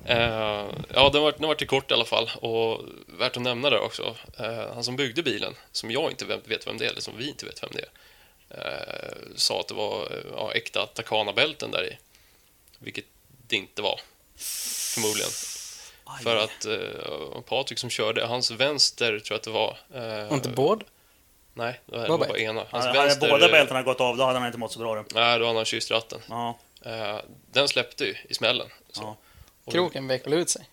Eh, ja, den var, den var till kort i alla fall. Och värt att nämna där också, eh, han som byggde bilen, som jag inte vet vem det är, eller som vi inte vet vem det är, eh, sa att det var ja, äkta Takana-bälten där i. Vilket det inte var, förmodligen. Aj. För att eh, Patrik som körde, hans vänster tror jag att det var... eh, inte båd? Nej, det var Var bara ena. Hans Hade, hade vänster... båda bältena gått av, då hade han inte mått så bra. Då. Nej, då hade han kysst ratten. Ja, Eh, den släppte ju i smällen. Så. Ja. Kroken vek väl ut sig?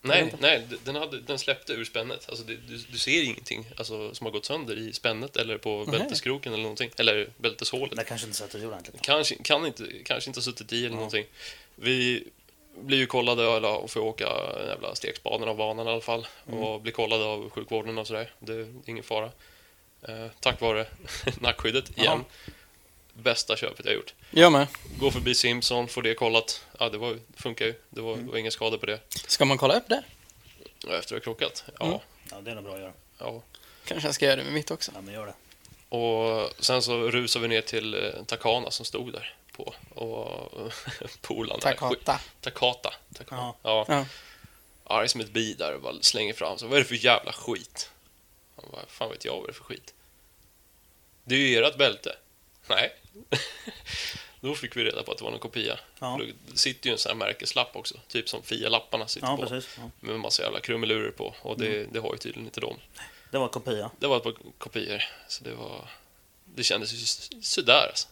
Nej, nej den, hade, den släppte ur spännet. Alltså, det, du, du ser ingenting alltså, som har gått sönder i spännet eller på Nej. bälteskroken eller någonting. Eller bälteshålet. det kanske inte sätter i ordentligt. Kanske, kan inte, kanske inte har suttit i eller någonting. Vi blir ju kollade eller, och får åka den jävla stekspaden av banan i alla fall. Mm. Och blir kollade av sjukvården och sådär. Det är ingen fara. Eh, tack vare nackskyddet igen. Bästa köpet jag gjort. Jag med. Gå förbi Simpson, får det kollat. Ja, det, var, det funkar ju. Det var, Mm. det var inga skador på det. Ska man kolla upp det? Efter att ha krockat. Ja, Mm. Ja, det är nog bra att göra. ja. Kanske jag ska göra det med mitt också. Ja, men gör det. Och sen så rusade vi ner till eh, Takana som stod där på. Och. Skit- Takata. Takata. Takana. Ja. Ja. Ja. Arg som ett bi där och bara slänger fram så Vad är det för jävla skit? Han bara, fan vet jag vad det är för skit? Det är ju ert bälte. Nej. Då fick vi reda på att det var en kopia. Ja. Det sitter ju en sån här märkeslapp också. Typ som Fia-lapparna sitter Ja, på. precis. Ja. Med en massa jävla krumelurer på. Och det, Mm. det har ju tydligen inte de. Det var kopia. Det var ett par kopior. Så det var... Det kändes ju sådär alltså.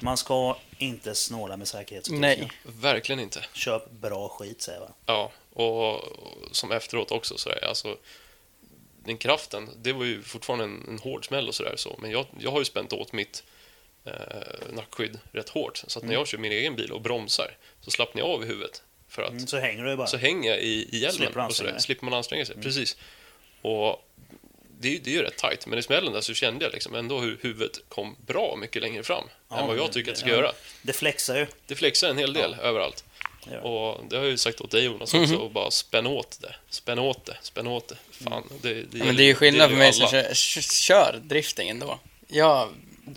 Man ska inte snåla med säkerhetsutrustning. Nej. Verkligen inte. Köp bra skit, säger jag. Ja, och, som efteråt också sådär, alltså den kraften, det var ju fortfarande en, en hård smäll och sådär så, men jag, jag har ju spänt åt mitt eh, nackskydd rätt hårt, så att när jag kör min egen bil och bromsar så slappnar jag av i huvudet för att Mm, så hänger du bara. så hänger jag i, i hjälmen Slipper och sådär, slipper man anstränga sig. Precis. Och det, är ju- det är ju rätt tight, men i smällen där så kände jag liksom ändå hur huvudet kom bra mycket längre fram Ja, än vad jag men tycker att det ska ja. göra. Det flexar ju. Det flexar en hel del överallt. Det gör det. Och det har jag ju sagt åt dig Jonas också, och bara spänn åt det. Spänn åt det, spänn åt det. Fan, det, det, Ja, men det är ju skillnad för mig som kör, kör drifting ändå. Jag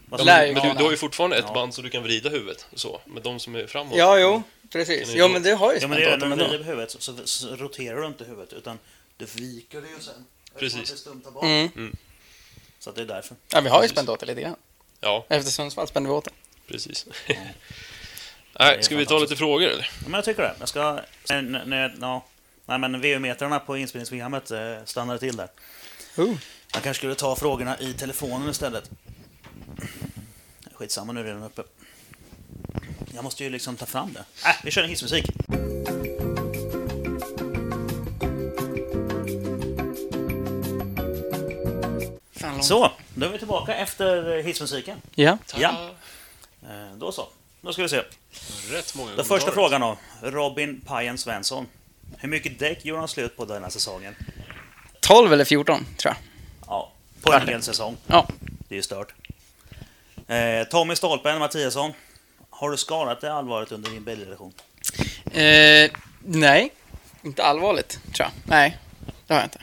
ju Men du, du har ju fortfarande ett Ja. band så du kan vrida huvudet så. Men de som är framåt. Ja, jo, precis. Jo, men det har ju Ja, men spänt det åt när dem du ändå. vrider på huvudet så, så, så roterar du inte huvudet utan du viker det ju sen. Precis. Bak. Mm. Så att det är därför. Ja, vi har ju spänt åt det lite grann. Ja, Efter Sundsvall spände vi åt det. precis. Det Nej, ska vi ta lite frågor eller? Ja, men jag tycker det. Jag ska... Nej, men VU-metrarna på inspelningsprogrammet eh, stannade till där. Oh. Jag kanske skulle ta frågorna i telefonen istället. Skitsamma, nu är redan uppe. Jag måste ju liksom ta fram det. Äh, vi kör en hissmusik. Så, då är vi tillbaka efter hissmusiken. Ja. Ja. Eh, Då så. Då ska vi se. Rätt många Den första frågan då. Robin Pajen Svensson. Hur mycket däck gjorde han slut på denna säsongen? 12 eller 14, tror jag. Ja, på en hel säsong. Ja. Det är ju stört. Eh, Tommy Stolpen Mattiasson. Har du skadat dig allvarligt under din bilrelation? Eh, nej, inte allvarligt, tror jag. Nej, det har jag inte.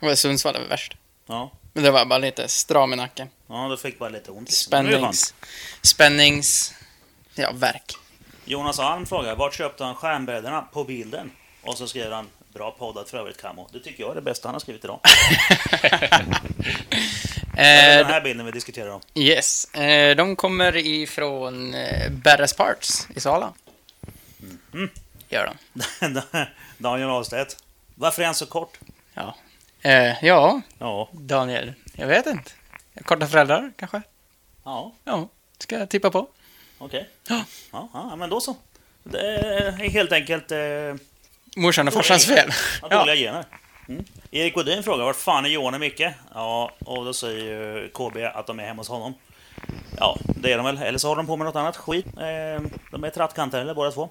Det var Sundsvall det var värst. Ja. Men det var bara lite stram i nacken. Ja, du fick bara lite ont. liksom. Spännings... Spännings... Ja, verk. Jonas Alm frågar, vart köpte han skärmbrädorna på bilden? Och så skriver han, bra poddat för övrigt Camo. Det tycker jag är det bästa han har skrivit idag. Det är den Eh, här bilden vi diskuterar om. yes, eh, de kommer ifrån eh, Berres Parts i Sala. Mm. Gör de. Daniel Ahlstedt. Varför är han så kort? Ja. Eh, ja, Ja, Daniel. Jag vet inte. Korta föräldrar, kanske? ja, Ja, ska jag tippa på. okej. Ja. Ja, ja, men då så. Det är helt enkelt... Eh, Morsan och farsans fel. Ja, dåliga gener. Mm. Erik Godin frågar vart fan är Johan och Micke? Ja, och då säger KB att de är hemma hos honom. Ja, det är de väl. Eller så håller de på med något annat skit. Eh, de är trattkanter eller båda två.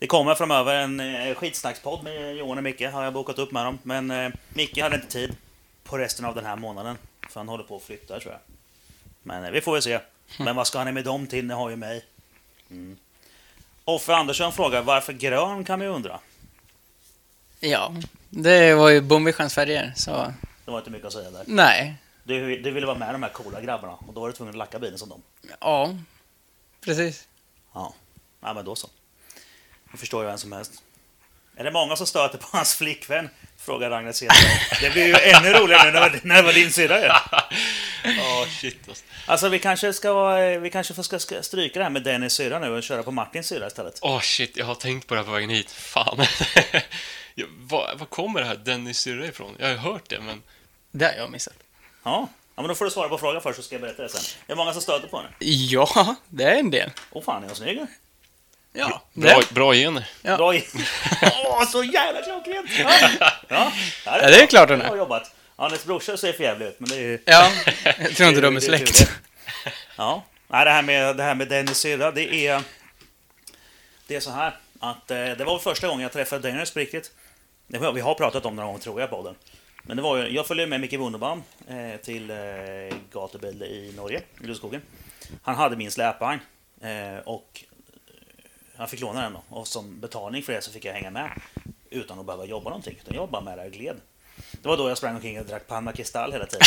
Det kommer framöver en eh, skitsnackspodd med Johan och Micke, har jag bokat upp med dem. Men eh, Micke hade inte tid på resten av den här månaden. För han håller på att flytta tror jag. Men eh, vi får väl se. Men vad ska han med dem till? Ni har ju mig. Mm. Offe Andersson frågar varför grön kan man ju undra. Ja, det var ju Bomvichans färger, så Det var inte mycket att säga där. nej. Du, du ville vara med de här coola grabbarna och då var du tvungen att lacka bilen som dem. Ja, precis. Ja, ja men då så. Det förstår ju vem som helst. Är det många som stöter på hans flickvän? Frågar Ragnar Cederberg. Det blir ju ännu roligare nu när det var- när det var din syrra ju. Ja, shit alltså. Alltså vi kanske ska, vi kanske ska ska stryka det här med Dennis syrra nu och köra på Martins syrra istället. Åh shit, jag har tänkt på det här på vägen hit. Fan. Ja, Var, var kommer det här Dennis syrra ifrån? Jag har hört det, men... Det har jag missat. Ja. ja, men då får du svara på frågan först så ska jag berätta det sen. Det är många som stöter på henne. Ja, det är en del. Åh fan, är hon snygg? Ja, Bra, bra gener. Ja. Bra i- Åh, så jävla klockrent! Ja, ja, Ja, det är klart hon är. Bra jobbat. Ja, hennes brorsa ser för jävligt ut, men det är ju... ja, jag tror inte de är Det är tur släkt. Ja. Nej, det här med, det här med Dennis syrra, det är... Det är så här att eh, det var första gången jag träffade Dennis på riktigt. Vi har pratat om det någon gång tror jag på den. Men det var ju, jag följde med Micke Wunderbaum eh, till eh, gatubil i Norge, i Lundskogen. Han hade min släpvagn eh, och han fick låna den då. Och som betalning för det så fick jag hänga med. Utan att behöva jobba någonting. Utan jag bara med där och gled. Det var då jag sprang omkring och drack Panna Kristall hela tiden.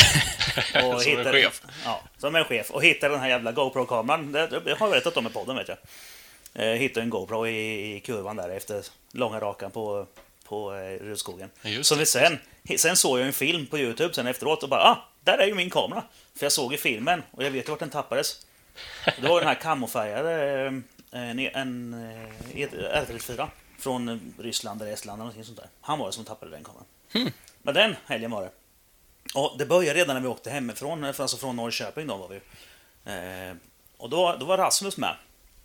Som en chef. Ja, som en chef. Och hittade den här jävla GoPro-kameran. Det, har jag berättat om i podden vet jag. Eh, hittade en GoPro i, i kurvan där efter långa rakan på, på eh, Rudskogen. Det. vi sen, sen såg jag en film på Youtube sen efteråt och bara ah, där är ju min kamera. För jag såg ju filmen och jag vet ju vart den tappades. Det var den här kamofärgade eh, en, en eh, R34 från eh, Ryssland eller Estland eller någonting sånt där. Han var det som tappade den kameran. Men den helgen var det. Och det började redan när vi åkte hemifrån, eh, alltså från Norrköping då var vi. Eh, och då, då var Rasmus med.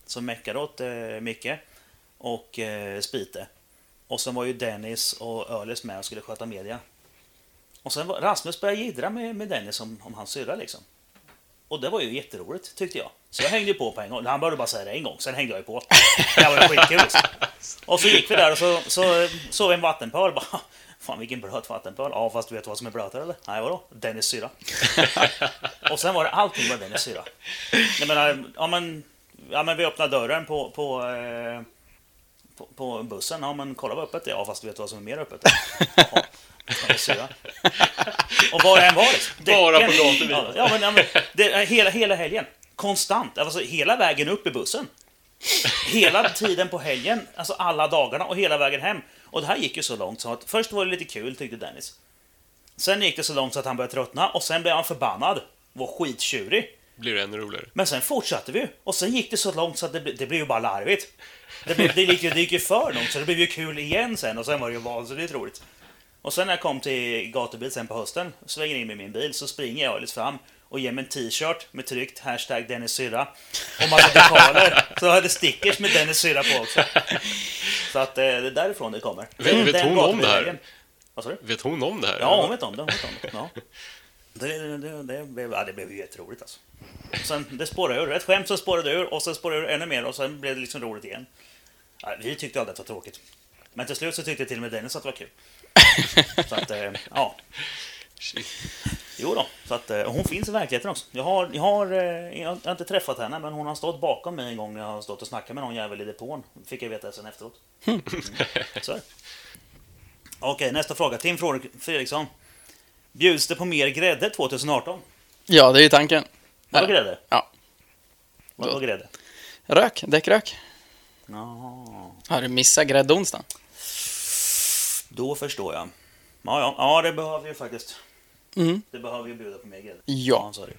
Som meckade åt eh, Micke och eh, Spite. Och sen var ju Dennis och Ölis med och skulle sköta media. Och sen var Rasmus började jiddra med, med Dennis om, om hans syrra liksom. Och det var ju jätteroligt tyckte jag. Så jag hängde på på en gång. Han började bara säga det en gång, sen hängde jag ju på. Det var skitkul. Liksom. Och så gick vi där och så, så såg vi en vattenpöl. Bara, Fan vilken blöt vattenpöl. Ja fast du vet vad som är blötare eller? Nej vadå? Dennis syra. och sen var det allting var Dennis syra. Jag menar, ja men, ja men vi öppnade dörren på, på, eh, på, på bussen. Ja men kolla vad öppet det är. Ja fast du vet vad som är mer öppet. Ja. Och var det än var liksom. Bara Däcken- på gatubil. Ja, ja, men, ja, men det, hela, hela helgen. Konstant. Alltså hela vägen upp i bussen. Hela tiden på helgen, alltså alla dagarna och hela vägen hem. Och det här gick ju så långt så att först var det lite kul tyckte Dennis. Sen gick det så långt så att han började tröttna och sen blev han förbannad. Var skittjurig. Blir det ännu roligare. Men sen fortsatte vi. Och sen gick det så långt så att det, det blev ju bara larvigt. Det, blev, det, gick, ju- det gick ju för långt så det blev ju kul igen sen och sen var det ju vansinnigt roligt. Och sen när jag kom till gatubil sen på hösten, svänger in med min bil, så springer jag lite fram och ger mig en t-shirt med tryckt hashtag Dennis syrra. Och massa dekaler. så jag hade stickers med Dennis syrra på också. Så att eh, det är därifrån det kommer. Vet- vet Den hon om det här? Vad sa du? Vet hon om det här? Ja, hon vet om det. Hon vet om det. Ja. Det, det, det, blev, ja, det blev ju jätteroligt alltså. Sen, det spårade ur. Ett skämt så spårade ur och sen spårade ur ännu mer och sen blev det liksom roligt igen. Ja, vi tyckte aldrig att det var tråkigt. Men till slut så tyckte till och med Dennis att det var kul. Så att, eh, ja. Shit. Jo då, så att eh, hon finns i verkligheten också. Jag har, jag, har, eh, jag har inte träffat henne, men hon har stått bakom mig en gång när jag har stått och snackat med någon jävel i depån. Fick jag veta sen efteråt. Mm. Så. Okej, nästa fråga. Tim Fredriksson. Bjuds det på mer grädde 2018? Ja, det är ju tanken. Vadå Ja. grädde? Ja. Vadå grädde? Rök, däckrök. Jaha, Har du missat gräddonsdagen? Då förstår jag. Ja, ja, ja, det behöver ju faktiskt. Mm. Det behöver vi bjuda på mer grädde. Ja. det.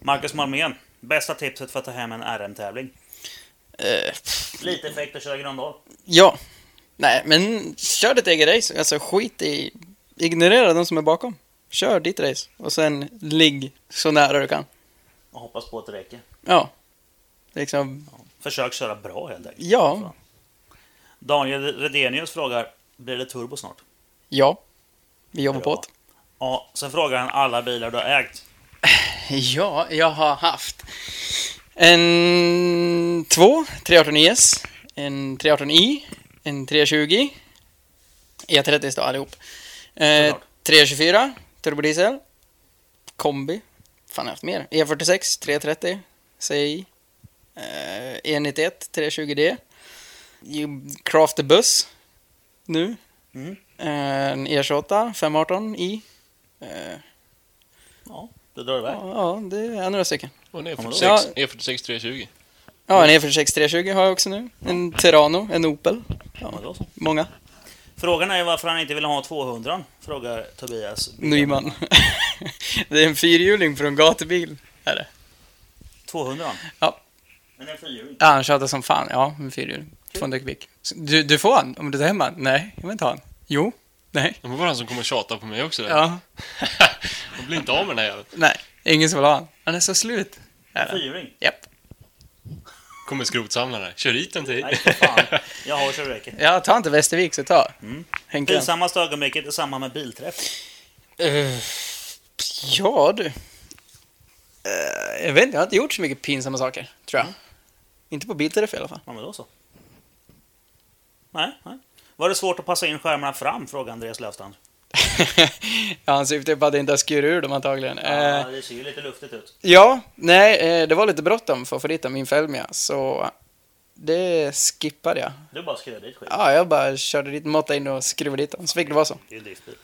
Marcus Malmén. Bästa tipset för att ta hem en RM-tävling? Eh, Lite effekt och köra Gröndal. ja. Nej, men kör ditt eget race. Alltså skit i... Ignorera de som är bakom. Kör ditt race. Och sen ligg så nära du kan. Och hoppas på att det räcker. Ja. Liksom, Försök köra bra helt enkelt. ja. Daniel Redenius frågar, blir det turbo snart? Ja, vi jobbar på det. Ja, sen frågar han alla bilar du har ägt. Ja, jag har haft en två 318IS, en 318i, en 320, E30 står allihop. Eh, Såklart. 324, turbodiesel, kombi, fan jag har haft mer, E46, 330, CI, eh, E91, 320D, ju- Crafter Buss, nu, Mm. en E28, 518i, eh, Ja, det drar iväg. ja, ja, det är några stycken. Och en Ja, men E46, då- E46 320. Ja, en E46 320 har jag också nu. En Terrano, en Opel. Ja. Många. Frågan är varför han inte vill ha 200 frågar Tobias. Nyman. det är en fyrhjuling från gatubil. Är det. 200? Ja. Men en fyrhjuling? Ja, han tjatar som fan. Ja, en fyrhjuling. 200 kubik. Du, du får han om du tar hem han. Nej, jag vill inte ha han. Jo. Nej. Det var han som kommer tjata på mig också. Ja. Jag blir inte av med den här jäveln. Nej. Ingen som vill ha han. Han är så slut. Fyrhjuling? Japp. Kommer skrotsamlare. Kör hit den till. Nej, fan. Jag har räcker. Ja, ta inte Västervik så ta. Mm. Henke. Pinsammaste ögonblicket i samband med bilträff? Eh, ja du. Eh, jag vet inte, jag har inte gjort så mycket pinsamma saker, tror jag. Inte på bilträff i alla fall. Ja, men då så. Nej, nej. Var det svårt att passa in skärmarna fram? Frågar Andreas Löfstrand. ja, han syftar på att det inte har skurit ur dem antagligen. Ja, Eh, det ser ju lite luftigt ut. ja, nej, eh, det var lite bråttom för att få dit min Felmia, så det skippade jag. Du bara skrev dit skit. Ja, jag bara körde dit, måttade in och skruvade dit dem, så fick det vara så. Det är driftbil.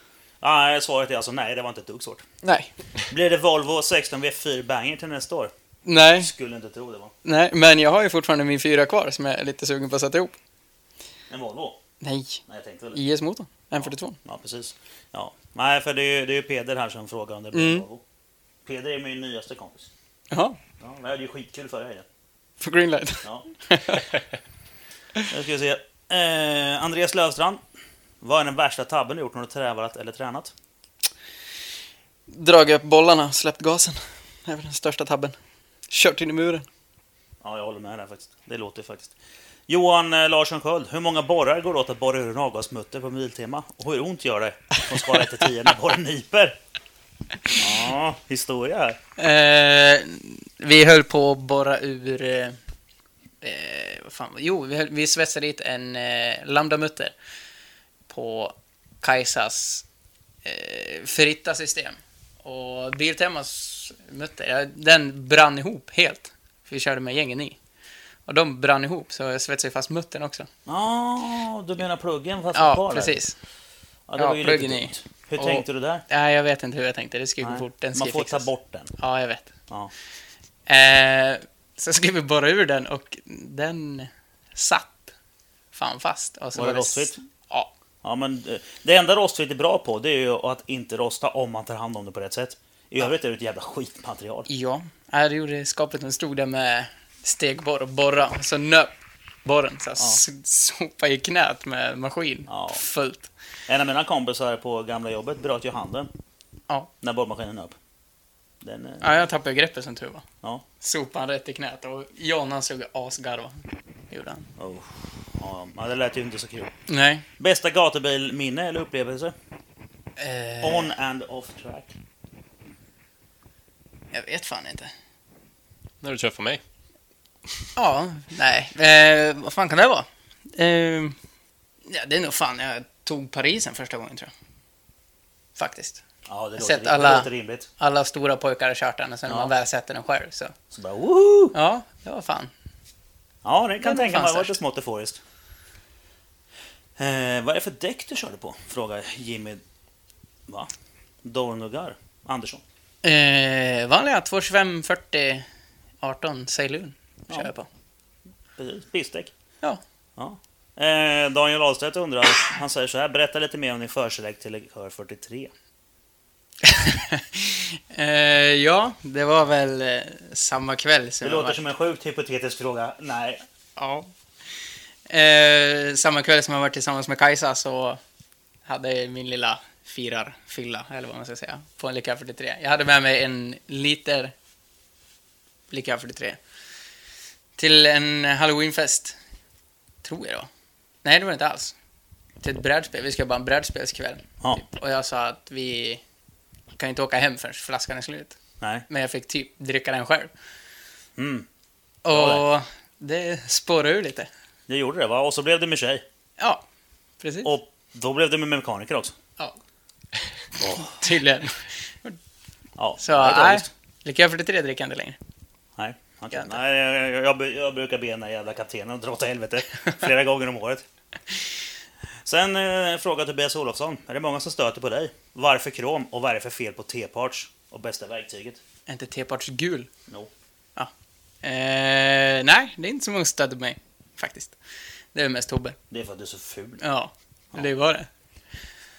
Ja, svaret är alltså nej, det var inte ett dugg svårt. Nej. Blir det Volvo 16 V4 Banger till nästa år? Nej, Skulle inte tro det var. nej, men jag har ju fortfarande min fyra kvar som jag är lite sugen på att sätta ihop. En Volvo? Nej, Nej, jag tänkte väl. IS-motorn, M42. Ja, precis. Ja. Nej, för det är ju, det är ju Peder här som frågar om det blir Mm. Volvo. Peder är min nyaste kompis. Jaha, Ja, vi hade ju skitkul förra helgen. för Greenlight. Ja. Nu ska vi se. Eh, Andreas Lövstrand. Vad är den värsta tabben du gjort när du trävat eller tränat? Dragit upp bollarna, släppt gasen. Det är väl den största tabben. Kört in i muren. Ja, jag håller med där faktiskt. Det låter faktiskt. Johan eh, Larsson Sköld. Hur många borrar går det åt att borra ur en avgasmutter på Biltema? Och hur ont gör det? Från skala 1-10 när borren nyper. Ja, historia här. Eh, vi höll på att borra ur... Eh, eh vad fan, jo, vi, höll, vi svetsade dit en eh, lambdamutter på Kajsas eh, Ferritta-system. Och Biltemas mutter, den brann ihop helt. Vi körde med gängen i. Och de brann ihop, så jag svetsade fast muttern också. Ja, du menar pluggen fast Ja, kvar där? precis. Ja, det var ju lite pluggen i. dumt. Hur Och- tänkte du där? Nej, jag vet inte hur jag tänkte. Det skulle gå Nej, fort. Den ska Man får ta fixas. bort den. Ja, jag vet. Ja. Eh, så skulle vi borra ur den och den satt fan fast. Och så Var det s- rostfritt? Ja. Ja, men eh, det enda rostfritt är bra på det är ju att inte rosta om man tar hand om det på rätt sätt. I övrigt är det ett jävla skitmaterial. Ja, Nej, det gjorde skapet. Hon stod där med stegborr och borra och så nöp borren så här, s- sopa i knät med maskin. Ja. Fullt. En av mina kompisar på gamla jobbet bröt ju handen Ja. när borrmaskinen upp. Den, eh, ja, jag tappade greppet som tur var. ja. Sopan rätt i knät och John han och asgarva. Gjorde han. Oh. Ja, men det lät ju inte så kul. Nej. Bästa gatubilminne eller upplevelse? Eh, On and off track. jag vet fan inte. När du träffar mig. Ja, nej. Eh, vad fan kan det vara? Eh, ja, det är nog fan jag tog Parisen första gången tror jag. Faktiskt. Ja, det Sett låter, alla- det låter rimligt. Alla stora pojkar har kört den och sen när Ja. man väl sätter den själv så. Så bara woho! Ja, det var fan. Ja, det kan Den tänka mig fanns vara lite smått euforiskt. Eh, vad är det för däck du körde på? Frågar Jimmy... Va? Dornogar? Andersson? Eh, vanliga 225 40 18 Ceylon kör Ja. på. Precis, pissdäck. Ja. Ja. Eh, Daniel Ahlstedt undrar, han säger så här, berätta lite mer om din förkärlek till Likör 43. eh, ja, det var väl eh, samma kväll som Det låter var- som en sjukt hypotetisk fråga. Nej. Ja. Eh, samma kväll som jag var tillsammans med Kajsa så hade jag min lilla firarfylla, eller vad man ska säga, på en Likör 43. Jag hade med mig en liter Likör 43 till en halloweenfest, tror jag det var. Nej, det var det inte alls. Till ett brädspel. Vi ska bara en brädspelskväll. Ja. Typ. Och jag sa att vi kan inte åka hem förrän flaskan är slut. Nej. Men jag fick typ dricka den själv. Mm. Och det spårade ur lite. Det gjorde det va? Och så blev det med tjej. Ja, precis. Och då blev det med mekaniker också. Ja. Tydligen. Ja, Så, det nej. Lycka 43 dricker jag inte längre. Inte. nej jag, jag, jag, brukar be den där jävla kaptenen dra åt helvete flera gånger om året. Sen eh, fråga Tobias Olofsson. Är det många som stöter på dig? Varför krom och vad är det för fel på T-parts och bästa verktyget? Är inte T-parts gul? No. Eh, nej, det är inte så många som stöter på mig. Faktiskt. Det är mest Tobbe. Det är för att du är så ful. Ja, det var det.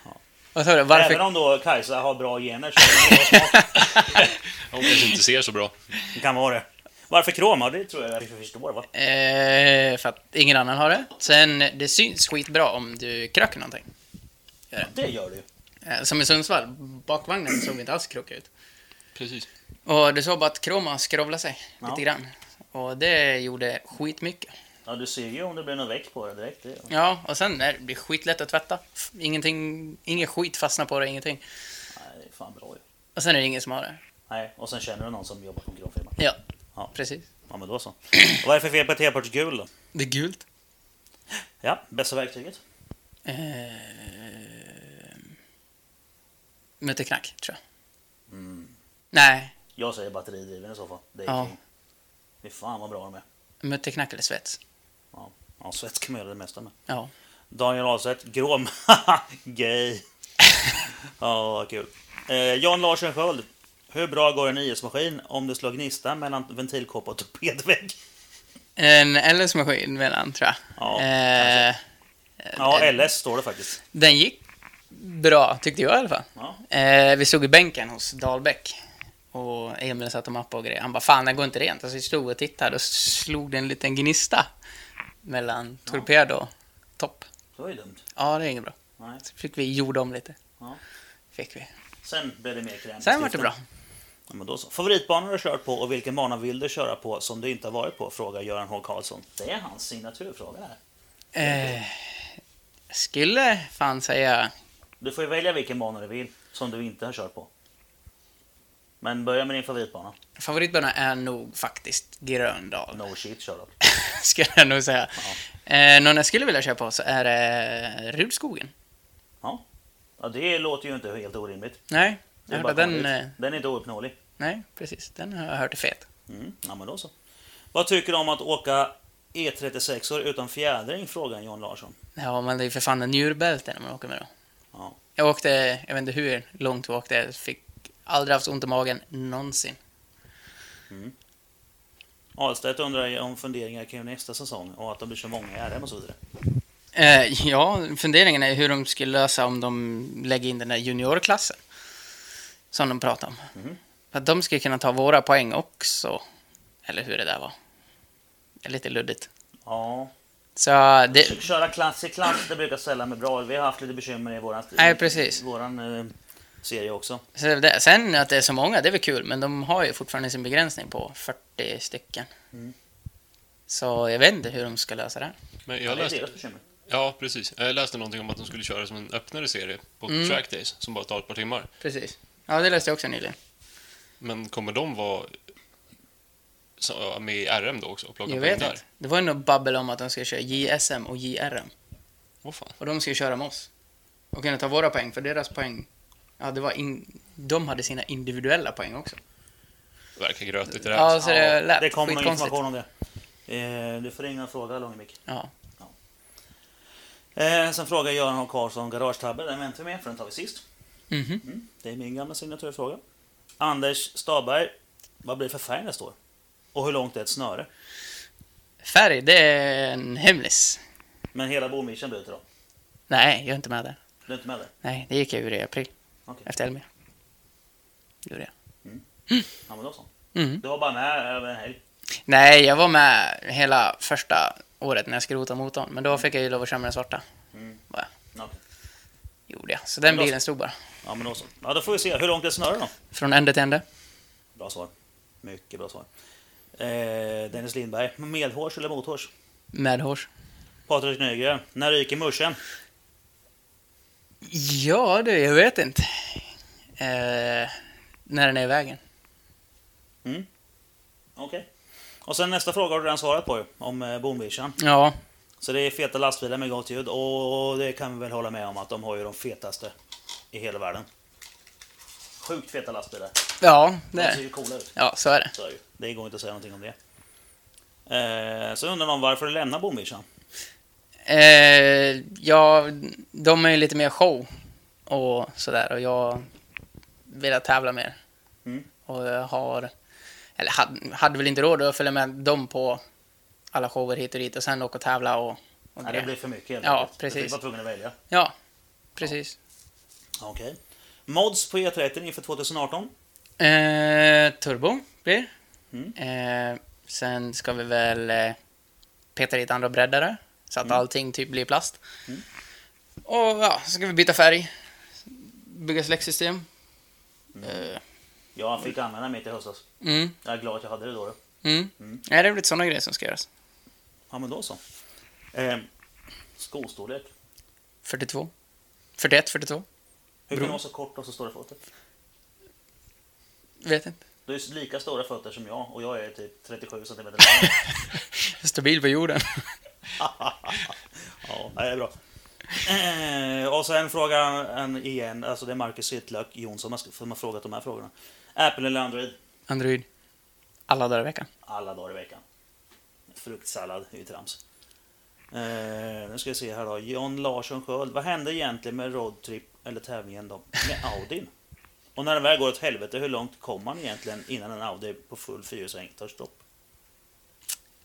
Ja. Vad sa du? Varför? Även om då Kajsa har bra gener så är det bra smak. Hon kanske inte ser så bra. Det kan vara det. Varför krom? Ja, det tror jag vi förstår va? Eh, för att ingen annan har det. Sen, det syns skitbra om du kröker någonting. Det gör du ju. Eh, som i Sundsvall, bakvagnen såg inte alls krokig ut. Precis. Och du såg bara att kroma skrovlade sig Ja. lite grann. Och det gjorde skitmycket. Ja, du ser ju om det blir något väck på det direkt. Det, Ja, och sen är det blir skitlätt att tvätta. Ingenting, ingen skit fastnar på det, ingenting. nej, det är fan bra ju. Och sen är det ingen som har det. Nej, och sen känner du någon som jobbar på en kromfirma. Ja, Ja. precis. Ja, men då så. Och vad är det för fel på T-parts gul då? Det är gult. Ja, bästa verktyget? Eh, Mötteknack, tror jag. Mm. Nej, Jag säger batteridriven i så fall. Det är Ja. king. Fy fan vad bra de är. mötteknack eller svets. Ja, ja svets kan man göra det mesta med. Ja. Daniel Ahlstedt, grom. Gay. ja, kul. Eh, Jan Larsson Sköld. Hur bra går en IS-maskin om det slår gnista mellan ventilkåpa och torpedvägg? En LS-maskin mellan, tror jag. Ja, eh, Ja, LS står det faktiskt. den gick bra, tyckte jag i alla fall. Ja. Eh, vi stod i bänken hos Dahlbäck. Och Emil satt och mappade och grejer. Han bara, fan den går inte rent. Alltså vi stod och tittade och slog det en liten gnista. Mellan torped och topp. Det var ju dumt. Ja, det är inget bra. Nej. Så fick vi gjorde om lite. Ja. Fick vi. Sen blev det mer kräm. Sen var det bra. Ja, men då så. Favoritbanor du kört på och vilken bana vill du köra på som du inte har varit på? Frågar Göran H. Karlsson. Det är hans signaturfråga här. Eh, skulle fan säga... Du får ju välja vilken bana du vill som du inte har kört på. Men börja med din favoritbana. Favoritbana är nog faktiskt Gröndal. No shit, kör då. skulle jag nog säga. Eh, någon jag skulle vilja köra på så är det Rudskogen. Ja. ja, det låter ju inte helt orimligt. Nej, Det jag är hörde bara att den... den, Eh, den är inte ouppnåelig. Nej, precis. Den har jag hört är fet. Mm. Ja, men då så. Vad tycker du om att åka E36 utan fjädring? Frågar John Larsson. Ja, men det är ju för fan en njurbälte när man åker med då. Ja. Jag åkte, jag vet inte hur långt vi åkte, jag fick aldrig haft ont i magen någonsin. Ahlstedt undrar om funderingar kring nästa säsong och att de blir så många i RM och så vidare. Eh, ja, funderingen är hur de skulle lösa om de lägger in den där juniorklassen. Som de pratar om. Mhm. Att de ska kunna ta våra poäng också. Eller hur det där var. Det är lite luddigt. Ja, Så det... köra klass i klass, det brukar ställa mig bra. Vi har haft lite bekymmer i våran, Nej, precis. våran eh, serie också. Så det. Sen att det är så många, det är väl kul. Men de har ju fortfarande sin begränsning på 40 stycken. Mm. Så jag vet inte hur de ska lösa det här. Men Ja, jag det är läste, deras bekymmer. ja, precis. Jag läste någonting om att de skulle köra som en öppnare serie på Mm. track days som bara tar ett par timmar. Precis. Ja, det läste jag också nyligen. Men kommer de vara med i RM då också och plocka Jag poäng vet där? inte. Det var ju något babbel om att de ska köra JSM och JRM. Åh fan. Och de ska köra med oss. Och kunna ta våra poäng, för deras poäng... Ja, det var in, de hade sina individuella poäng också. Det verkar grötigt det där. Ja, så det lät det kommer skitkonstigt. information om det. Eh, du får ringa och fråga Långemik. Ja. Eh, sen frågar Göran H. Karlsson garagetabben. Den väntar vi med, för den tar vi sist. Mhm. Mm, det är min gamla signaturfråga. Anders Staberg. Vad blir det för färg nästa år? Och hur långt är ett snöre? Färg, det är en hemlis. Men hela bomischen byter då? Nej, jag är inte med där. Du är inte med där? Nej, det gick jag ur i april. Okej. Efter Elmia. Gjorde jag. Ja, men då så. Mhm. Du var bara med över en helg? Nej, jag var med hela första året när jag skrotade motorn. Men då fick jag ju lov att köra med den svarta. Mm. Okej. Gjorde jag. Så den bilen stod bara. Ja, men då så. Ja, då får vi se. Hur långt är ett snöre då? Från ände till ände. Bra svar. Mycket bra svar. Eh, Dennis Lindberg. Medhårs eller mothårs? Med hårs. Patrik Nygren, när ryker muschen? Ja, det, jag vet inte. Eh, när den är i vägen. Okej. Och sen nästa fråga har du redan svarat på ju, om eh, Boomvision. Ja, Så det är feta lastbilar med gott ljud och det kan vi väl hålla med om att de har ju de fetaste i hela världen. Sjukt feta lastbilar. ja det De är ser det. ju coola ut. Ja, så är det. Så är det går inte att säga någonting om det. Eh, så undrar någon varför du lämnar Boomvision? Eh, ja, de är ju lite mer show och sådär och jag vill tävla mer. Mm. Och jag har, eller hade, hade väl inte råd att följa med dem på alla shower hit och dit och sen åka och tävla och, och Nej, det blir för mycket helt Ja, precis. Du var tvungen att välja. Ja, precis. Okej. Mods på E30 inför 2018? Eh, turbo blir Mm. eh, Sen ska vi väl eh, peta dit andra breddare så att allting typ blir plast. Mm. Och ja, så ska vi byta färg. Bygga släcksystem. Eh, Jag fick använda mitt i höstas. mm, Jag är glad att jag hade det då. då. mm. Mm. Ja, det är lite sådana grejer som ska göras. Ja, men då så. Eh, skostorlek. 42. 41, 42. Hur kan du vara så kort och så stora fötter? Vet inte. Du är lika stora fötter som jag och jag är typ 37 cm lång. Stabil på jorden. ja, det är bra. Eh, och sen frågar en igen, alltså det är Marcus Hyttlök Jonsson som har frågat de här frågorna. Apple eller Android? Android. Alla dagar i veckan. Alla dagar i veckan. Fruktsallad är ju trams. Eh, nu ska vi se här då. John Larsson Sköld. Vad hände egentligen med roadtrip eller tävlingen då? Med Audin? Och när den väl går åt helvete, hur långt kommer man egentligen innan en Audi på full fyrhjulsväng tar stopp?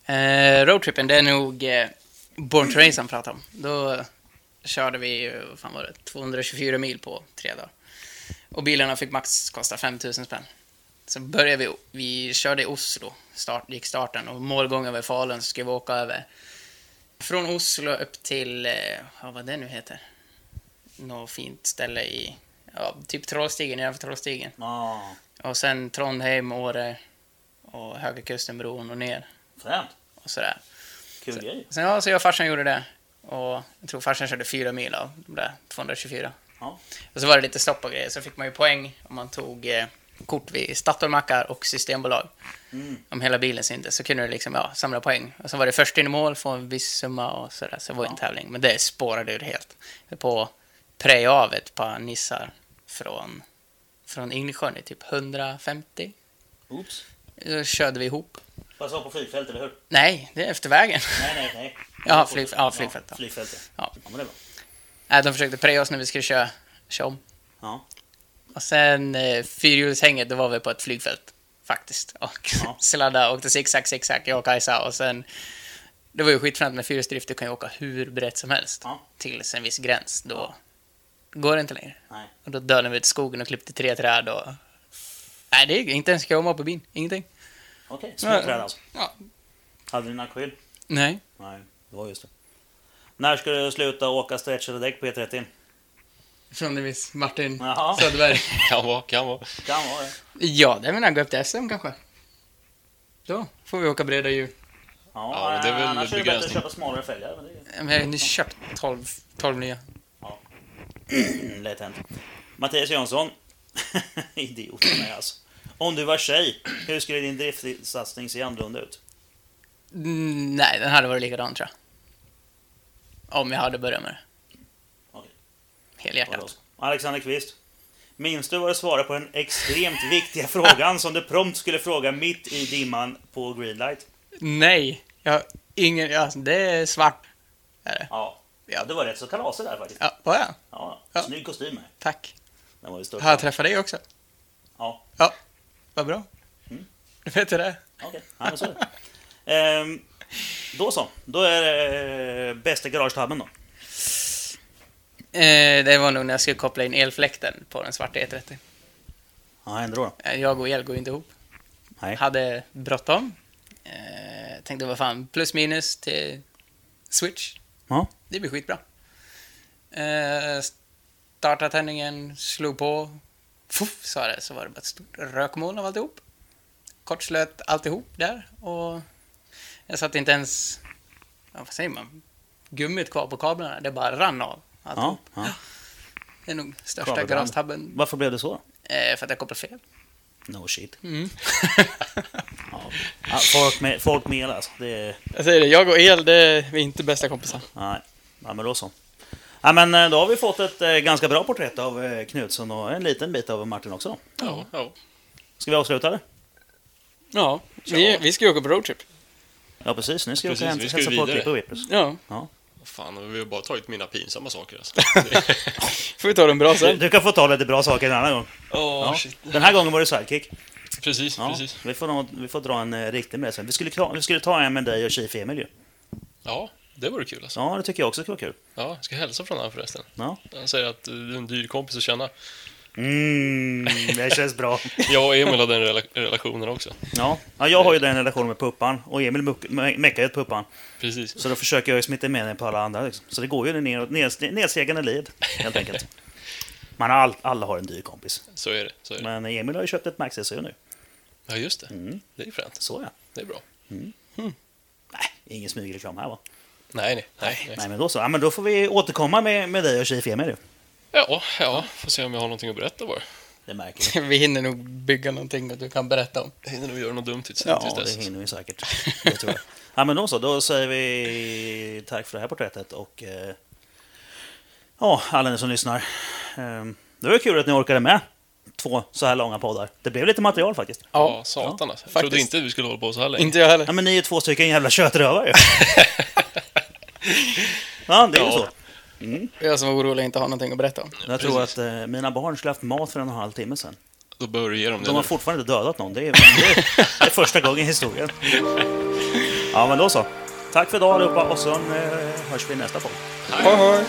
Eh, roadtrippen, det är nog eh, Born to Race han pratar om. Då körde vi, vad fan var det, 224 mil på tre dagar. Och bilarna fick max kosta 5000 spänn. Så började vi, vi körde i Oslo, start, gick starten, och målgången var Falun, så skulle vi åka över från Oslo upp till, eh, ja, vad det nu heter, något fint ställe i, ja, typ Trollstigen, nedanför Trollstigen. Ah, Och sen Trondheim, Åre och Höga Kustenbron och ner fränt. och sådär. Kul Så- grej. Sen, ja, så jag och farsan gjorde det. Och jag tror farsan körde fyra mil av de där 224. Ja. Och så var det lite stopp och grejer, så fick man ju poäng om man tog eh, kort vid Statoilmackar och Systembolag. Mm. Om hela bilen syntes så kunde du liksom, ja, samla poäng. Och så var det först in i mål, få en viss summa och sådär. Så det var ju en Ja. tävling. Men det spårade ur helt. På preja av ett par Nissar från, från Yngsjön i typ 150. Oops. Då körde vi ihop. Fast var på flygfält, eller hur? Nej, det är efter vägen. Nej, nej, nej. Ja, flyg- ja, flygfält, ja. Ja, flygfält, Ja. ja. men det är bra. Nej, de försökte preja oss när vi skulle köra, köra om. Ja. Och sen eh, fyrhjulshänget, då var vi på ett flygfält. Faktiskt. Och Ja. sladda, åkte zigzag, zigzag, jag och Kajsa. Och sen... Det var ju skitfränt med fyrhjulsdrift, du kan ju åka hur brett som helst. Ja. Tills en viss gräns, då går det inte längre. Nej. Och då dölade vi ut i skogen och klippte tre träd och... Nej, det är inte ens krama på bin. Ingenting. Okej, småträd alltså. Ja. Hade ni akyl? Nej. Nej, det var just det. När ska du sluta åka stretchade däck på E E30? Från det vis Martin Jaha. Söderberg. Kan vara, kan vara. Kan vara det. Ja, det är väl när jag går upp till SM kanske. Då får vi åka breda hjul. Ja, Ja, det är väl annars är det bättre att köpa smalare fälgar. Men det är Men jag har ju nyss köpt 12, 12 nya. Mm, lätt hänt. Mattias Jönsson. Idiot han är alltså. Om du var tjej, hur skulle din driftsatsning se annorlunda ut? Mm, nej, den hade varit likadan tror jag. Om jag hade börjat med det. Okej. Helhjärtat. Alexander Kvist. Minns du vad du svarade på den extremt viktiga frågan som du prompt skulle fråga mitt i dimman på Greenlight? Nej, jag har ingen... Ja, det är svart. Är det. Ja, ja det var rätt så kalasig där faktiskt. Ja, var jag? Ja, Ja. snygg kostym. Tack. Den var ju. Har jag träffat dig också? Ja, Ja, vad bra. Mm. Du vet hur det okej. Ja, men så är det. Ehm, då så. Då är det eh, bästa garagetabben då. Eh, det var nog när jag skulle koppla in elfläkten på den svarta E30. Ja, ändå då. Eh, Jag och el går inte ihop. Nej. Hade bråttom. Eh, tänkte vad fan, plus minus till switch. Ja. Det blir skitbra. Eh, startade tändningen, slog på. Fuff, sa det, så var det bara ett stort rökmoln av alltihop. Kortslöt alltihop där och jag satt inte ens, ja, vad säger man, gummit kvar på kablarna. Det bara rann av. Ja, alltihop. ja. Det är nog största Kabelbrand. garagetabben. Varför blev det så? Eh, för att jag kopplade fel. No shit. Mm. Ja. Folk med, folk med el alltså. Det är... Jag säger det, jag och el, det är vi inte bästa kompisar. Nej, ja, men då så. Ja, men eh, då har vi fått ett eh, ganska bra porträtt av eh, Knutsson och en liten bit av Martin också. Då. Ja, ja. Ska vi avsluta det? Ja, vi, vi ska ju åka på roadtrip. Ja, precis. Nu ska vi Precis, åka hem och ju hälsa på. Kippa Whippers. Ja, Ja. Fan, vi har bara tagit mina pinsamma saker alltså. får vi ta den bra Du, sen. du kan få ta lite bra saker en annan gång. Åh, Ja. shit. Den här gången var det sidekick. Precis, Ja, precis. vi, får vi får dra en eh, riktig med sen. Vi skulle, ta- vi skulle ta en med dig och Chief Emil ju. Ja, det vore kul alltså. Ja, det tycker jag också skulle vara kul. Ja, jag ska hälsa från honom förresten. Ja. Han säger att du är en dyr kompis att känna. Mm, det känns bra. Jag och Emil har den rela relationen också. Ja. ja, jag har ju den relationen med Puppan och Emil meckar ju ett Puppan. Precis. Så då försöker jag ju smitta med den på alla andra. Liksom. Så det går ju ner, ner, nedsegande led, helt enkelt. Man har all, alla har en dyr kompis. Så är det. Så är det. Men Emil har ju köpt ett Max SU nu. Ja, just det. Mm. Det är ju fränt. Så ja. Det är bra. Nej, ingen smygreklam här va? Nej, nej. nej, nej. Nej, men då så. Ja, men då får vi återkomma med, med dig och Chief Emil. Ja, ja. Får se om jag har någonting att berätta bara. Det märker vi. Vi hinner nog bygga någonting att du kan berätta om. Jag hinner nog göra något dumt tills, Ja, tills det dess. hinner vi säkert. Det tror jag. Ja, men då så. Då säger vi tack för det här porträttet och eh, ja, alla ni som lyssnar. Ehm, Det var kul att ni orkade med två så här långa poddar. Det blev lite material faktiskt. Ja, satan alltså. Jag trodde faktiskt. inte vi skulle hålla på så här länge. Inte jag heller. Ja, men ni är två stycken jävla kötrövare ju. Ja, det är ju Ja. så. Jag som var orolig inte har någonting att berätta om. Jag tror Precis. att eh, mina barn skulle haft mat för en och en halv timme sedan. Då bör du ge dem det De har nu. fortfarande inte dödat någon. Det är, det är, det är första gången i historien. Ja, men då så. Tack för idag allihopa och så eh, hörs vi i nästa podd. Hej, hej!